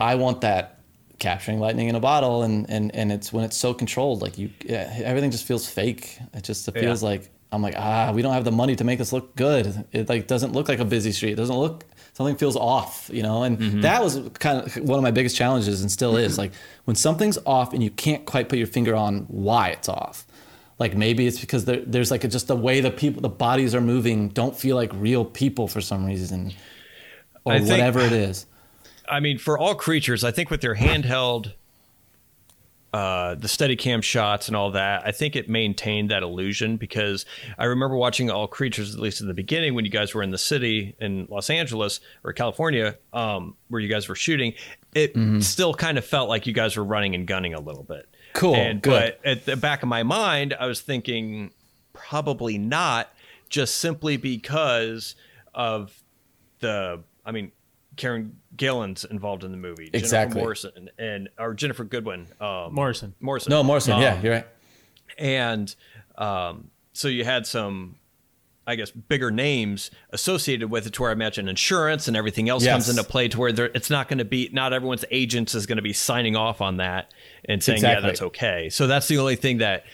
I want that capturing lightning in a bottle and and and it's when it's so controlled like you yeah, everything just feels fake it just it Yeah. feels like i'm like ah we don't have the money to make this look good it like doesn't look like a busy street it doesn't look something feels off you know and Mm-hmm. that was kind of one of my biggest challenges and still is like when something's off and you can't quite put your finger on why it's off like maybe it's because there, there's like a, just the way the people the bodies are moving don't feel like real people for some reason or think- whatever it is I mean, for all creatures, I think with their handheld uh, the steady cam shots and all that, I think it maintained that illusion because I remember watching All Creatures, at least in the beginning, when you guys were in the city in Los Angeles or California, um, where you guys were shooting, it Mm-hmm. still kind of felt like you guys were running and gunning a little bit. Cool, And, good. But at the back of my mind, I was thinking probably not, just simply because of the, I mean, Karen Gillan's involved in the movie. Exactly. Jennifer Morrison and or Ginnifer Goodwin. Um, Morrison. Morrison. No, Morrison. Um, yeah, you're right. and um, so you had some i guess bigger names associated with it to where i imagine insurance and everything else Yes. comes into play to where it's not going to be not everyone's agents is going to be signing off on that and saying yeah that's okay so that's the only thing that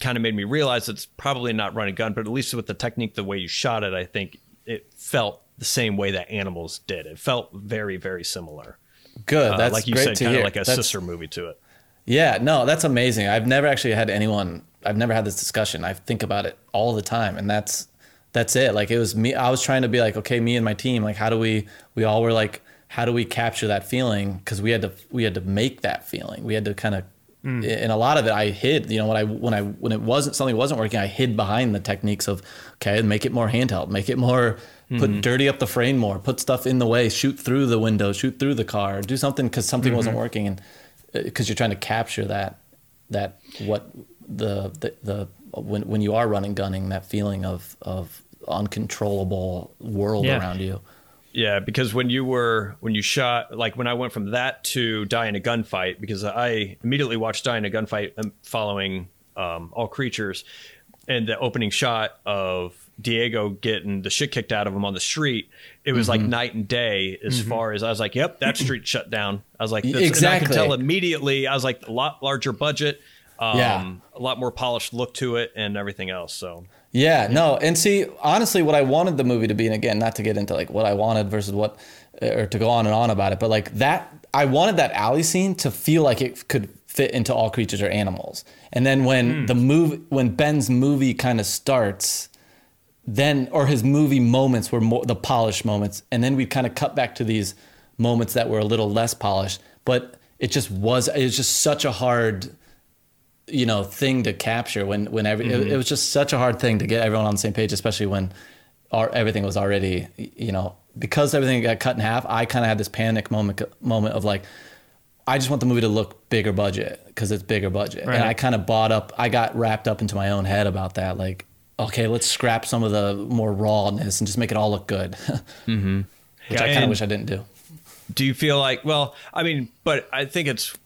kind of made me realize it's probably not run and gun but at least with the technique the way you shot it i think it felt the same way that animals did it felt very very similar Good. Uh, That's like you said kind of like a That's- sister movie to it Yeah, no, that's amazing. I've never actually had anyone. I've never had this discussion. I think about it all the time, and that's that's it. Like it was me. I was trying to be like, okay, me and my team. Like, how do we? We all were like, how do we capture that feeling? Because we had to we had to make that feeling. We had to kind of. And a lot of it, I hid. You know, when I when I when it wasn't something wasn't working, I hid behind the techniques of okay, make it more handheld, make it more. Put dirty up the frame more. Put stuff in the way. Shoot through the window. Shoot through the car. Do something because something wasn't working, and because you're trying to capture that that what the the, the when when you are running gunning that feeling of of uncontrollable world Yeah. around you. Yeah, because when you were when you shot like when I went from that to die in a gunfight because I immediately watched die in a gunfight um, following um, all creatures and the opening shot of Diego getting the shit kicked out of him on the street it was Mm-hmm. like night and day as far as I was like yep that street shut down I was like this, and I Exactly. could tell immediately I was like a lot larger budget um, Yeah. a lot more polished look to it and everything else so Yeah, no, and see, honestly, what I wanted the movie to be, and again, not to get into like what I wanted versus what, or to go on and on about it, but like that, I wanted that alley scene to feel like it could fit into all creatures or animals. And then when the movie, when Ben's movie kind of starts, then or his movie moments were more the polished moments, and then we'd kind of cut back to these moments that were a little less polished, but it just was, it was just such a hard you know thing to capture when when every it, mm-hmm. it was just such a hard thing to get everyone on the same page especially when our, everything was already you know because everything got cut in half i kind of had this panic moment moment of like i just want the movie to look bigger budget because it's bigger budget. And i kind of bought up i got wrapped up into my own head about that like okay let's scrap some of the more rawness and just make it all look good. Mm-hmm. which i kind of wish i didn't do. do you feel like well i mean but i think it's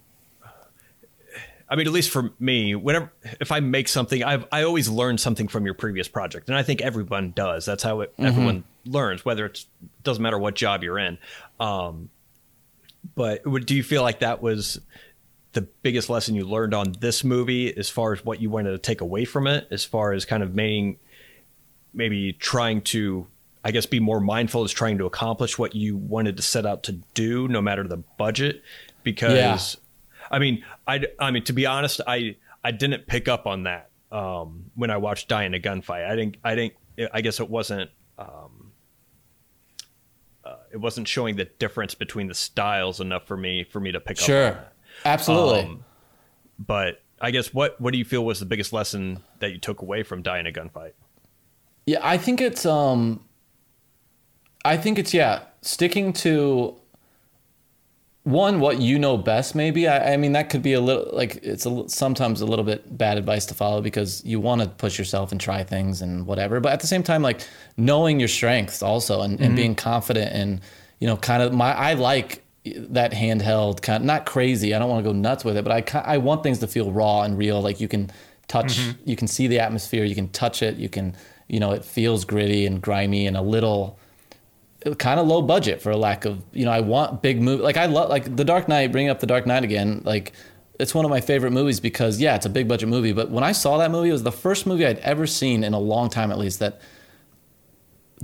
i mean at least for me whenever if i make something i've i always learn something from your previous project and i think everyone does. That's how it, everyone learns whether it's doesn't matter what job you're in. Um but do you feel like that was the biggest lesson you learned on this movie as far as what you wanted to take away from it as far as kind of making maybe trying to i guess be more mindful as trying to accomplish what you wanted to set out to do no matter the budget? Because i mean i i mean to be honest i i didn't pick up on that um when i watched die in a gunfight. I didn't i didn't i guess it wasn't um uh, it wasn't showing the difference between the styles enough for me for me to pick up on sure that. Absolutely. Um, but i guess what what do you feel was the biggest lesson that you took away from Die in a Gunfight? Yeah, I think it's um I think it's yeah, sticking to one what you know best maybe. I, I mean that could be a little like it's a, sometimes a little bit bad advice to follow because you want to push yourself and try things and whatever, but at the same time like knowing your strengths also and, and being confident and you know kind of my I like that handheld kind not crazy. I don't want to go nuts with it, but I I want things to feel raw and real like you can touch mm-hmm. you can see the atmosphere, you can touch it, you can you know it feels gritty and grimy and a little kind of low budget for a lack of you know I want big movie like I love like The Dark Knight bringing up The Dark Knight again like it's one of my favorite movies because yeah it's a big budget movie but when I saw that movie it was the first movie I'd ever seen in a long time at least that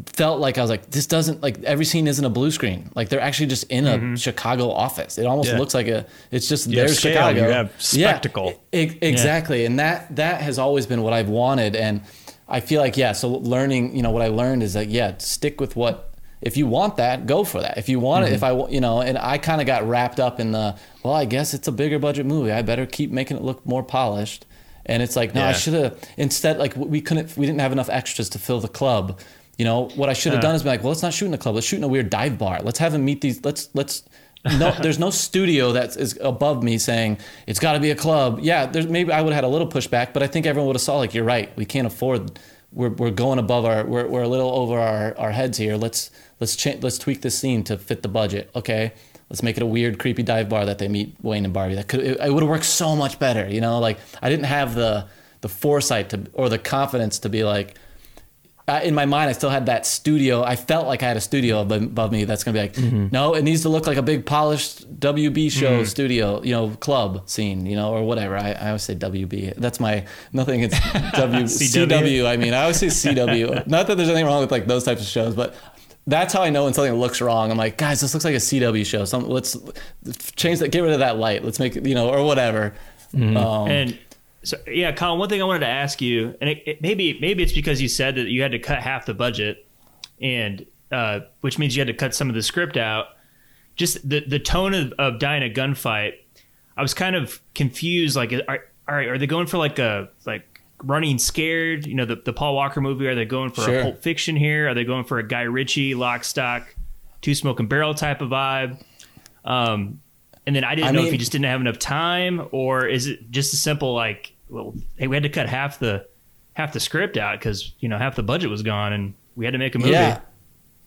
felt like I was like this doesn't like every scene isn't a blue screen like they're actually just in a mm-hmm. Chicago office it almost Yeah. looks like a it's just You there's scale, Chicago you have Yeah, spectacle. e- exactly and that that has always been what I've wanted and I feel like yeah so learning you know what I learned is that yeah stick with what if you want that, go for that. If you want it, if mm-hmm. I, you know, and I kind of got wrapped up in the, well, I guess it's a bigger budget movie. I better keep making it look more polished. And it's like, no, I should have instead like we couldn't, we didn't have enough extras to fill the club. You know what I should have done is be like, well, let's not shoot in the club. Let's shoot in a weird dive bar. Let's have him meet these. Let's let's. No, there's no studio that is above me saying it's got to be a club. Yeah, there's maybe I would have had a little pushback, but I think everyone would have saw like you're right. We can't afford. We're, we're going above our. We're, we're a little over our, our heads here. Let's let's cha- let's tweak this scene to fit the budget. Okay, let's make it a weird, creepy dive bar that they meet Wayne and Barbie. That could it, it would have worked so much better. You know, like I didn't have the the foresight to or the confidence to be like uh, in my mind, I still had that studio. I felt like I had a studio above, me that's gonna be like, no, it needs to look like a big polished WB show studio, you know, club scene, you know, or whatever. I, I always say WB. That's my nothing. It's W CW. I mean, I always say CW. Not that there's anything wrong with like those types of shows, but that's how I know when something looks wrong. I'm like, guys, this looks like a CW show. Some let's change that. Get rid of that light. Let's make it, you know, or whatever. Um, And so, yeah, Collin. One thing I wanted to ask you, and it, it, maybe maybe it's because you said that you had to cut half the budget, and uh, which means you had to cut some of the script out. Just the the tone of, of Die in a Gunfight, I was kind of confused. Like, are, all right, are they going for like a like running scared? You know, the the Paul Walker movie. Are they going for Sure. a Pulp Fiction here? Are they going for a Guy Ritchie lock stock, two smoking barrel type of vibe? Um, and then I didn't I know if mean- you just didn't have enough time, or is it just a simple like, well, hey, we had to cut half the half the script out because you know half the budget was gone, and we had to make a movie. Yeah.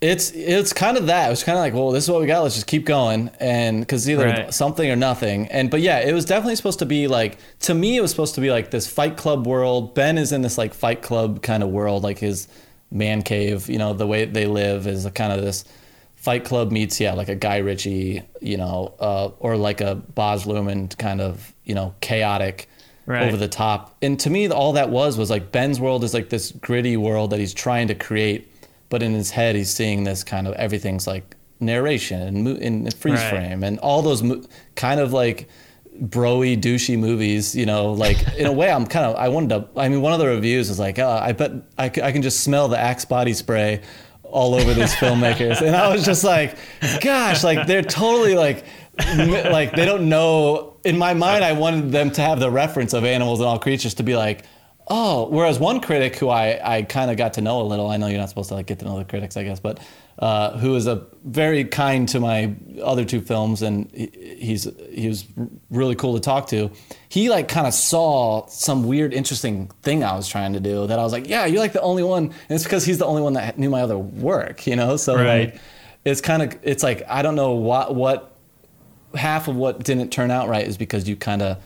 It's it's kind of that. It was kind of like, well, this is what we got. Let's just keep going, and because either Right. something or nothing. And but yeah, it was definitely supposed to be like to me, it was supposed to be like this Fight Club world. Ben is in this like Fight Club kind of world, like his man cave. You know, the way they live is a kind of this Fight Club meets yeah, like a Guy Ritchie, you know, uh, or like a Baz Luhrmann kind of you know chaotic Right. over the top. And to me, all that was was like Ben's world is like this gritty world that he's trying to create, but in his head, he's seeing this kind of everything's like narration and mo- in freeze Right. frame and all those mo- kind of like broy douchey movies you know like in a way i'm kind of i wanted to i mean one of the reviews was like uh, i bet I, c- I can just smell the axe body spray all over these filmmakers and i was just like gosh like they're totally like like they don't know in my mind i wanted them to have the reference of animals and all creatures to be like oh whereas one critic who i, I kind of got to know a little i know you're not supposed to like get to know the critics i guess but uh, who is a very kind to my other two films and he, he's he was really cool to talk to he like kind of saw some weird interesting thing i was trying to do that i was like yeah you're like the only one and it's because he's the only one that knew my other work you know so Right. like it's kind of it's like i don't know what what half of what didn't turn out right is because you kind of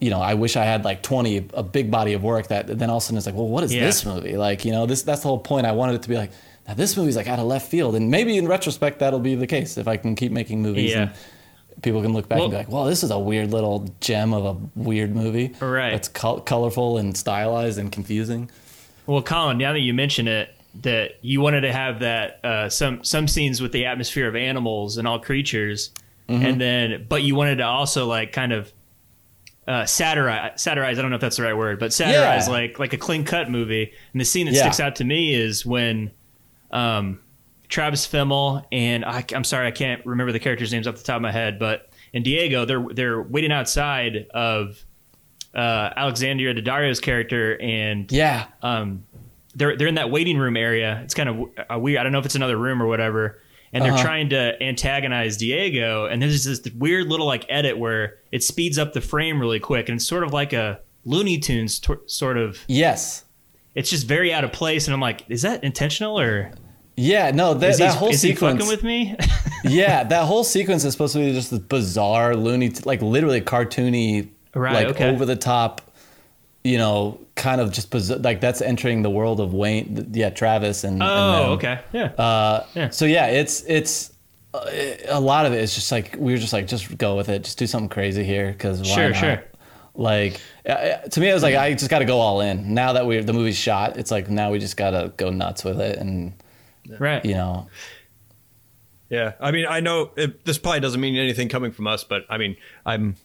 you know i wish i had like 20 a big body of work that then all of a sudden it's like well what is Yeah. this movie like you know this that's the whole point i wanted it to be like now this movie's like out of left field and maybe in retrospect that'll be the case if i can keep making movies Yeah. and people can look back and be like well this is a weird little gem of a weird movie Right. that's col- colorful and stylized and confusing Well, Collin, now that you mention it, that you wanted to have that uh, some some scenes with the atmosphere of animals and all creatures, Mm-hmm. and then but you wanted to also like kind of uh, satirize satirize. I don't know if that's the right word, but satirize Yeah. like like a clean cut movie. And the scene that Yeah. sticks out to me is when um, Travis Fimmel and I, I'm sorry I can't remember the characters' names off the top of my head, but and Diego they're they're waiting outside of uh, Alexandra Daddario's character and yeah um, they're they're in that waiting room area. It's kind of uh, weird. I don't know if it's another room or whatever. And they're Uh-huh. trying to antagonize Diego. And there's this weird little like edit where it speeds up the frame really quick, and it's sort of like a Looney Tunes tor- sort of. yes It's just very out of place, and I'm like, is that intentional or yeah no that, that whole is he sequence fucking with me? yeah, that whole sequence is supposed to be just this bizarre, loony, like literally cartoony, Right, like okay. over the top, you know, kind of just bizarre, like that's entering the world of Wayne, yeah, Travis and. and oh, them. okay, yeah. Uh, Yeah. So yeah, it's it's uh, a lot of it is just like we were just like just go with it, just do something crazy here because Sure, sure. Like uh, uh, to me, it was like I just got to go all in. Now that we the movie's shot, it's like now we just got to go nuts with it, and right. you know, Yeah, I mean, I know it, this probably doesn't mean anything coming from us, but I mean, I'm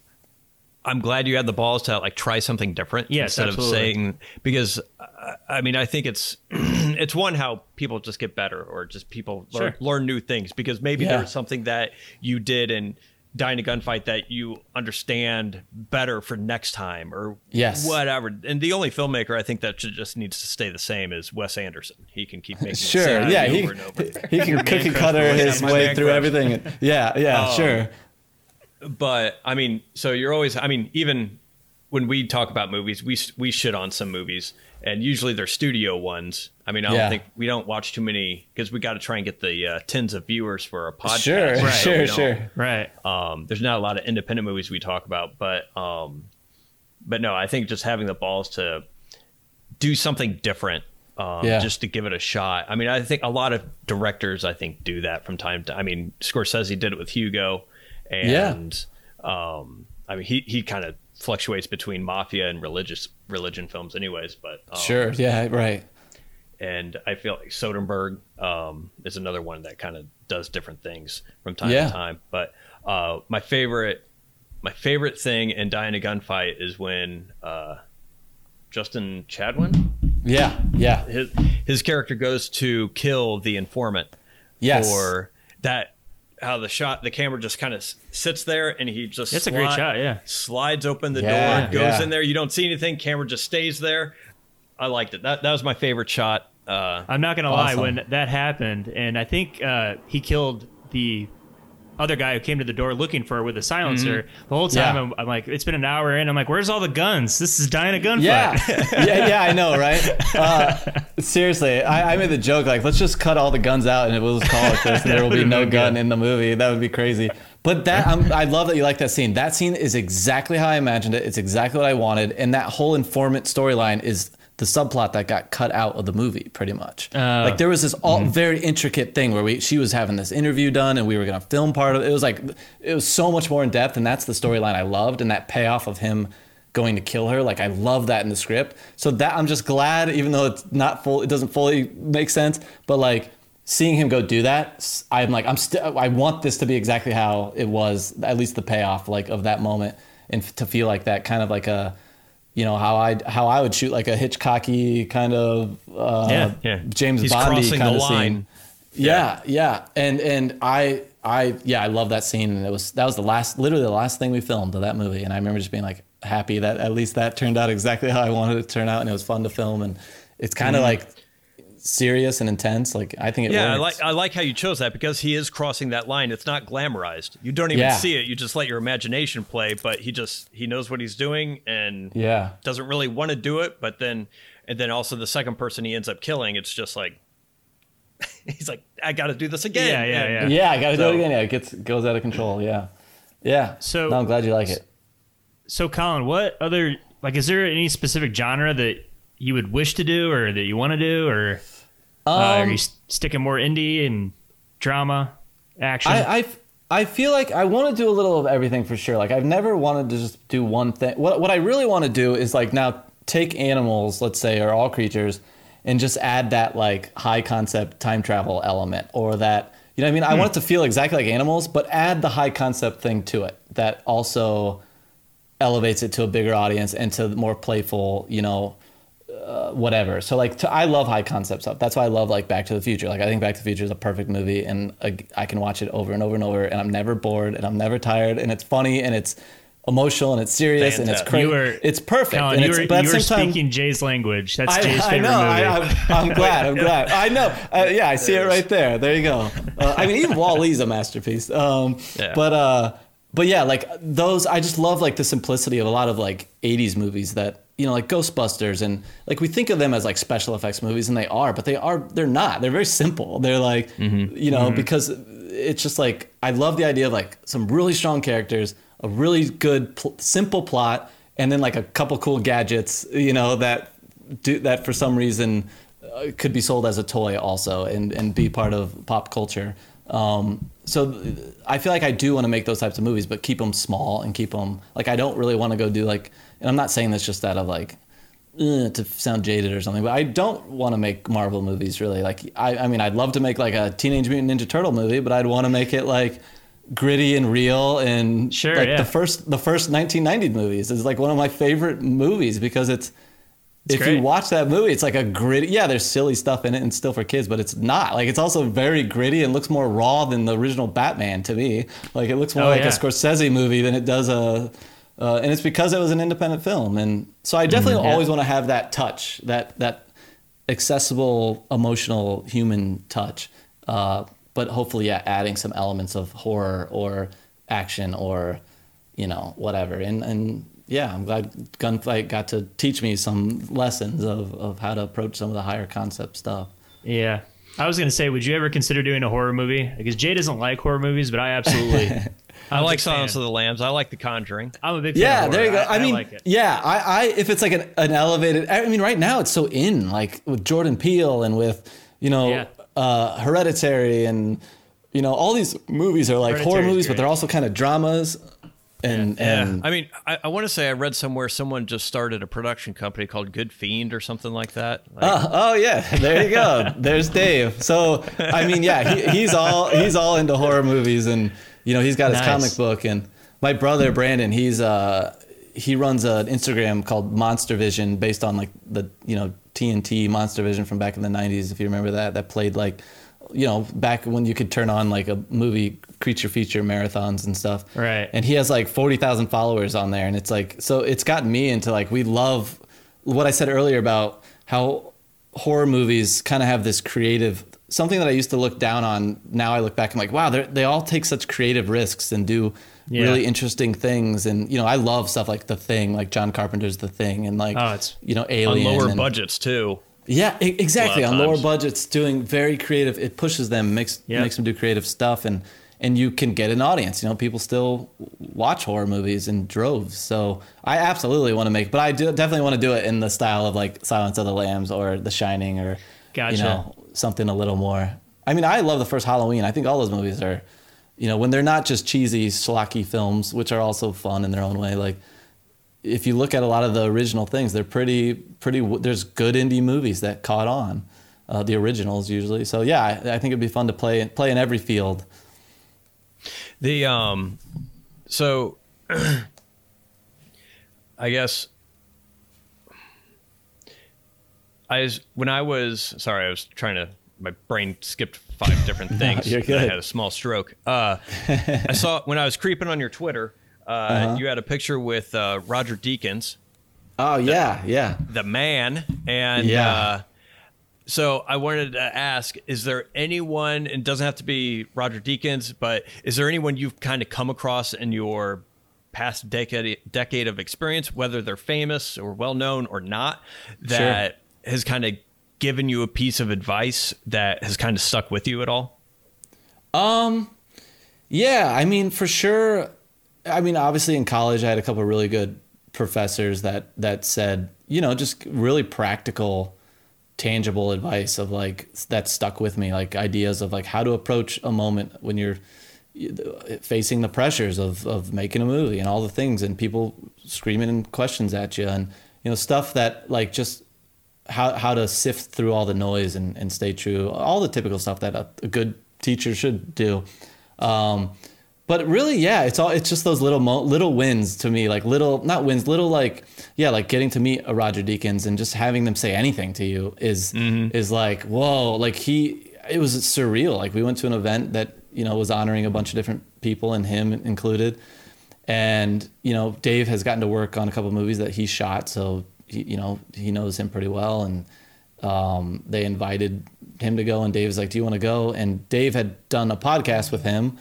I'm glad you had the balls to like try something different Yes, instead absolutely. of saying because uh, I mean I think it's it's one how people just get better or just people learn, Sure. learn new things because maybe Yeah. there's something that you did in Die in a Gunfight that you understand better for next time or Yes. whatever and the only filmmaker I think that should just needs to stay the same is Wes Anderson he can keep making Sure, yeah, he, over and over. he can cookie cutter Yeah, his way through crush. everything. Yeah, yeah, Um, sure. But I mean, so you're always. I mean, even when we talk about movies, we we shit on some movies, and usually they're studio ones. I mean, I don't think we don't watch too many because we got to try and get the uh, tens of viewers for our podcast. Sure, so sure, sure. Right. Um, there's not a lot of independent movies we talk about, but um, but no, I think just having the balls to do something different. Um, Yeah. just to give it a shot. I mean, I think a lot of directors, I think, do that from time to. I mean, Scorsese did it with Hugo, and um, I mean, he he kind of fluctuates between mafia and religious religion films, anyways. But um, Sure, yeah, right. and I feel like Soderbergh um, is another one that kind of does different things from time Yeah. to time. But uh, my favorite, my favorite thing in Die in a Gunfight is when uh, Justin Chatwin, Yeah, yeah, his his character goes to kill the informant. yes. Or that how the shot, the camera just kind of sits there and he just That's a great shot, yeah. Slides open the Yeah, door, goes yeah. in there. You don't see anything. Camera just stays there. I liked it. That that was my favorite shot. Uh, I'm not gonna lie. When that happened, and I think uh, he killed the other guy who came to the door looking for her with a silencer. The whole time, Yeah. I'm, I'm like, it's been an hour in. I'm like, where's all the guns? This is Die in a Gunfight. Yeah, yeah, yeah. I know, right? Uh, seriously, I, I made the joke like, let's just cut all the guns out and we'll just call it this, there will be no gun good. in the movie. That would be crazy. But that I'm, I love that you like that scene. That scene is exactly how I imagined it. It's exactly what I wanted, and that whole informant storyline is the subplot that got cut out of the movie, pretty much. Oh. like there was this all mm-hmm. very intricate thing where we she was having this interview done, and we were gonna film part of it. It was like it was so much more in depth, and that's the storyline I loved, and that payoff of him going to kill her. Like I love that in the script. So that I'm just glad, even though it's not full, it doesn't fully make sense. But like seeing him go do that, i'm like I'm still I want this to be exactly how it was. At least the payoff like of that moment, and f- to feel like that kind of like a. You know how I how I would shoot like a Hitchcocky kind of uh, Yeah, yeah. James He's Bondy kind of line. scene. Yeah, yeah, and and I I yeah I love that scene and it was that was the last literally the last thing we filmed of that movie and I remember just being like happy that at least that turned out exactly how I wanted it to turn out and it was fun to film and it's kind of like serious and intense like I think it yeah, I like I like how you chose that because he is crossing that line. It's not glamorized. You don't even Yeah. see it. You just let your imagination play. But he just he knows what he's doing and yeah doesn't really want to do it. But then and then also the second person he ends up killing, it's just like he's like, I got to do this again. Yeah, yeah, yeah. yeah I got to do it again yeah it gets goes out of control yeah yeah So- no, I'm glad you like it So, Collin, what other like is there any specific genre that you would wish to do or that you want to do, or uh, are Um, you sticking more indie and drama, action? I, I, I feel like I want to do a little of everything for sure. Like I've never wanted to just do one thing. What what I really want to do is like now take animals, let's say, or all creatures, and just add that like high concept time travel element, or that you know what I mean. I want it to feel exactly like animals, but add the high concept thing to it that also elevates it to a bigger audience and to more playful, you know, uh, whatever. So like, to, I love high concept stuff. That's why I love like Back to the Future. Like I think Back to the Future is a perfect movie, and uh, I can watch it over and over and over, and I'm never bored, and I'm never tired, and it's funny, and it's emotional, and it's serious, and it's crazy. You were- it's perfect. Collin, and you it's, were, but you were speaking Jay's language. That's I, Jay's I favorite know. movie. I, I'm, I'm glad. I'm glad. I know. Uh, yeah, I see it right there. There you go. Uh, I mean, even Wall-E's a masterpiece. Um, Yeah. But uh, but yeah, like those. I just love like the simplicity of a lot of like '80s movies that you know, like Ghostbusters, and like we think of them as like special effects movies, and they are, but they are. They're not. They're very simple. They're like you know because it's just like I love the idea of like some really strong characters, a really good pl- simple plot, and then like a couple cool gadgets. You know that do that for some reason uh, could be sold as a toy also and and be part of pop culture. Um, so I feel like I do want to make those types of movies, but keep them small and keep them like I don't really want to go do like. And I'm not saying this just out of like uh, to sound jaded or something, but I don't want to make Marvel movies really. Like I, I mean, I'd love to make like a Teenage Mutant Ninja Turtle movie, but I'd want to make it like gritty and real and Sure, like yeah. the first the first 1990 movies is like one of my favorite movies because it's, if great. you watch that movie it's like a gritty yeah there's silly stuff in it and still for kids but it's not like it's also very gritty and looks more raw than the original Batman to me like it looks more Oh, like yeah. a Scorsese movie than it does a uh, and it's because it was an independent film and so I definitely Mm-hmm, yeah. always want to have that touch that that accessible emotional human touch uh, but hopefully yeah adding some elements of horror or action or you know whatever and and yeah i'm glad gunfight got to teach me some lessons of of how to approach some of the higher concept stuff Yeah. I was gonna say, would you ever consider doing a horror movie? Because Jay doesn't like horror movies, but I absolutely. I like Silence fan. of the Lambs. I like The Conjuring. I'm a big fan. yeah of there you go horror. i, mean like it. yeah I, I if it's like an, an elevated i mean right now it's so in like with jordan peele and with you know Yeah. uh hereditary and you know all these movies are like horror movies but they're also kind of dramas and and I mean, I, I want to say I read somewhere someone just started a production company called Good Fiend or something like that. Like, Oh, oh yeah, there you go. There's Dave. So I mean, yeah, he, he's all he's all into horror movies, and you know he's got his Nice. comic book. And my brother Brandon, he's uh he runs an Instagram called Monster Vision, based on like the you know TNT Monster Vision from back in the '90s, if you remember that. That played like you know back when you could turn on like a movie creature feature marathons and stuff. Right. And he has like forty thousand followers on there, and it's like so it's gotten me into like we love what I said earlier about how horror movies kind of have this creative something that I used to look down on. Now I look back and like, wow, they they all take such creative risks and do Yeah. really interesting things. And you know, I love stuff like The Thing, like John Carpenter's The Thing, and like Oh, it's you know, on Alien. lower and- budgets too. yeah, exactly. On of lower budgets, doing very creative. It pushes them, makes Yeah. makes them do creative stuff, and and you can get an audience. You know, people still watch horror movies in droves. So I absolutely want to make, but I do definitely want to do it in the style of like Silence of the Lambs or The Shining or Gotcha. you know something a little more. I mean, I love the first Halloween. I think all those movies are, you know, when they're not just cheesy schlocky films, which are also fun in their own way. Like if you look at a lot of the original things, they're pretty pretty. There's good indie movies that caught on, uh, the originals usually. So yeah, I, I think it'd be fun to play play in every field. The um, so I guess I was when I was sorry, I was trying to. My brain skipped five different things. you're good. I had a small stroke. Uh, I saw when I was creeping on your Twitter. Uh, Uh-huh. You had a picture with uh, Roger Deakins, Oh yeah, yeah. the man, and Yeah. So I wanted to ask: Is there anyone? And it doesn't have to be Roger Deakins, but is there anyone you've kind of come across in your past decade decade of experience, whether they're famous or well known or not, that has kind of given you a piece of advice that has kind of stuck with you at all? Um, yeah, I mean, for sure. I mean, obviously in college, I had a couple of really good professors that that said, you know, just really practical, tangible advice of like that stuck with me, like ideas of like how to approach a moment when you're facing the pressures of of making a movie and all the things and people screaming questions at you and you know stuff that like just how how to sift through all the noise and, and stay true all the typical stuff that a, a good teacher should do. Um, but really yeah it's all it's just those little mo- little wins to me like little not wins little like yeah like getting to meet a roger deakins and just having them say anything to you is is like whoa like he it was surreal. Like we went to an event that you know was honoring a bunch of different people and him included. And you know dave has gotten to work on a couple of movies that he shot so he, you know he knows him pretty well. And um, they invited him to go and dave was like do you want to go? And dave had done a podcast with him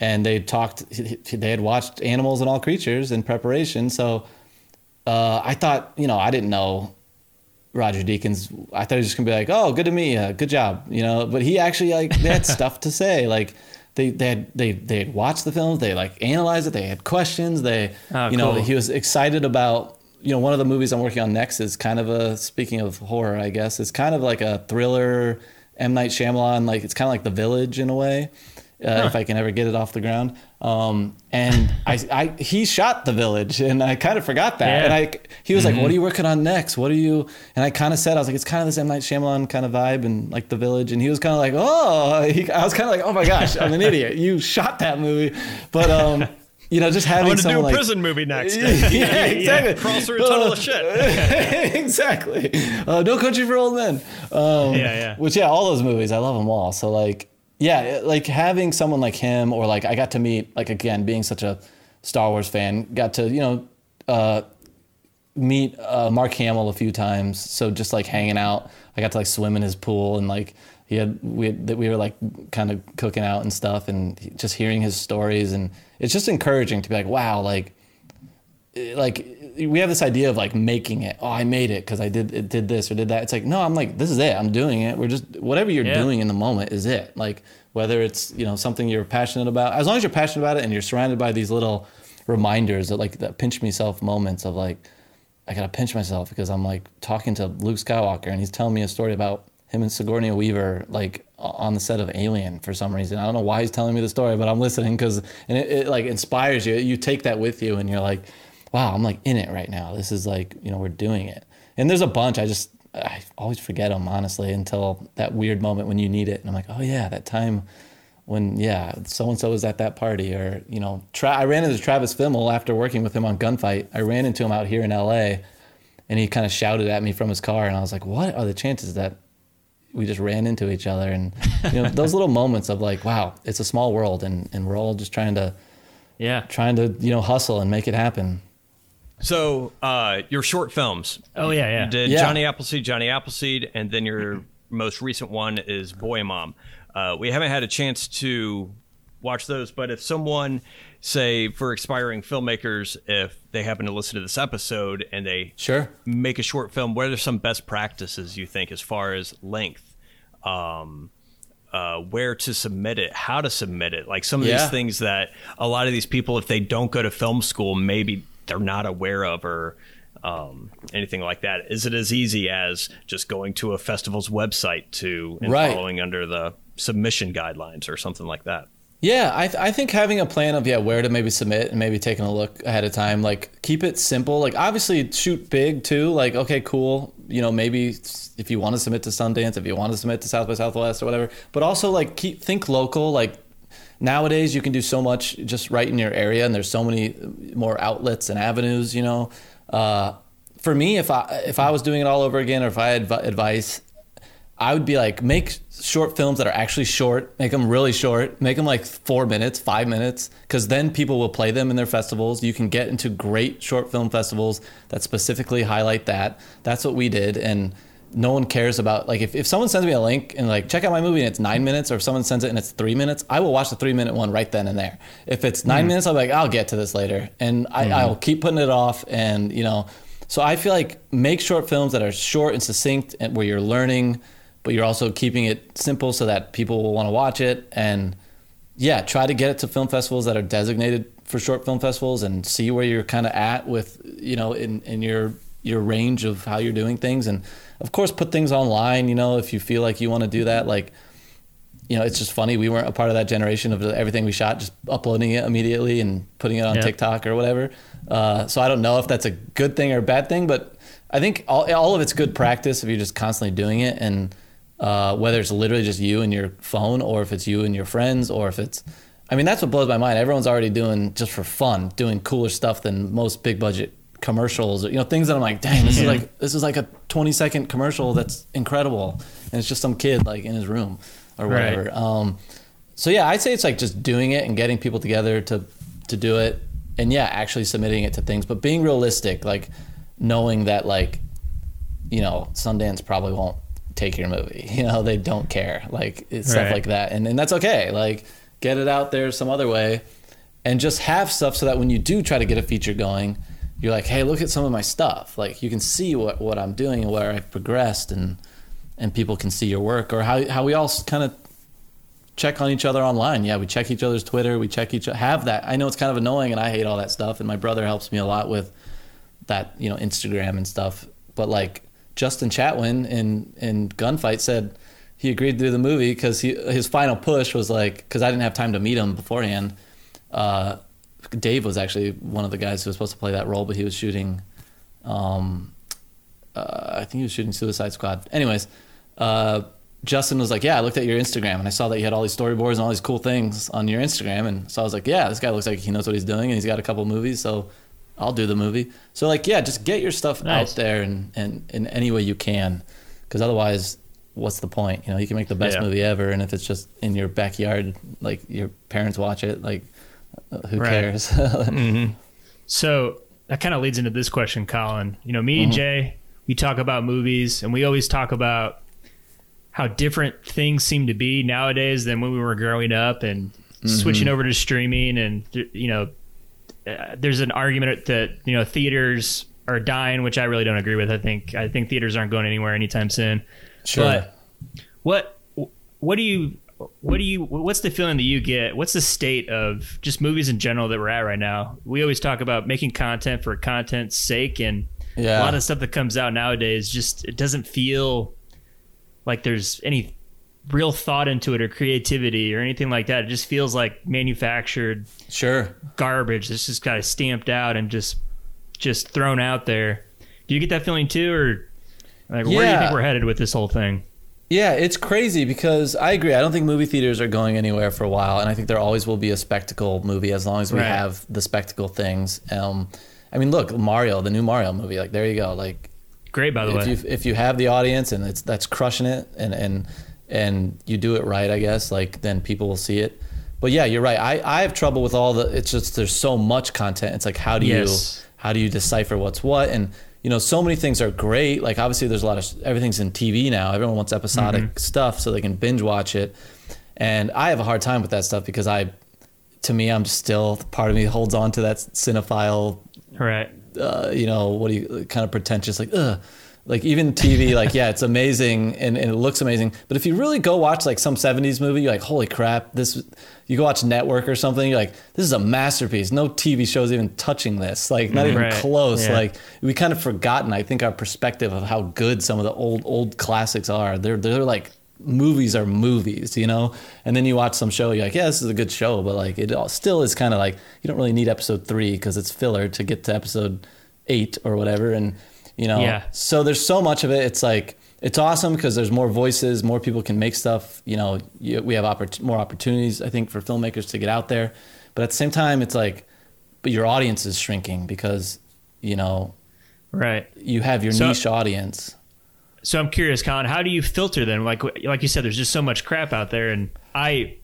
and they talked they had watched animals and all creatures in preparation so uh, i thought you know i didn't know Roger Deakins, I thought he was just gonna be like, "Oh, good to meet you, good job," you know. But he actually like they had stuff to say. Like they they had they they had watched the films, they like analyzed it, they had questions. They Oh, you know cool. he was excited about you know one of the movies I'm working on next is kind of a speaking of horror, I guess it's kind of like a thriller. M Night Shyamalan, like it's kind of like The Village in a way, uh, if I can ever get it off the ground. Um, and I, I, he shot The Village, and I kind of forgot that. Yeah. And I, he was like, "What are you working on next? What are you?" And I kind of said, "I was like, it's kind of this M Night Shyamalan kind of vibe, and like The Village." And he was kind of like, "Oh," he, I was kind of like, "Oh my gosh, I'm an idiot. You shot that movie." But um, you know, just I having want to do a like prison movie next. yeah, exactly. Crawl through a tunnel of shit. exactly. Uh, no Country for Old Men. Um, Yeah, yeah. Which, yeah, all those movies, I love them all. So, like, yeah, like having someone like him, or like I got to meet, like, again, being such a Star Wars fan, got to, you know, uh, meet uh, Mark Hamill a few times. So just like hanging out, I got to like swim in his pool and like he had we had, we were like kind of cooking out and stuff, and just hearing his stories and it's just encouraging to be like, wow, like eh, like we have this idea of like making it. Oh, I made it because I did it did this or did that. It's like no, I'm like this is it. I'm doing it. We're just whatever you're Yeah. doing in the moment is it. Like whether it's you know something you're passionate about, as long as you're passionate about it and you're surrounded by these little reminders that like that pinch me self moments of like I gotta pinch myself because I'm like talking to Luke Skywalker and he's telling me a story about him and Sigourney Weaver like on the set of Alien for some reason. I don't know why he's telling me the story, but I'm listening because and it, it like inspires you. You take that with you and you're like, wow, I'm like in it right now. This is like you know we're doing it. And there's a bunch. I just I always forget them honestly until that weird moment when you need it and I'm like, oh yeah, that time when yeah, so and so was at that party, or you know, Tra- I ran into Travis Fimmel after working with him on Gunfight. I ran into him out here in L.A. and he kind of shouted at me from his car, and I was like, "What are the chances that we just ran into each other?" And you know, those little moments of like, "Wow, it's a small world, and and we're all just trying to Yeah. trying to you know hustle and make it happen." So, uh, your short films. Oh yeah, yeah. You did Yeah. Johnny Appleseed, Johnny Appleseed, and then your most recent one is Boy Mom. Uh, we haven't had a chance to watch those, but if someone, say, for aspiring filmmakers, if they happen to listen to this episode and they Sure. make a short film, what are some best practices you think as far as length? Um, uh, where to submit it, how to submit it, like some of Yeah. these things that a lot of these people, if they don't go to film school, maybe they're not aware of or um, anything like that. Is it as easy as just going to a festival's website to and Right. following under the submission guidelines or something like that? Yeah, I, th- I think having a plan of yeah where to maybe submit and maybe taking a look ahead of time, like keep it simple. Like obviously shoot big too. Like okay, cool. You know maybe if you want to submit to Sundance, if you want to submit to South by Southwest or whatever. But also like keep think local. Like nowadays you can do so much just right in your area, and there's so many more outlets and avenues. You know, uh, for me, if I if I was doing it all over again, or if I had adv- advice, I would be like, make short films that are actually short, make them really short, make them like four minutes, five minutes, because then people will play them in their festivals. You can get into great short film festivals that specifically highlight that. That's what we did. And no one cares about, like, if, if someone sends me a link and, like, check out my movie and it's nine minutes, or if someone sends it and it's three minutes, I will watch the three minute one right then and there. If it's 9 hmm. minutes, I'll be like, I'll get to this later. And I, hmm. I'll keep putting it off. And, you know, so I feel like make short films that are short and succinct and where you're learning but you're also keeping it simple so that people will want to watch it and yeah try to get it to film festivals that are designated for short film festivals and see where you're kind of at with you know in, in your your range of how you're doing things. And of course put things online you know if you feel like you want to do that. Like you know it's just funny. We weren't a part of that generation of everything we shot just uploading it immediately and putting it on Yeah. tiktok or whatever. Uh, so i don't know if that's a good thing or a bad thing but i think all, all of it's good practice if you're just constantly doing it. And uh, whether it's literally just you and your phone or if it's you and your friends or if it's i mean that's what blows my mind. Everyone's already doing just for fun doing cooler stuff than most big budget commercials you know things that i'm like dang this is like this is like a 20 second commercial that's incredible and it's just some kid like in his room or Right. whatever um, so yeah i'd say it's like just doing it and getting people together to to do it and yeah actually submitting it to things but being realistic like knowing that like you know, Sundance probably won't take your movie. You know, they don't care. Like it's stuff like that. And and that's okay. Like get it out there some other way and just have stuff so that when you do try to get a feature going, you're like, hey, look at some of my stuff. Like you can see what, what I'm doing and where I've progressed and and people can see your work or how how we all kind of check on each other online. Yeah, we check each other's Twitter, we check each have that. I know it's kind of annoying and I hate all that stuff and my brother helps me a lot with that, you know, Instagram and stuff. But like Justin Chatwin in in Gunfight said, he agreed to do the movie because his final push was like because I didn't have time to meet him beforehand. Uh, Dave was actually one of the guys who was supposed to play that role, but he was shooting. Um, uh, I think he was shooting Suicide Squad. Anyways, uh, Justin was like, "Yeah, I looked at your Instagram and I saw that you had all these storyboards and all these cool things on your Instagram." And so I was like, "Yeah, this guy looks like he knows what he's doing and he's got a couple movies, so I'll do the movie." So like, yeah, just get your stuff Nice. out there and and in any way you can, because otherwise, what's the point? You know, you can make the best Yeah. movie ever, and if it's just in your backyard, like your parents watch it, like who Right. cares? So that kind of leads into this question, Collin. You know, Mm-hmm. me and Jay, we talk about movies, and we always talk about how different things seem to be nowadays than when we were growing up, and Mm-hmm. switching over to streaming. And you know, uh, there's an argument that you know theaters are dying, which I really don't agree with. I think I think theaters aren't going anywhere anytime soon. sure. But what what do you what do you what's the feeling that you get? What's the state of just movies in general that we're at right now? We always talk about making content for content's sake and Yeah. a lot of stuff that comes out nowadays just it doesn't feel like there's any real thought into it or creativity or anything like that. It just feels like manufactured sure. garbage that's just kind of stamped out and just just thrown out there. Do you get that feeling too or like where do you think we're headed with this whole thing? Yeah, it's crazy because I agree. I don't think movie theaters are going anywhere for a while, and I think there always will be a spectacle movie as long as we Right. have the spectacle things. Um, I mean, look, Mario, the new Mario movie, like there you go. Like Great by the if way. you if you have the audience and it's that's crushing it, and and and you do it right, I guess, like then people will see it. But yeah, you're right. I, I have trouble with all the. It's just there's so much content. It's like how do Yes. you how do you decipher what's what and you know so many things are great like obviously there's a lot of everything's in tv now everyone wants episodic stuff so they can binge watch it and i have a hard time with that stuff because i to me i'm still part of me holds on to that cinephile right. uh, you know, what do you kind of pretentious, like, ugh. Like even TV, like yeah, it's amazing and, and it looks amazing. But if you really go watch like some '70s movie, you're like, holy crap! This. You go watch Network or something, you're like, this is a masterpiece. No TV show is even touching this. Like not even Right. close. Yeah. Like we kind of forgotten. I think our perspective of how good some of the old old classics are. They're they're like movies are movies, you know. And then you watch some show, you're like, yeah, this is a good show, but like it all, still is kind of like you don't really need episode three because it's filler to get to episode eight or whatever. And you know, Yeah. so there's so much of it. It's like it's awesome because there's more voices, more people can make stuff. You know, you, we have oppor- more opportunities, I think, for filmmakers to get out there. But at the same time, it's like, but your audience is shrinking because you know Right. you have your So- niche audience. So I'm curious, Collin, how do you filter them? Like like you said, there's just so much crap out there, and I.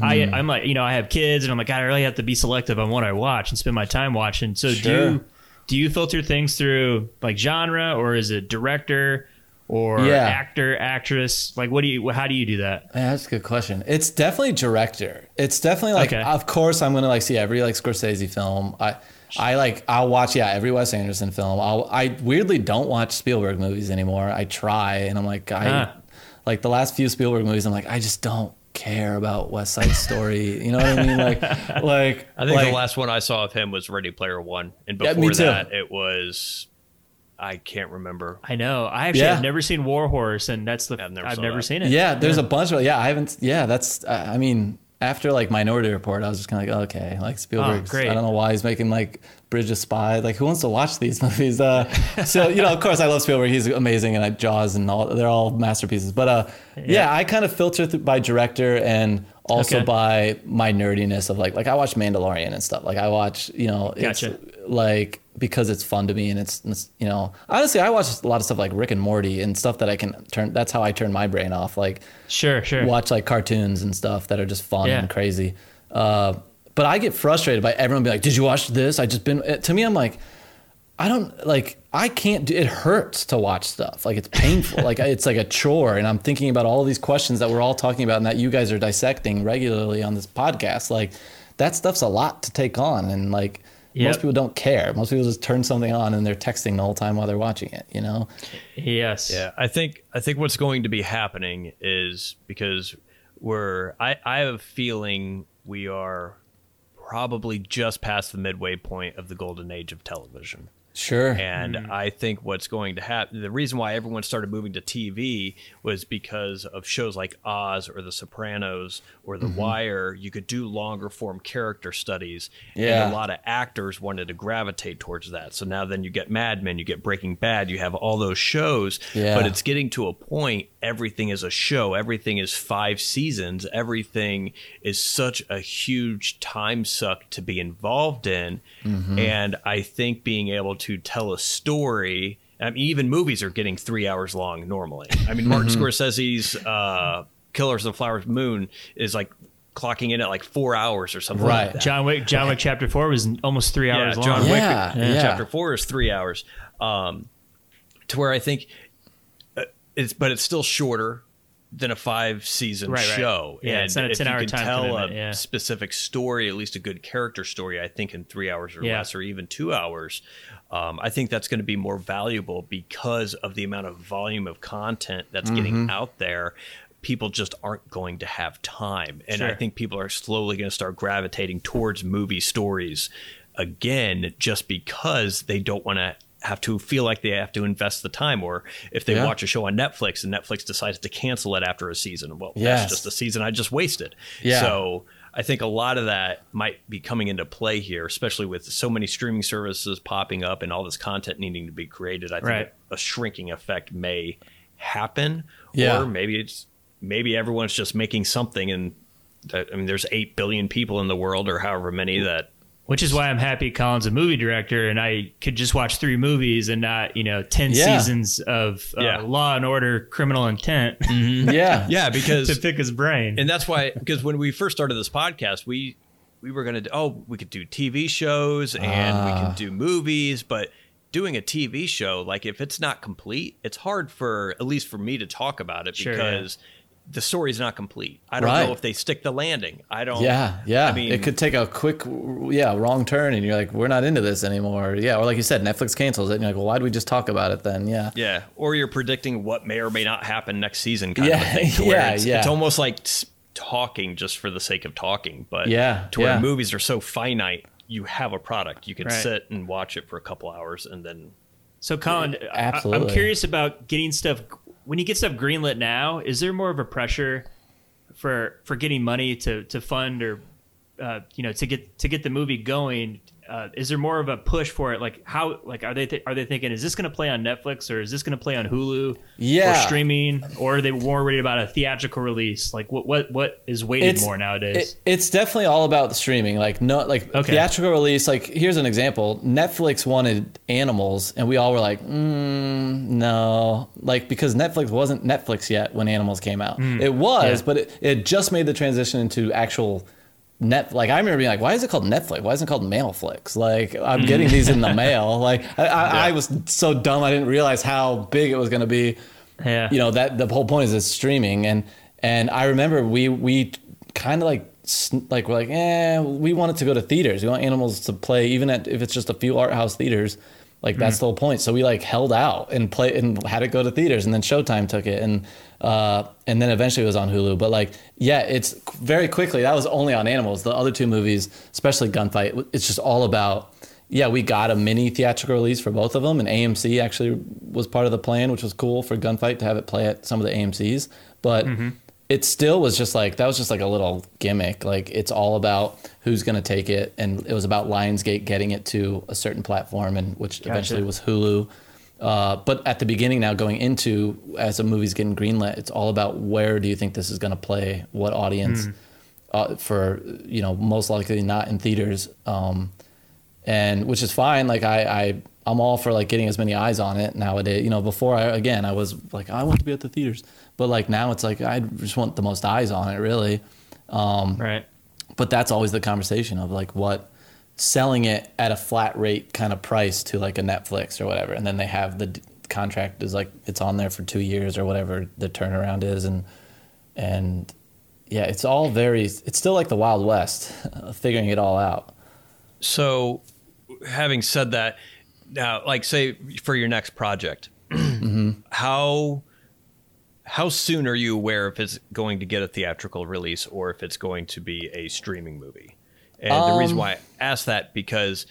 I, Hmm. I'm like, you know, I have kids, and I'm like, God, I really have to be selective on what I watch and spend my time watching. So, do you do you filter things through like genre, or is it director, or Yeah. actor, actress? Like, what do you? How do you do that? Yeah, that's a good question. It's definitely director. It's definitely like, Okay. of course, I'm gonna like see every like Scorsese film. I, I like I'll watch yeah every Wes Anderson film. I'll I weirdly don't watch Spielberg movies anymore. I try and I'm like I, Ah. like the last few Spielberg movies. I'm like I just don't care about West Side Story. You know what I mean? Like like I think like, the last one I saw of him was Ready Player One, and before me too. that, it was I can't remember. I know. I actually Yeah. have never seen War Horse, and that's the I've never I've never that. seen it. Yeah, there's a bunch of yeah. I haven't. Yeah, that's. I I mean, after like Minority Report, I was just kind of like, okay, like Spielberg. great. I don't know why he's making like Bridge of Spy. Like, who wants to watch these movies? Uh, so you know, of course, I love Spielberg. He's amazing, and I, Jaws and all. They're all masterpieces. But uh, yeah, I kind of filter th- by director and also Okay. by my nerdiness of like like I watch Mandalorian and stuff. Like I watch, you know, it's like because it's fun to me and it's, it's you know honestly I watch a lot of stuff like Rick and Morty and stuff that I can turn. That's how I turn my brain off. Like Sure, sure. watch like cartoons and stuff that are just fun Yeah. and crazy. Uh, but I get frustrated by everyone being like, "Did you watch this?" I just been. To me, I'm like, I don't like. I can't do. It hurts to watch stuff. Like it's painful. like it's like a chore, and I'm thinking about all these questions that we're all talking about and that you guys are dissecting regularly on this podcast. Like that stuff's a lot to take on, and like. Yep. Most people don't care. Most people just turn something on and they're texting the whole time while they're watching it. You know? Yes. Yeah, I think I think what's going to be happening is because we're I, I have a feeling we are probably just past the midway point of the golden age of television. Sure. And mm. I think what's going to happen, the reason why everyone started moving to TV was because of shows like Oz or The Sopranos or The mm-hmm. Wire. You could do longer form character studies. Yeah. And a lot of actors wanted to gravitate towards that. So now then you get Mad Men, you get Breaking Bad, you have all those shows. Yeah. But it's getting to a point, everything is a show, everything is five seasons, everything is such a huge time suck to be involved in. Mm-hmm. And I think being able to tell a story, I mean, even movies are getting three hours long normally. I mean, Martin mm-hmm. Scorsese's uh, Killers of the Flower Moon is like clocking in at like four hours or something Right. like that. John Wick. John Wick Chapter Four was almost three hours yeah, long. John Wick Yeah, yeah. chapter four is three hours. Um, to where I think uh, it's, but it's still shorter than a five season Right, right. show. Yeah, and it's not a if you 10-hour can time tell commitment, a yeah. specific story, at least a good character story, I think in three hours or Yeah. less, or even two hours. Um, I think that's going to be more valuable because of the amount of volume of content that's getting Mm-hmm. out there. People just aren't going to have time. And I think people are slowly going to start gravitating towards movie stories again just because they don't want to have to feel like they have to invest the time or if they Yeah. watch a show on Netflix and Netflix decides to cancel it after a season well Yes. that's just a season I just wasted Yeah. so I think a lot of that might be coming into play here especially with so many streaming services popping up and all this content needing to be created I think Right. a shrinking effect may happen Yeah. or maybe it's maybe everyone's just making something and that, I mean there's 8 billion people in the world or however many that Which is why I'm happy Collin's a movie director and I could just watch three movies and not, you know, 10 Yeah. seasons of uh, Yeah. Law and Order Criminal Intent yeah. yeah because to pick his brain. and that's why because when we first started this podcast we we were gonna oh we could do tv shows and we could do movies but doing a tv show like if it's not complete it's hard for at least for me to talk about it Sure, because the story's not complete i don't Right. know if they stick the landing i don't Yeah, yeah. i mean it could take a quick, yeah, wrong turn, and you're like, we're not into this anymore. Yeah, or like you said, Netflix cancels it, and you're like, well, why did we just talk about it then? Yeah, yeah or you're predicting what may or may not happen next season kind Yeah, a thing yeah, it's, yeah. it's almost like talking just for the sake of talking but Yeah, to where yeah. movies are so finite you have a product you can Right. sit and watch it for a couple hours and then So, Collin, I- I'm curious about getting stuff. When you get stuff greenlit now, is there more of a pressure for for getting money to to fund or uh, you know to get to get the movie going? Uh, is there more of a push for it? Like how like are they th- are they thinking is this going to play on Netflix or is this going to play on Hulu? Yeah. or streaming, or are they more worried about a theatrical release? Like what what what is weighted more nowadays? It, it's definitely all about the streaming. Like no, like Okay. theatrical release. Like here's an example: Netflix wanted Animals, and we all were like, mm, no, like because Netflix wasn't Netflix yet when Animals came out. Hmm. It was, Yeah. but it, it just made the transition into actual. Net like I remember being like, why is it called Netflix? Why isn't it called Mailflix? Like I'm getting these in the mail. Like I, I, I was so dumb I didn't realize how big it was going to be yeah, you know that the whole point is it's streaming and and i remember we we kind of like like we're like eh we want it to go to theaters we want animals to play even at if it's just a few art house theaters like that's the whole point. So we like held out and play and had it go to theaters and then showtime took it and uh and then eventually it was on hulu. But like yeah it's very quickly that was only on animals. The other two movies especially gunfight it's just all about yeah, we got a mini theatrical release for both of them, and AMC actually was part of the plan, which was cool for Gunfight to have it play at some of the AMC's. But it still was just like that was just like a little gimmick. Like it's all about who's going to take it, and it was about Lionsgate getting it to a certain platform, and which eventually was Hulu. Uh, but at the beginning, now going into as a movie's getting greenlit, it's all about where do you think this is going to play, what audience, uh, for you know most likely not in theaters. Um, and which is fine. Like I, I, I'm all for like getting as many eyes on it nowadays. You know, before I again I was like I want to be at the theaters, but like now it's like I just want the most eyes on it, really. Um, right. But that's always the conversation of like what selling it at a flat rate kind of price to like a Netflix or whatever, and then they have the d- contract is like it's on there for two years or whatever the turnaround is, and and yeah, it's all very. It's still like the Wild West, figuring it all out. So, having said that, now, like, say for your next project, mm-hmm. how how soon are you aware if it's going to get a theatrical release or if it's going to be a streaming movie? And the reason why I ask that because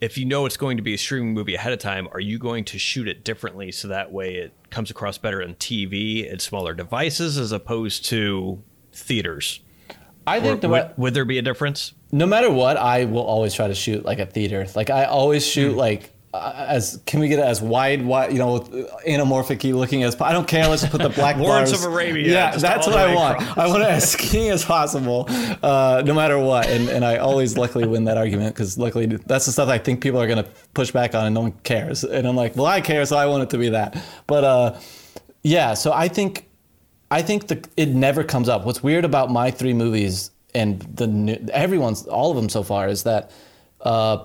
if you know it's going to be a streaming movie ahead of time, are you going to shoot it differently so that way it comes across better on TV and smaller devices as opposed to theaters? I Or think the would, would there be a difference? no matter what, I will always try to shoot like a theater. Like I always shoot Hmm. like as can we get it as wide, wide, you know, anamorphic looking as I don't care. Let's put the black Lawrence bars. of Arabia, Yeah, that's what I want. across. I want it as skinny as possible, uh, no matter what. And and I always luckily win that argument because luckily that's the stuff I think people are gonna push back on and no one cares. And I'm like, well, I care, so I want it to be that. But uh, yeah, so I think I think the it never comes up. What's weird about my three movies and the new- everyone's all of them so far is that uh,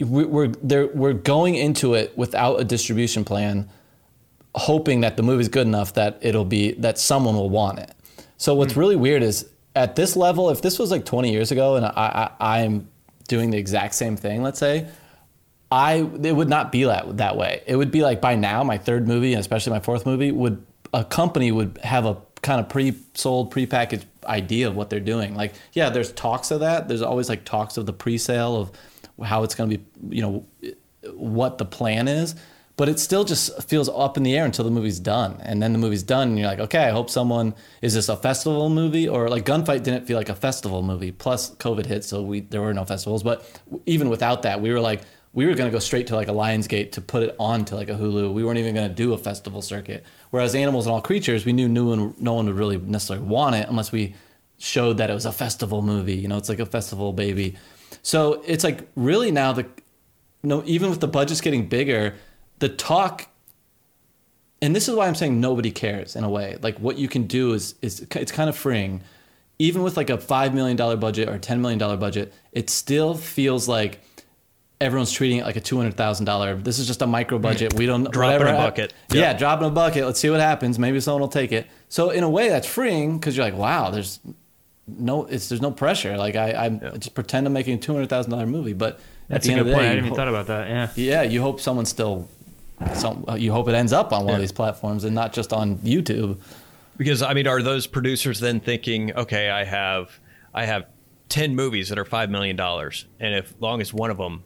we're there we're going into it without a distribution plan, hoping that the movie's good enough that it'll be that someone will want it. So what's hmm. really weird is at this level, if this was like 20 years ago and I, I I'm doing the exact same thing, let's say, I it would not be that that way. It would be like by now, my third movie and especially my fourth movie would a company would have a kind of pre-sold, pre-packaged idea of what they're doing. Like, yeah, there's talks of that. There's always like talks of the pre-sale of how it's going to be, you know, what the plan is. But it still just feels up in the air until the movie's done, and then the movie's done, and you're like, okay, I hope someone is this a festival movie or like Gunfight didn't feel like a festival movie. Plus, COVID hit, so we there were no festivals. But even without that, we were like, we were going to go straight to like a Lionsgate to put it on to like a Hulu. We weren't even going to do a festival circuit. Whereas Animals and All Creatures, we knew no one, no one would really necessarily want it unless we showed that it was a festival movie. You know, it's like a festival baby. So it's like really now the no even with the budgets getting bigger, the talk and this is why I'm saying nobody cares in a way. Like what you can do is is it's kind of freeing. Even with like a five million dollar budget or a ten million dollar budget, it still feels like everyone's treating it like a two hundred thousand dollar. This is just a micro mm. budget. We don't Drop in a bucket. Yeah, drop in a bucket. Let's see what happens. Maybe someone will take it. So in a way, that's freeing because you're like, wow, there's no, it's there's no pressure. Like I, I just pretend I'm making a two hundred thousand dollar movie, but That's at the a end good of the point. day, I you didn't even ho- thought about that. Yeah. yeah, you hope someone still, some, uh, you hope it ends up on one of these platforms and not just on YouTube. Because I mean, are those producers then thinking, okay, I have I have ten movies that are five million dollars, and if long as one of them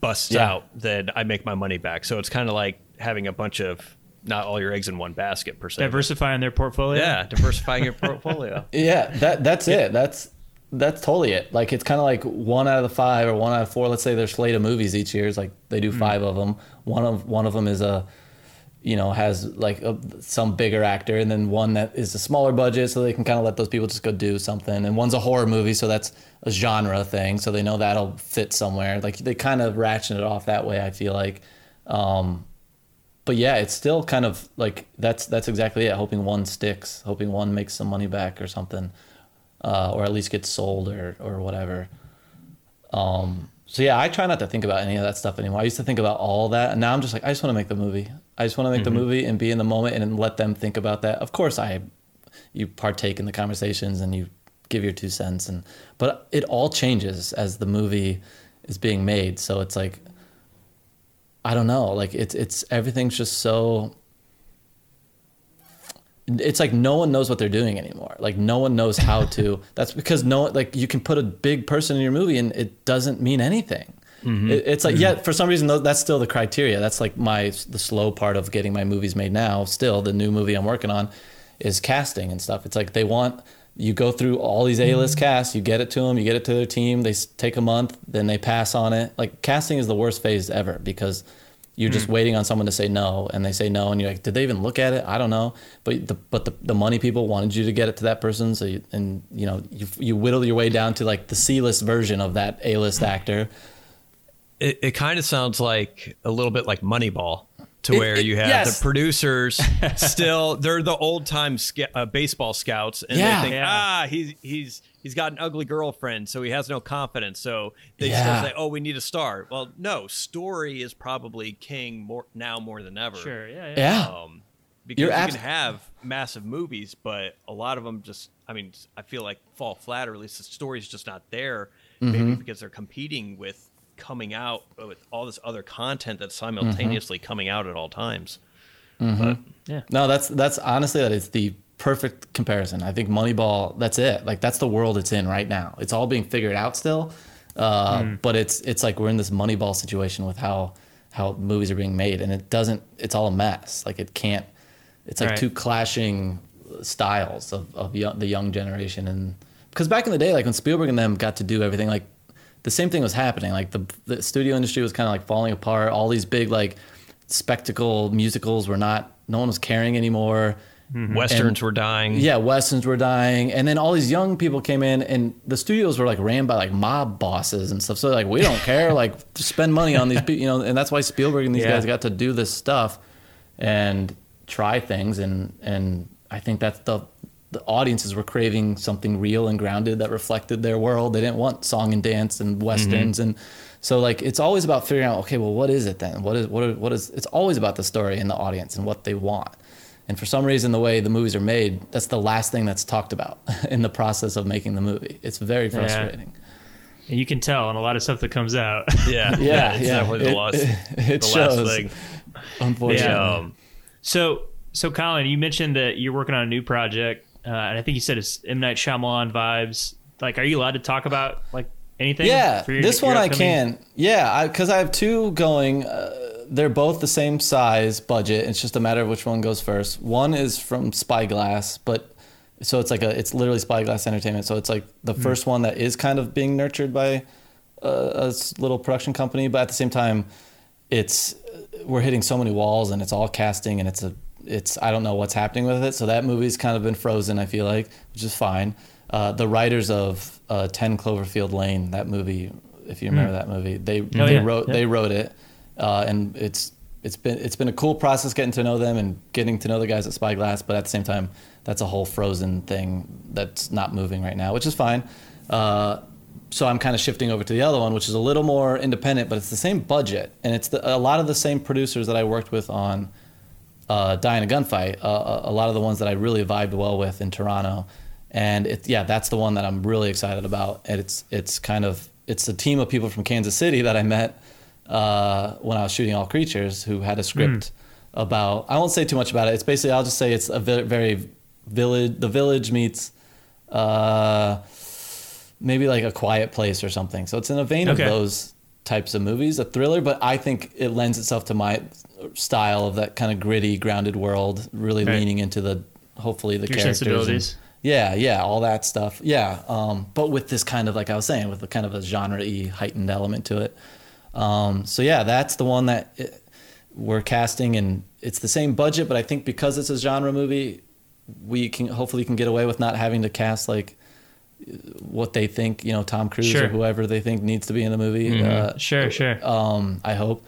busts Yeah. out, then I make my money back. So it's kind of like having a bunch of not all your eggs in one basket per se. but- Diversifying their portfolio. Yeah, diversifying your portfolio. Yeah, that that's it. That's that's totally it. Like it's kind of like one out of the five or one out of four. Let's say their slate of movies each year is like they do five of them. One of one of them is a, you know, has like a, some bigger actor, and then one that is a smaller budget, so they can kind of let those people just go do something. And one's a horror movie, so that's a genre thing, so they know that'll fit somewhere. Like they kind of ratchet it off that way. I feel like. Um, but yeah, it's still kind of like that's that's exactly it. Hoping one sticks, hoping one makes some money back or something, uh, or at least gets sold or or whatever. Um, so yeah, I try not to think about any of that stuff anymore. I used to think about all that, and now I'm just like, I just want to make the movie. I just want to make the movie and be in the moment and let them think about that. Of course, I you partake in the conversations and you give your two cents, and but it all changes as the movie is being made. So it's like I don't know. Like it's it's everything's just so. It's like no one knows what they're doing anymore. Like no one knows how to. That's because no like you can put a big person in your movie and it doesn't mean anything. Mm-hmm. It, it's like yeah, mm-hmm. for some reason that's still the criteria. That's like my the slow part of getting my movies made now. Still, the new movie I'm working on is casting and stuff. It's like they want you go through all these A-list mm-hmm. casts, you get it to them, you get it to their team. They take a month, then they pass on it. Like casting is the worst phase ever because you're just hmm. waiting on someone to say no, and they say no, and you're like, did they even look at it? I don't know. But the but the, the money people wanted you to get it to that person, so you, and you know you you whittle your way down to like the C-list version of that A-list actor. It, it kind of sounds like a little bit like Moneyball, to It- where it- you have yes. the producers still they're the old time sca- uh, baseball scouts, and Yeah. they think Yeah. ah he's he's he's got an ugly girlfriend, so he has no confidence. So they Yeah. still say, oh, we need a star. Well, no, story is probably king more now more than ever. Sure. Yeah. Yeah. Yeah. Um, because You're you abs- can have massive movies, but a lot of them just, I mean, I feel like fall flat, or at least the story's just not there. Mm-hmm. Maybe because they're competing with coming out with all this other content that's simultaneously coming out at all times. But No, that's that's honestly that is the perfect comparison. I think Moneyball. That's it. Like that's the world it's in right now. It's all being figured out still. Uh, Hmm. But it's it's like we're in this Moneyball situation with how how movies are being made, and it doesn't. It's all a mess. Like it can't. It's like Right. two clashing styles of of young, the young generation, and because back in the day, like when Spielberg and them got to do everything, like the same thing was happening. Like the the studio industry was kind of like falling apart. All these big like spectacle musicals were not. No one was caring anymore. Mm-hmm. Westerns were dying. Yeah, westerns were dying, and then all these young people came in, and the studios were like ran by like mob bosses and stuff. So like, we don't care, like spend money on these people, you know. And that's why Spielberg and these Yeah. guys got to do this stuff and try things, and and I think that's the the audiences were craving something real and grounded that reflected their world. They didn't want song and dance and westerns and. So like it's always about figuring out okay well what is it then what is what is, what is it's always about the story and the audience and what they want and for some reason, the way the movies are made, that's the last thing that's talked about in the process of making the movie. It's very frustrating. And you can tell on a lot of stuff that comes out. Yeah, Yeah, it's yeah. definitely the It- last, it the shows. last thing. Unfortunately. Yeah. Um, so, so Collin, you mentioned that you're working on a new project, uh, and I think you said it's M Night Shyamalan vibes. Like, are you allowed to talk about like anything? Yeah, for your- this one I can. Yeah, because I, have two going. Uh, they're both the same size budget. It's just a matter of which one goes first. One is from Spyglass, but so it's like a it's literally Spyglass Entertainment. So it's like the Hmm. first one that is kind of being nurtured by a little production company, but at the same time, it's we're hitting so many walls and it's all casting and it's a it's I don't know what's happening with it. So that movie's kind of been frozen. I feel like, which is fine. Uh, the writers of uh, Ten Cloverfield Lane, that movie, if you remember that movie, they Oh, they yeah. wrote Yeah. they wrote it, uh, and it's it's been it's been a cool process getting to know them and getting to know the guys at Spyglass. But at the same time, that's a whole frozen thing that's not moving right now, which is fine. Uh, so I'm kind of shifting over to the other one, which is a little more independent, but it's the same budget and it's the, a lot of the same producers that I worked with on uh, Die in a Gunfight. Uh, a lot of the ones that I really vibed well with in Toronto, and it, yeah, that's the one that I'm really excited about. And it's it's kind of it's a team of people from Kansas City that I met uh, when I was shooting All Creatures, who had a script about. I won't say too much about it. It's basically I'll just say it's a very, very village. The village meets. Uh, maybe like a quiet place or something. So it's in a vein Okay. of those types of movies, a thriller, but I think it lends itself to my style of that kind of gritty, grounded world, really Right. leaning into the hopefully the Your characters. and- sensibilities. yeah, yeah, all that stuff. Yeah, um, but with this kind of like I was saying, with the kind of a genre-y heightened element to it. Um, so yeah, that's the one that uh, we're casting, and it's the same budget, but I think because it's a genre movie, we can hopefully can get away with not having to cast like what they think, you know, Tom Cruise Sure. or whoever they think needs to be in the movie. Uh, Sure, sure. um, I hope.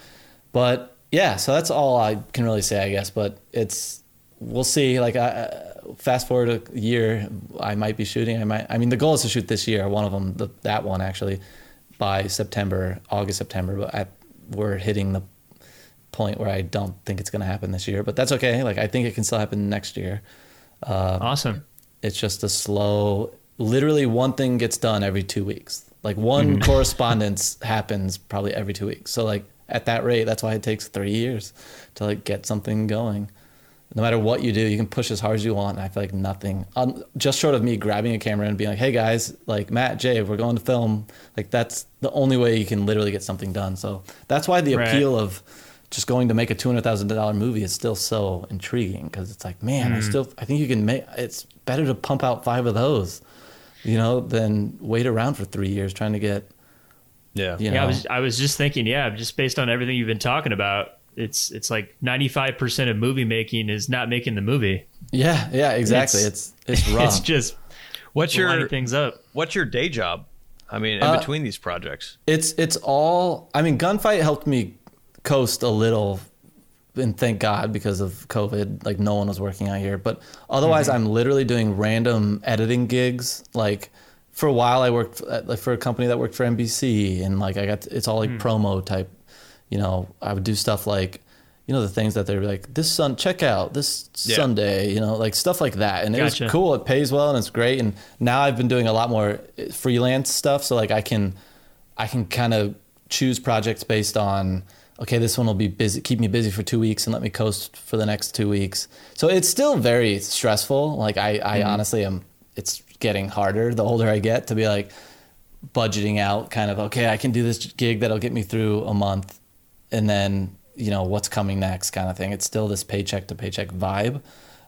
But yeah, so that's all I can really say, I guess. But it's we'll see. Like, I, uh, fast forward a year, I might be shooting. I might. I mean, the goal is to shoot this year. One of them, the, that one actually, by September, August, September. But I, we're hitting the point where I don't think it's going to happen this year. But that's okay. Like, I think it can still happen next year. Uh, awesome. It's just a slow. Literally, one thing gets done every two weeks. Like one correspondence happens probably every two weeks. So like at that rate, that's why it takes three years to like get something going. No matter what you do, you can push as hard as you want. And I feel like nothing, um, just short of me grabbing a camera and being like, "Hey guys, like Matt, Jay, we're going to film." Like that's the only way you can literally get something done. So that's why the Right. appeal of just going to make a two hundred thousand dollar movie is still so intriguing because it's like, man, I still I think you can make. It's better to pump out five of those, you know, than wait around for three years trying to get. Yeah. You know, Yeah, I was I was just thinking, yeah, just based on everything you've been talking about, it's it's like ninety five percent of movie making is not making the movie. yeah, yeah, exactly. It's It's- it's, rough. It's just What's your things up. What's your day job? I mean, in Uh, between these projects. It's it's all. I mean, gunfight helped me coast a little, and thank God because of COVID. Like no one was working out here, but otherwise, I'm literally doing random editing gigs. Like for a while, I worked at, like for a company that worked for NBC, and like I got it's all like hmm. promo type. You know, I would do stuff like. You know the things that they're like this sun check out this Yeah. Sunday you know like stuff like that and it was cool it pays well and it's great and now I've been doing a lot more uh, freelance stuff so like I can I can kind of choose projects based on okay, this one will be busy, keep me busy for two weeks and let me coast for the next two weeks. So it's still very stressful. Like I, I hmm. honestly am. It's getting harder the older I get to be like, budgeting out kind of okay i can do this gig that'll get me through a month and then you know what's coming next kind of thing. It's still this paycheck to paycheck vibe.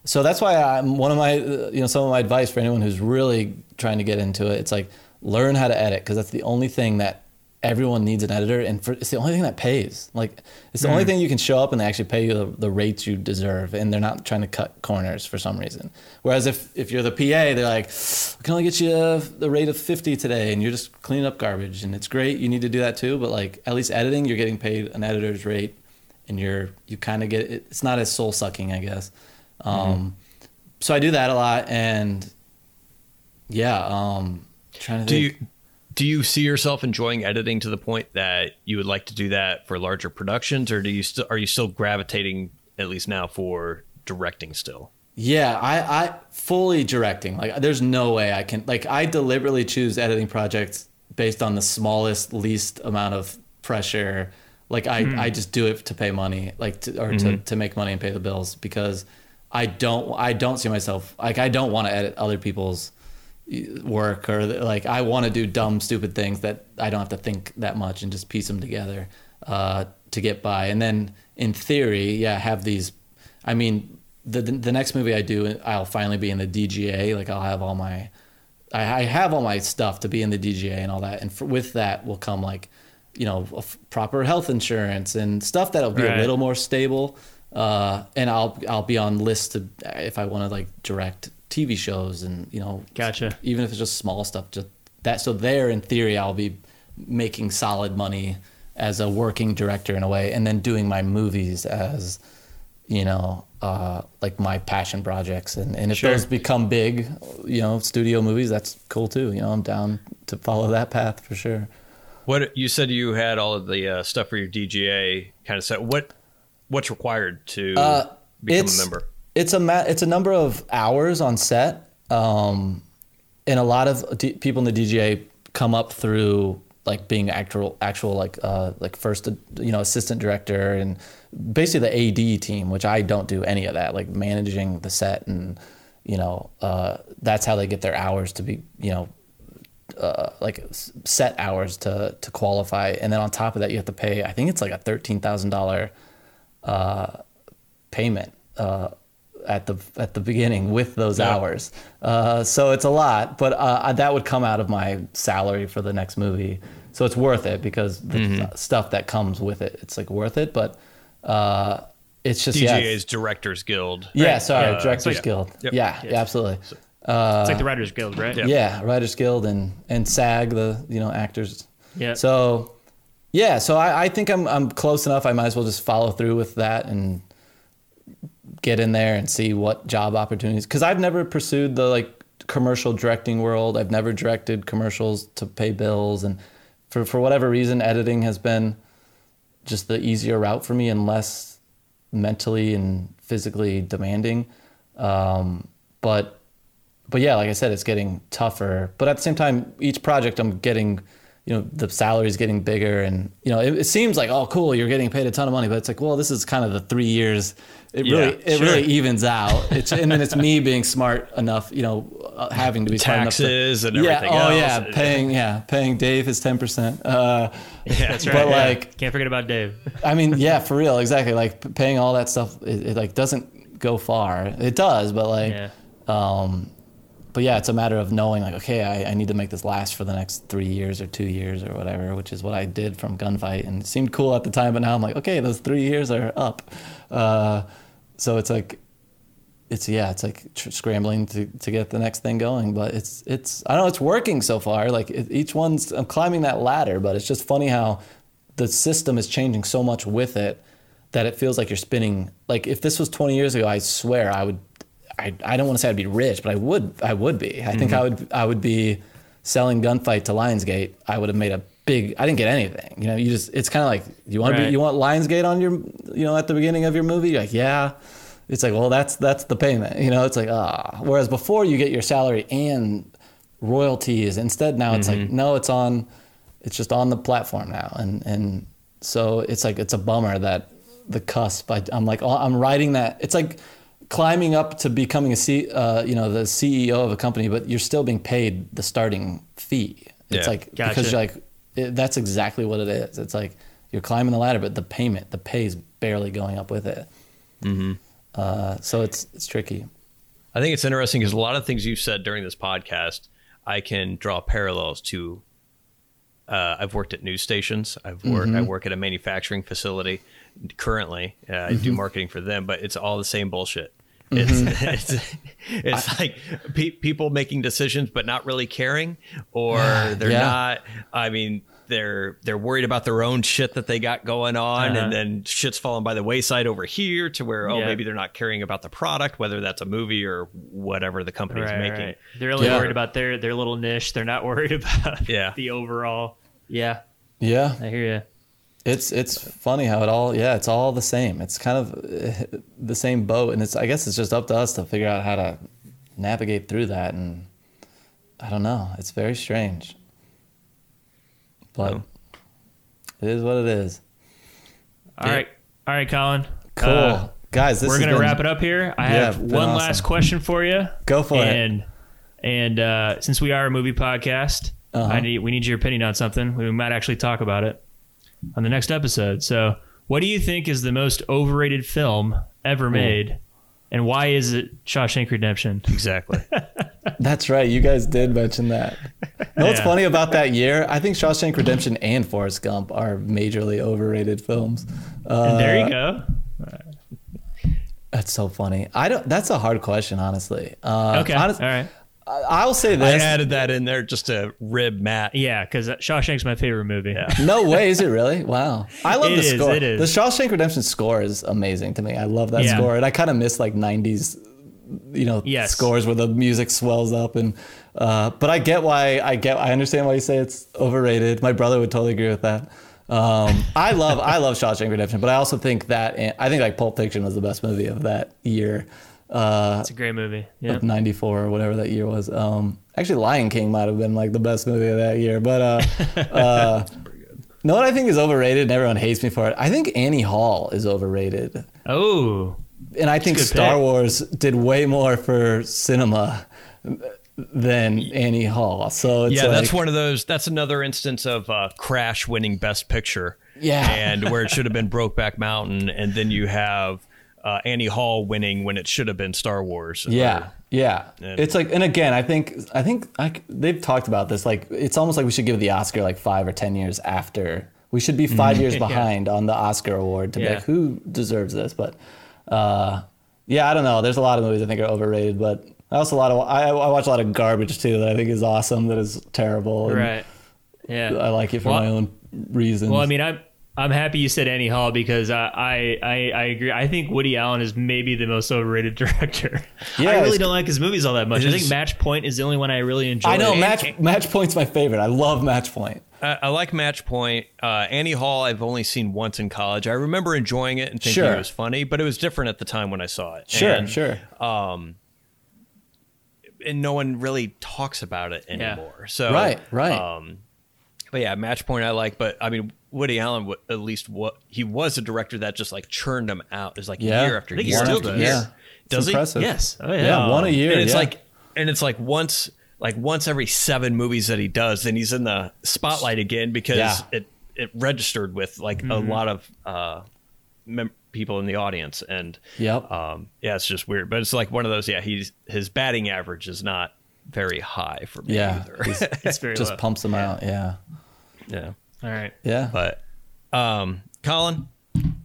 So that's why i'm one of my you know some of my advice for anyone who's really trying to get into it it's like learn how to edit because that's the only thing that everyone needs an editor and for, it's the only thing that pays. Like it's the only thing you can show up and they actually pay you the, the rates you deserve and they're not trying to cut corners for some reason. Whereas if if you're the pa they're like we can only get you uh, the rate of 50 today and you're just cleaning up garbage and it's great you need to do that too but like at least editing you're getting paid an editor's rate and you're you kind of get it, it's not as soul sucking i guess. Um so i do that a lot and yeah um trying to Do think. you do you see yourself enjoying editing to the point that you would like to do that for larger productions, or do you still are you still gravitating at least now for directing still? Yeah, I, I fully directing. Like, there's no way I can. Like, I deliberately choose editing projects based on the smallest, least amount of pressure. Like, I, hmm. I just do it to pay money, like, to, or to, mm-hmm. to make money and pay the bills because I don't I don't see myself like I don't want to edit other people's work or like I want to do dumb stupid things that I don't have to think that much and just piece them together uh, to get by. And then in theory, yeah, have these. I mean, the the next movie I do, I'll finally be in the DGA. Like I'll have all my, I, I have all my stuff to be in the DGA and all that. And for, with that will come like, you know, f- proper health insurance and stuff that'll be Right. a little more stable. Uh, and I'll I'll be on list to if I want to like direct TV shows and you know Gotcha. even if it's just small stuff just that so there in theory I'll be making solid money as a working director in a way and then doing my movies as you know uh, like my passion projects and, and if Sure. those become big you know studio movies that's cool too you know I'm down to follow that path for sure What you said you had all of the uh, stuff for your DGA kind of set. What what's required to Uh, become a member? It's a ma- it's a number of hours on set, um, and a lot of D- people in the DGA come up through like being actual actual like uh, like first you know assistant director and basically the AD team, which I don't do any of that, like managing the set and you know uh, that's how they get their hours to be you know uh, like set hours to to qualify, and then on top of that, you have to pay. I think it's like a thirteen thousand dollar payment uh, at the at the beginning with those Yeah. hours. Uh, so it's a lot, but uh, that would come out of my salary for the next movie. So it's worth it because the Mm-hmm. stuff that comes with it, it's like worth it. But uh, it's just yeah, DGA's Directors Guild. yeah. Sorry, Uh, Directors yeah. Guild. Yep. Yeah, yeah, absolutely. it's like the Writers Guild, right? Yeah. Yeah, Writers Guild and and SAG, the you know actors. Yeah. So, yeah, so I, I think I'm I'm close enough. I might as well just follow through with that and get in there and see what job opportunities. Because I've never pursued the like commercial directing world. I've never directed commercials to pay bills, and for for whatever reason, editing has been just the easier route for me and less mentally and physically demanding. Um, but but yeah, like I said, it's getting tougher. But at the same time, each project I'm getting, you know, the salary is getting bigger, and you know, it, it seems like oh, cool, you're getting paid a ton of money, but it's like, well, this is kind of the three years. It Yeah, really, it sure. really evens out. It's and then it's me being smart enough, you know, uh, having to be smart enough to- Taxes and yeah, oh else. yeah, paying yeah, paying Dave his ten percent. Uh, Yeah, That's But, right. yeah. like- can't forget about Dave. I mean, yeah, for real, exactly. Like paying all that stuff, it, it like doesn't go far. It does, but like, Yeah. um, but yeah, it's a matter of knowing like, okay, I, I need to make this last for the next three years or two years or whatever, which is what I did from Gunfight, and it seemed cool at the time. But now I'm like, okay, those three years are up. Uh, so it's like, it's yeah, it's like tr- scrambling to, to get the next thing going. But it's it's I don't know, it's working so far. Like it, each one's I'm climbing that ladder, but it's just funny how the system is changing so much with it that it feels like you're spinning. Like if this was 20 years ago, I swear I would. I, I don't want to say I'd be rich, but I would I would be. I think mm-hmm. I would I would be selling gunfight to Lionsgate. I would have made a big. I didn't get anything. You know, you just it's kind of like you want to be you want Lionsgate on your you know at the beginning of your movie. You're like yeah, it's like well that's that's the payment. You know, it's like ah. Whereas before you get your salary and royalties. Instead now it's like no, it's on. It's just on the platform now, and and so it's like it's a bummer that the cusp. I, I'm like oh, I'm riding that. It's like climbing up to becoming a C, uh, you know, the CEO of a company, but you're still being paid the starting fee. It's Yeah. like Gotcha. because you're like it, that's exactly what it is. It's like you're climbing the ladder, but the payment, the pay is barely going up with it. Mm-hmm. Uh, so it's it's tricky. I think it's interesting because a lot of things you've said during this podcast, I can draw parallels to. Uh, I've worked at news stations. I've worked. I work at a manufacturing facility. Currently, uh, I do marketing for them, but it's all the same bullshit. It's it's, it's like pe- people making decisions but not really caring, or they're Yeah. not. I mean, they're they're worried about their own shit that they got going on, Uh-huh. and then shit's falling by the wayside over here to where oh Yeah. maybe they're not caring about the product, whether that's a movie or whatever the company's Right, making. right. They're only Yeah. worried about their their little niche. They're not worried about Yeah. the overall. Yeah, Yeah, I hear you. It's it's funny how it all yeah it's all the same. It's kind of uh, the same boat, and it's I guess it's just up to us to figure out how to navigate through that. And I don't know, it's very strange, but Oh. it is what it is. All right, all right, Collin. Cool, Uh, guys. This we're gonna been- wrap it up here. I Yeah, have one awesome. last question for you. Go for it. and, And uh, since we are a movie podcast, Uh-huh. I need we need your opinion on something. We might actually talk about it on the next episode. So, what do you think is the most overrated film ever made, and why is it Shawshank Redemption? Exactly. That's right. You guys did mention that. You know what's Yeah. funny about that year? I think Shawshank Redemption and Forrest Gump are majorly overrated films. Uh, And there you go. That's so funny. I don't. That's a hard question, honestly. Uh, Okay, honest- all right. I- I'll say this. I added that in there just to rib Matt. Yeah, because Shawshank's my favorite movie. Yeah. no way, is it really? Wow. I love It the is, score. it is. The Shawshank Redemption score is amazing to me. I love that Yeah. score, and I kind of miss like '90s, you know, Yes. scores where the music swells up. And uh, but I get why I get. I understand why you say it's overrated. My brother would totally agree with that. Um, I love I love Shawshank Redemption, but I also think that I think like Pulp Fiction was the best movie of that year. Uh, It's a great movie. Yeah. of 94 or whatever that year was. Um, actually, Lion King might have been like the best movie of that year. But uh, uh, know what I think is overrated and everyone hates me for it? I think Annie Hall is overrated. Oh, And I think Star pick. Wars did way more for cinema than Annie Hall. So it's yeah, like, that's one of those. That's another instance of uh, Crash winning Best Picture. Yeah. and where it should have been Brokeback Mountain, and then you have uh, Annie Hall winning when it should have been Star Wars. Yeah, yeah. And- it's like, and again, I think, I think I they've talked about this. Like, it's almost like we should give the Oscar like five or ten years after. We should be 5 years behind on the Oscar award to be like, who deserves this? But, uh, yeah, I don't know. There's a lot of movies I think are overrated, but I also a lot of I, I watch a lot of garbage too that I think is awesome that is terrible. right. Yeah. I like it for Well, my own reasons. Well, I mean, I'm I'm happy you said Annie Hall because I I, I, I agree. I think Woody Allen is maybe the most overrated director. Yeah, I really don't like his movies all that much. I think is- Match Point is the only one I really enjoy. I know and- Match Match Point's my favorite. I love Match Point. I, I like Match Point. Uh, Annie Hall, I've only seen once in college. I remember enjoying it and thinking Sure. it was funny, but it was different at the time when I saw it. Sure, and, sure. And no one really talks about it anymore. So Right, right. Um, but yeah, Match Point I like, but I mean Woody Allen at least what he was a director that just like churned them out. It's like Yeah. year after I think he year still after does. Yeah. Does It's he? impressive. Yes. Oh yeah. Yeah, one a year. and it's yeah. like and it's like once like once every seven movies that he does then he's in the spotlight again because Yeah. it it registered with like a lot of uh mem- people in the audience and Yep. um yeah it's just weird but it's like one of those yeah he's his batting average is not very high for me yeah, either he's- It's very just low. pumps them out. Yeah, yeah All right. yeah. but um collin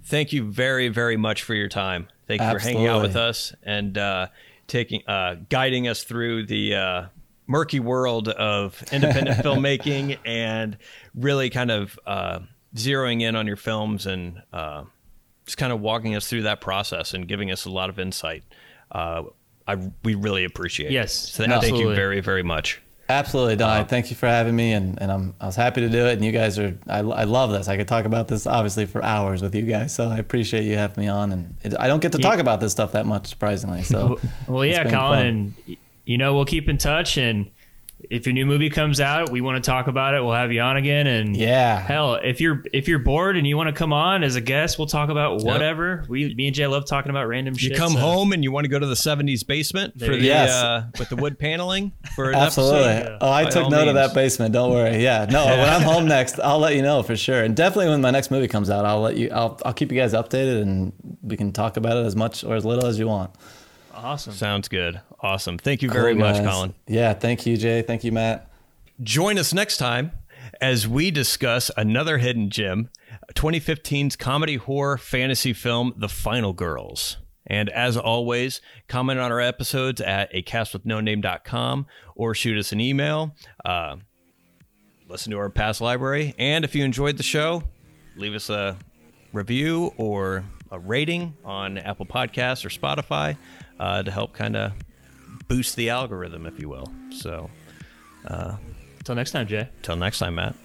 thank you very very much for your time thank you for hanging out with us and uh taking uh guiding us through the uh murky world of independent filmmaking and really kind of uh zeroing in on your films and uh just kind of walking us through that process and giving us a lot of insight uh I, we really appreciate Yes, it. So thank you very, very much. Absolutely, Don. Thank you for having me, and, and I'm I was happy to do it. And you guys are I, I love this. I could talk about this obviously for hours with you guys. So I appreciate you having me on, and it, I don't get to talk about this stuff that much, surprisingly. So Well, yeah, Collin, fun. and you know we'll keep in touch, and if your new movie comes out, we want to talk about it. We'll have you on again. And Yeah. hell, if you're if you're bored and you want to come on as a guest, we'll talk about whatever. We, me and Jay love talking about random You shit. come so- home and you want to go to the '70s basement for the. Yes. uh, with the wood paneling for an Absolutely. episode. Oh, I By took all note of that basement. Don't worry. Yeah. No, when I'm home next, I'll let you know for sure. And definitely when my next movie comes out, I'll let you. I'll I'll keep you guys updated, and we can talk about it as much or as little as you want. Awesome. Sounds good. Awesome. Thank you very Cool, much. Collin. Yeah. Thank you, Jay. Thank you, Matt. Join us next time as we discuss another hidden gem, 2015's comedy horror fantasy film, The Final Girls. And as always, comment on our episodes at acastwithnoname.com or shoot us an email. Uh, listen to our past library. And if you enjoyed the show, leave us a review or a rating on Apple Podcasts or Spotify uh, to help kind of boost the algorithm, if you will. So Until next time, Jay. till next time, Matt.